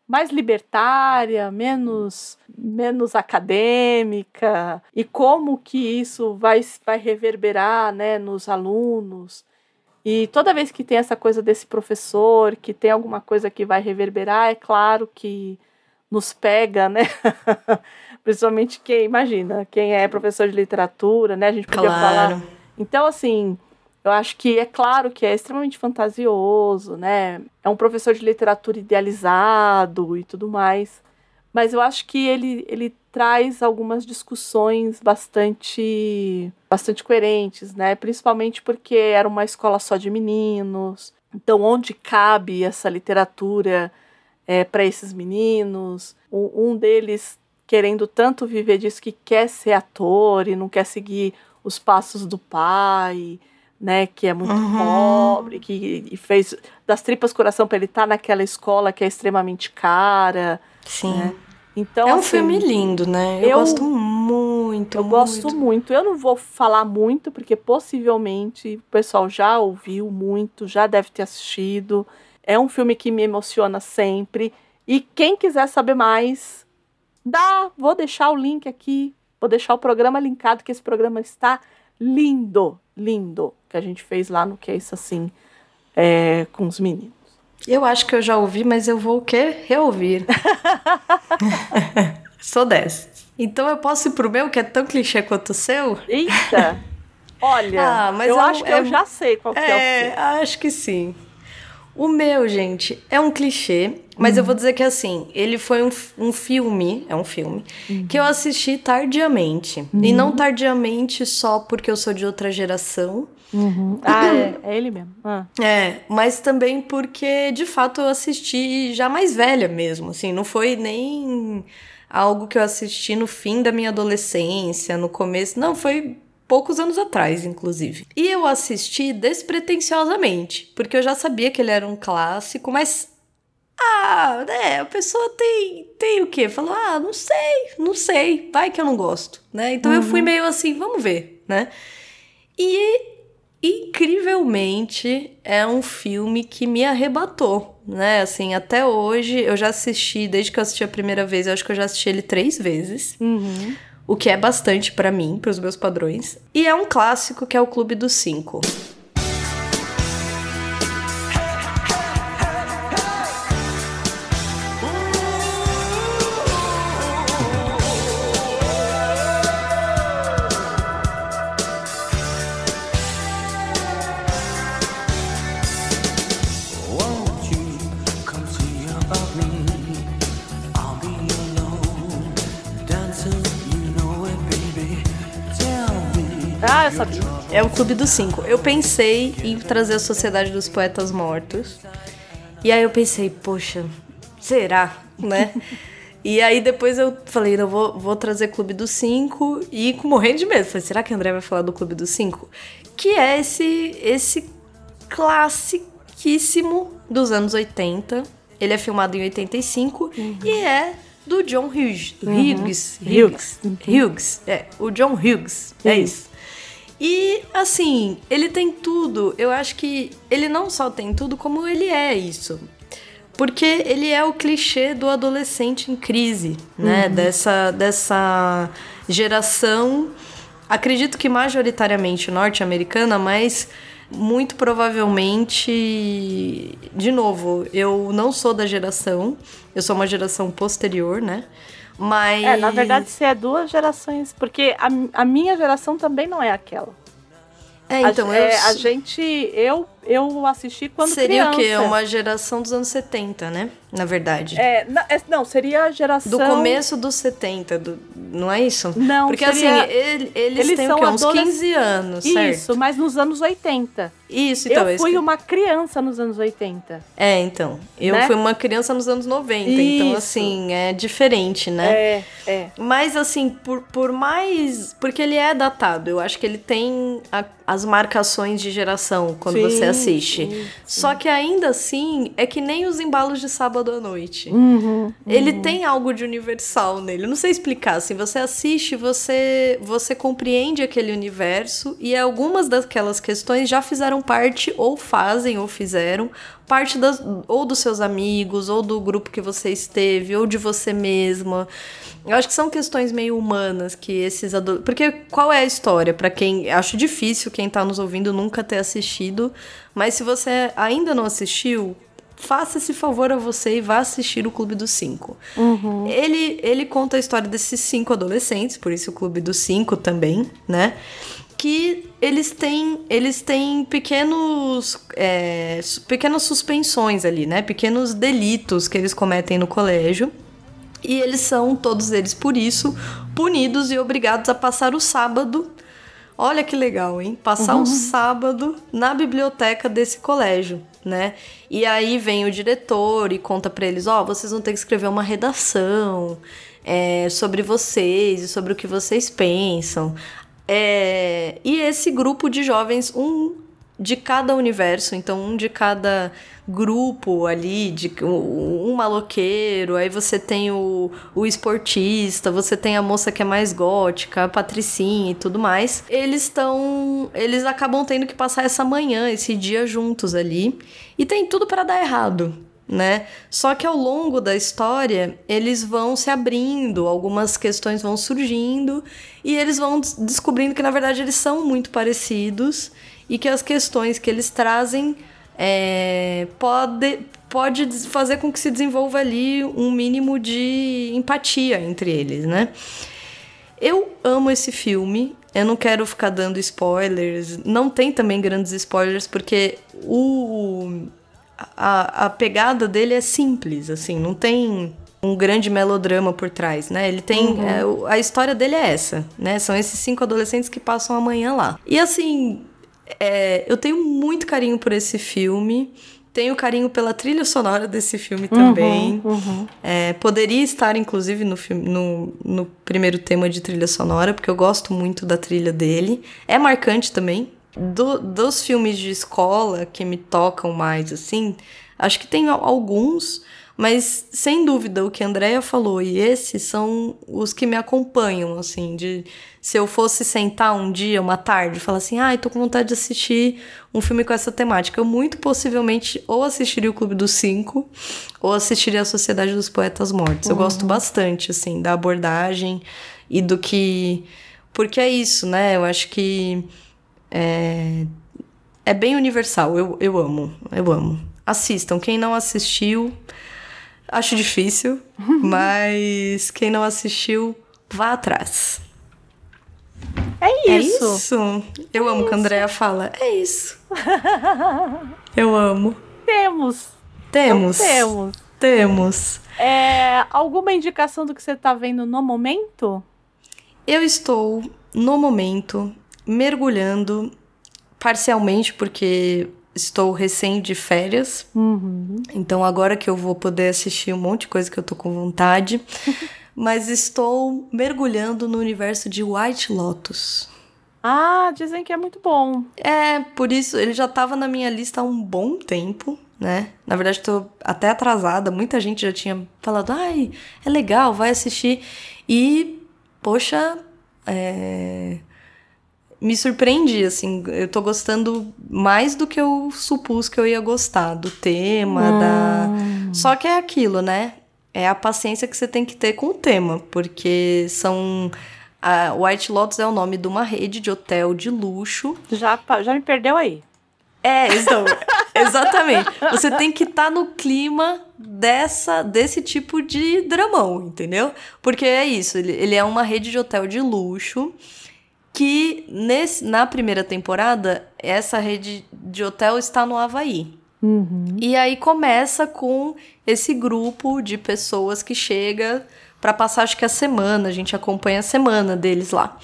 mais libertária, menos menos acadêmica e como que isso vai vai reverberar, né, nos alunos. E toda vez que tem essa coisa desse professor, que tem alguma coisa que vai reverberar, é claro que nos pega, né? [laughs] Principalmente quem, imagina, quem é professor de literatura, né? A gente podia falar. Claro. Então, assim, eu acho que é claro que é extremamente fantasioso, né? É um professor de literatura idealizado e tudo mais. Mas eu acho que ele, ele traz algumas discussões bastante, bastante coerentes, né? Principalmente porque era uma escola só de meninos. Então, onde cabe essa literatura é, para esses meninos? Um, um deles querendo tanto viver disso que quer ser ator e não quer seguir os passos do pai, né? Que é muito Uhum. pobre, que fez das tripas coração para ele estar naquela escola que é extremamente cara. Sim. né? Então, é um assim, filme lindo, né? Eu, eu- gosto muito. Eu gosto muito. muito. Eu não vou falar muito, porque possivelmente o pessoal já ouviu muito, já deve ter assistido. É um filme que me emociona sempre. E quem quiser saber mais, dá. Vou deixar o link aqui. Vou deixar o programa linkado, que esse programa está lindo, lindo. Que a gente fez lá no Que é Isso Assim, é, com os meninos. Eu acho que eu já ouvi, mas eu vou o quê? Reouvir. [laughs] Sou dessa. Então eu posso ir pro meu, que é tão clichê quanto o seu? Eita! Olha, Ah, mas eu é um- acho que é eu já sei qual que é, o É, seu. acho que sim. O meu, gente, é um clichê, mas eu vou dizer que assim, ele foi um, um filme, é um filme, que eu assisti tardiamente. E não tardiamente só porque eu sou de outra geração, [coughs] Ah, é, é ele mesmo. Ah. é, mas também porque de fato eu assisti já mais velha mesmo, assim, não foi nem algo que eu assisti no fim da minha adolescência, no começo, não, foi poucos anos atrás, inclusive. E eu assisti despretensiosamente, porque eu já sabia que ele era um clássico, mas ah, né, a pessoa tem tem o quê? Falou: "Ah, não sei, não sei, vai que eu não gosto", né? Então eu fui meio assim, vamos ver, né? E incrivelmente é um filme que me arrebatou, né? Assim, até hoje eu já assisti, desde que eu assisti a primeira vez, eu acho que eu já assisti ele três vezes. Uhum. O que é bastante pra mim, pros meus padrões. E é um clássico que é o Clube dos Cinco. É o Clube dos Cinco. Eu pensei em trazer a Sociedade dos Poetas Mortos. E aí eu pensei, poxa, será, né? [laughs] e aí depois eu falei, não, vou, vou trazer Clube dos Cinco e com morrendo de medo. Falei, será que a André vai falar do Clube dos Cinco? Que é esse, esse classiquíssimo dos anos 80. Ele é filmado em 85 e é do John Hughes. Hughes. Hughes. Hughes. É, o John Hughes. É isso. E assim, ele tem tudo. Eu acho que ele não só tem tudo, como ele é isso. Porque ele é o clichê do adolescente em crise, né? Dessa, dessa geração, acredito que majoritariamente norte-americana, mas muito provavelmente. De novo, eu não sou da geração, eu sou uma geração posterior, né? Mas. É, na verdade, você é duas gerações, porque a, a minha geração também não é aquela. É, então, a, eu. é, a gente, eu, eu assisti quando Seria criança. o quê? Uma geração dos anos 70, né? Na verdade. É, na- é, não, seria a geração... Do começo dos 70, do- não é isso? Não, Porque seria- assim, ele- eles, eles têm são o quê? Uns adolesc- 15 anos, certo? Isso, mas nos anos 80. Isso, então. eu isso fui que- uma criança nos anos 80. É, então. Eu Né? fui uma criança nos anos 90, então Isso. assim, é diferente, né? É, é. Mas assim, por, por mais. Porque ele é datado, eu acho que ele tem a- as marcações de geração quando Sim, você assiste. sim, Só que ainda assim, é que nem os embalos de sábado à noite. Uhum, Ele tem algo de universal nele. Eu não sei explicar. Assim, você assiste, você você compreende aquele universo e algumas daquelas questões já fizeram parte ou fazem ou fizeram parte das, ou dos seus amigos ou do grupo que você esteve ou de você mesma. Eu acho que são questões meio humanas que esses adolescentes. Porque qual é a história? Pra quem. Acho difícil quem tá nos ouvindo nunca ter assistido. Mas se você ainda não assistiu, faça esse favor a você e vá assistir o Clube dos Cinco. Ele, ele conta a história desses cinco adolescentes, por isso o Clube dos Cinco também, né? Que eles têm, eles têm pequenos, é, pequenas suspensões ali, né? Pequenos delitos que eles cometem no colégio. E eles são, todos eles por isso, punidos e obrigados a passar o sábado. Olha que legal, hein? Passar o sábado na biblioteca desse colégio, né? E aí vem o diretor e conta pra eles: ó, vocês vão ter que escrever uma redação é, sobre vocês e sobre o que vocês pensam. É, e esse grupo de jovens, um de cada universo, então um de cada grupo ali, de um um maloqueiro, aí você tem o, o esportista, você tem a moça que é mais gótica, a patricinha e tudo mais. Eles estão, eles acabam tendo que passar essa manhã, esse dia juntos ali, e tem tudo para dar errado. Né? Só que ao longo da história, eles vão se abrindo, algumas questões vão surgindo e eles vão des- descobrindo que na verdade eles são muito parecidos e que as questões que eles trazem é, pode, pode fazer com que se desenvolva ali um mínimo de empatia entre eles, né? Eu amo esse filme. Eu não quero ficar dando spoilers. Não tem também grandes spoilers, porque o, a, a pegada dele é simples, assim, não tem um grande melodrama por trás, né? Ele tem. é, o- a história dele é essa, né? São esses cinco adolescentes que passam amanhã lá. E assim, é, eu tenho muito carinho por esse filme. Tenho carinho pela trilha sonora desse filme também. É, poderia estar, inclusive, no, filme, no, no primeiro tema de trilha sonora, porque eu gosto muito da trilha dele. É marcante também. Do- dos filmes de escola que me tocam mais, assim, acho que tem al- alguns, mas sem dúvida o que a Andrea falou, e esses são os que me acompanham, assim, de se eu fosse sentar um dia, uma tarde, e falar assim, ai, tô com vontade de assistir um filme com essa temática, eu muito possivelmente ou assistiria o Clube dos Cinco, ou assistiria a Sociedade dos Poetas Mortos. Eu gosto bastante, assim, da abordagem e do que. Porque é isso, né? Eu acho que é, é bem universal. Eu, eu amo, eu amo. Assistam. Quem não assistiu, acho difícil, [laughs] mas quem não assistiu, vá atrás. É É isso. isso. Eu amo que a Andrea fala. É isso. [laughs] Eu amo. Temos. Temos. Temos. Temos. É, alguma indicação do que você tá vendo no momento? Eu estou, no momento, mergulhando parcialmente, porque estou recém de férias. Então, agora que eu vou poder assistir um monte de coisa que eu tô com vontade. [laughs] mas estou mergulhando no universo de White Lotus. Ah, dizem que é muito bom. É, por isso, ele já tava na minha lista há um bom tempo, né? Na verdade, tô até atrasada. Muita gente já tinha falado, ai, é legal, vai assistir. E, poxa, é... me surpreendi, assim. Eu tô gostando mais do que eu supus que eu ia gostar, do tema, da. Só que é aquilo, né? É a paciência que você tem que ter com o tema, porque são. A White Lotus é o nome de uma rede de hotel de luxo Já, já me perdeu aí. É, então, [laughs] exatamente. Você tem que estar no clima dessa desse tipo de dramão, entendeu? Porque é isso, ele, ele é uma rede de hotel de luxo que nesse, na primeira temporada, essa rede de hotel está no Havaí. E aí começa com esse grupo de pessoas que chega para passar acho que a semana, a gente acompanha a semana deles lá.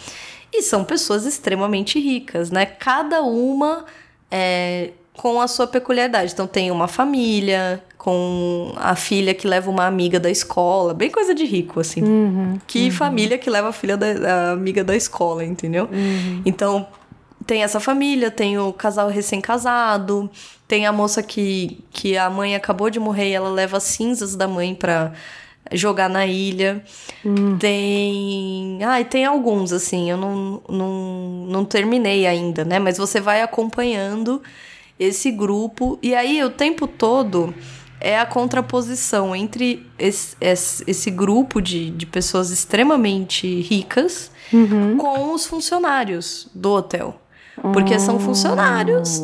E são pessoas extremamente ricas, né? Cada uma é, com a sua peculiaridade. Então tem uma família com a filha que leva uma amiga da escola, bem coisa de rico assim. Que família que leva a filha da, da amiga da escola, entendeu? Então tem essa família, tem o casal recém-casado, tem a moça que, que a mãe acabou de morrer e ela leva as cinzas da mãe pra jogar na ilha. Tem. Ai, tem alguns, assim, eu não, não, não terminei ainda, né? Mas você vai acompanhando esse grupo, e aí o tempo todo é a contraposição entre esse, esse, esse grupo de, de pessoas extremamente ricas com os funcionários do hotel. Porque são funcionários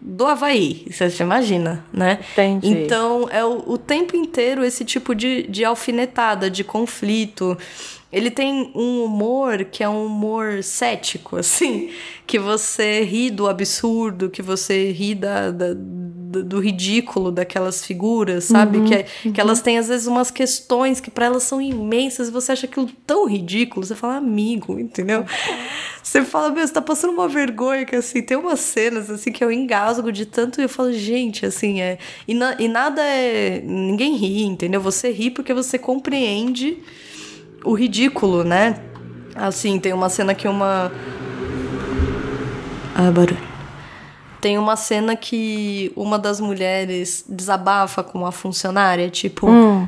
do Havaí, você imagina, né? Entendi. Então, é o, o tempo inteiro esse tipo de, de alfinetada, de conflito. Ele tem um humor que é um humor cético, assim, que você ri do absurdo, que você ri da, da- do, ridículo daquelas figuras, sabe? que, é- que elas têm, às vezes, umas questões que para elas são imensas e você acha aquilo tão ridículo, você fala, amigo, entendeu? Você fala, meu, você tá passando uma vergonha que, assim, tem umas cenas, assim, que eu engasgo de tanto e eu falo, gente, assim, é... E, na- e nada é... Ninguém ri, entendeu? Você ri porque você compreende o ridículo, né? Assim, tem uma cena que uma... Ah, barulho. Tem uma cena que uma das mulheres desabafa com uma funcionária, tipo,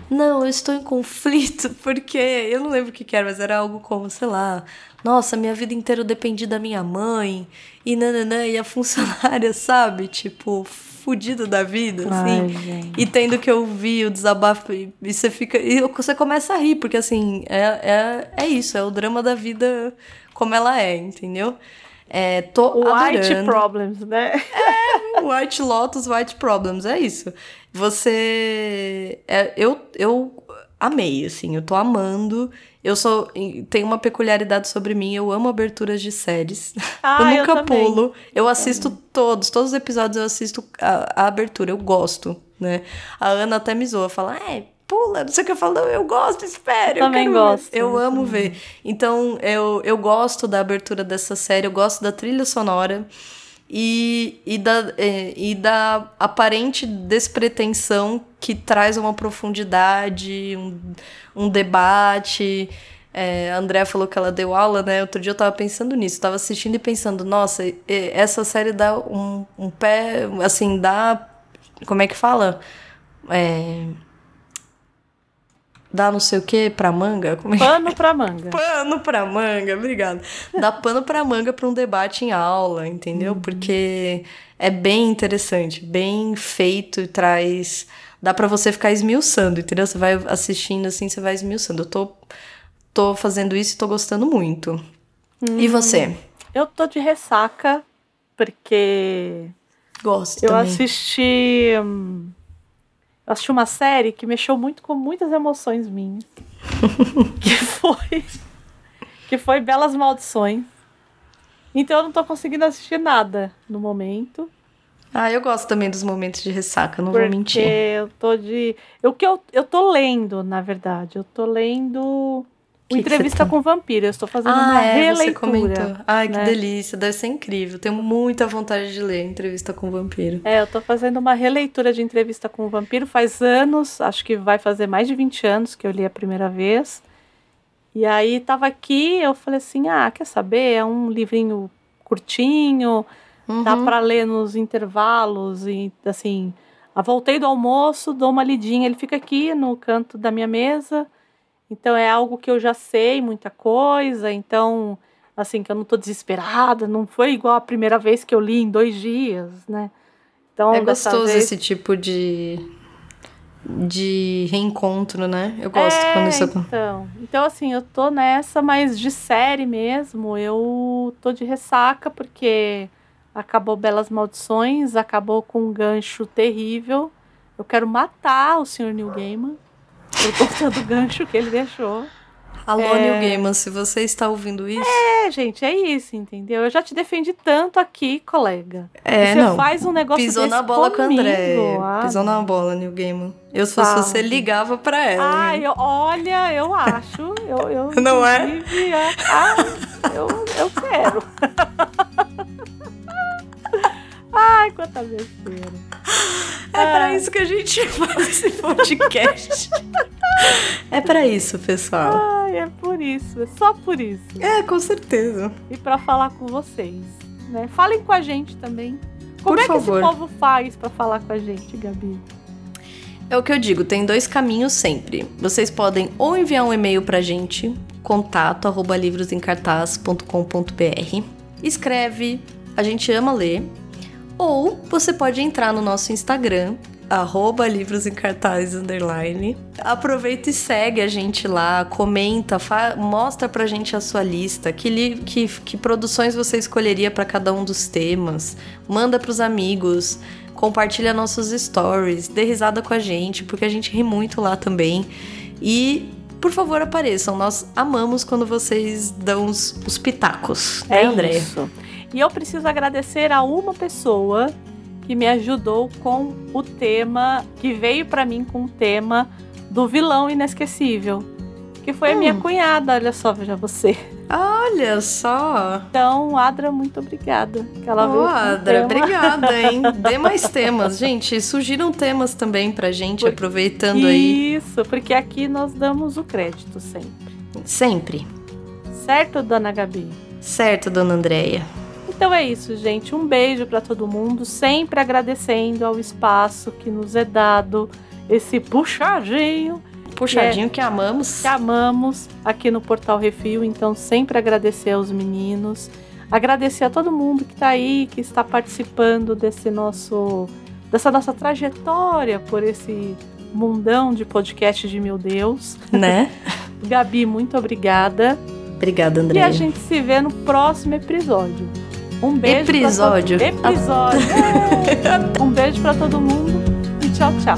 não, eu estou em conflito [laughs] porque eu não lembro o que, que era, mas era algo como, sei lá, nossa, minha vida inteira eu dependi da minha mãe e nananã, e a funcionária, [laughs] sabe, tipo, fudida da vida, assim. Ai, gente. E tendo que ouvir o desabafo, e, e você fica. E você começa a rir, porque assim, é, é, é isso, é o drama da vida como ela é, entendeu? É, tô White adorando. Problems, né? White Lotus, White Problems, é isso. Você. é, eu, eu amei, assim, eu tô amando. Eu sou. Tenho uma peculiaridade sobre mim, eu amo aberturas de séries. [laughs] Ah, eu eu nunca também. pulo. Eu assisto todos, todos os episódios eu assisto a, a abertura, eu gosto, né? A Ana até me zoa, fala, é. Pula, não sei o que eu falo, não, eu gosto, espere. Eu também ver." gosto, Eu eu amo ver. Então, eu, eu gosto da abertura dessa série, eu gosto da trilha sonora e, e, da, é, e da aparente despretensão que traz uma profundidade, um, um debate. É, a Andrea falou que ela deu aula, né? Outro dia eu tava pensando nisso, tava assistindo e pensando, nossa, essa série dá um, um pé, assim, dá. Como é que fala? É, dá não sei o que pra manga? Como é Pano pra manga. pano pra manga, obrigada. Dá pano pra manga pra um debate em aula, entendeu? Porque é bem interessante, bem feito e traz. Dá pra você ficar esmiuçando, entendeu? Você vai assistindo assim, você vai esmiuçando. Eu tô, tô fazendo isso e tô gostando muito. E você? Eu tô de ressaca, porque Gosto eu também. assisti. hum, eu assisti uma série que mexeu muito com muitas emoções minhas. [laughs] que foi. Que foi Belas Maldições. Então eu não tô conseguindo assistir nada no momento. Ah, eu gosto também dos momentos de ressaca, não vou Porque mentir. eu tô de. O que eu, eu tô lendo, na verdade. Eu tô lendo. Que que Entrevista você tá- com Vampiro. Eu estou fazendo uma Ah, é, você releitura. comentou. Ai, que né? delícia, deve ser incrível. Tenho muita vontade de ler Entrevista com o Vampiro. É, eu tô fazendo uma releitura de entrevista com o vampiro faz anos, acho que vai fazer mais de 20 anos que eu li a primeira vez. E aí tava aqui, eu falei assim: "Ah, quer saber? É um livrinho curtinho, dá Uhum. pra ler nos intervalos e assim, voltei do almoço, dou uma lidinha, ele fica aqui no canto da minha mesa. Então é algo que eu já sei muita coisa, então assim que eu não tô desesperada, não foi igual a primeira vez que eu li em dois dias, né? Então, É gostoso vez- esse tipo de de reencontro, né? Eu gosto é, quando isso acontece. então. Então, assim, eu tô nessa, mas de série mesmo, eu tô de ressaca, porque Acabou Belas Maldições, acabou com um gancho terrível. Eu quero matar o Sr. Neil Gaiman por conta do gancho que ele deixou. Alô, É. Neil Gaiman, se você está ouvindo isso. É, gente, é isso, entendeu? Eu já te defendi tanto aqui, colega. É, você não. faz um negócio Pisou na bola com o comigo. André. Ah, Pisou na bola, Neil Gaiman. Eu, se fosse você, ligava pra ela. Ah, eu, olha, eu acho. Eu, eu, [laughs] Não é? é- Ah, eu, eu quero. [laughs] Ai, quanta besteira. É pra isso que a gente [laughs] faz esse podcast. é pra isso, pessoal. Ai, é por isso, é só por isso. É, com certeza. E pra falar com vocês, né? Falem com a gente também. Como Por é que favor. esse povo faz pra falar com a gente, Gabi? É o que eu digo, tem dois caminhos sempre. Vocês podem ou enviar um e-mail pra gente, contato arroba livrosemcartaz.com.br. Escreve, a gente ama ler. Ou você pode entrar no nosso Instagram, arroba livrosemcartaz, underline. Aproveita e segue a gente lá, comenta, mostra pra gente a sua lista, que, li- que, que produções você escolheria pra cada um dos temas. Manda pros amigos, compartilha nossos stories, dê risada com a gente, porque a gente ri muito lá também. E, por favor, apareçam. Nós amamos quando vocês dão os, os pitacos. É né, Andréia? isso. E eu preciso agradecer a uma pessoa que me ajudou com o tema, que veio pra mim com o tema do vilão inesquecível. Que foi a minha Hum. cunhada, olha só, veja você. Olha só! Então, Adra, muito obrigada. Que ela veio Ô, com o Adra, obrigada, hein? [laughs] Dê mais temas. Gente, surgiram temas também pra gente, Por- aproveitando aí. Isso, porque aqui nós damos o crédito sempre. Sempre. Certo, dona Gabi? Certo, dona Andréia. Então é isso, gente. Um beijo pra todo mundo, sempre agradecendo ao espaço que nos é dado, esse puxadinho Puxadinho que amamos. que amamos aqui no Portal Refil. Então, sempre agradecer aos meninos, agradecer a todo mundo que tá aí, que está participando desse nosso, dessa nossa trajetória por esse mundão de podcast de meu Deus. Né? [laughs] Gabi, muito obrigada. Obrigada, E a gente se vê no próximo episódio. Um beijo. pra Episódio. todo- Episódio. É. [laughs] um beijo pra todo mundo e tchau, tchau.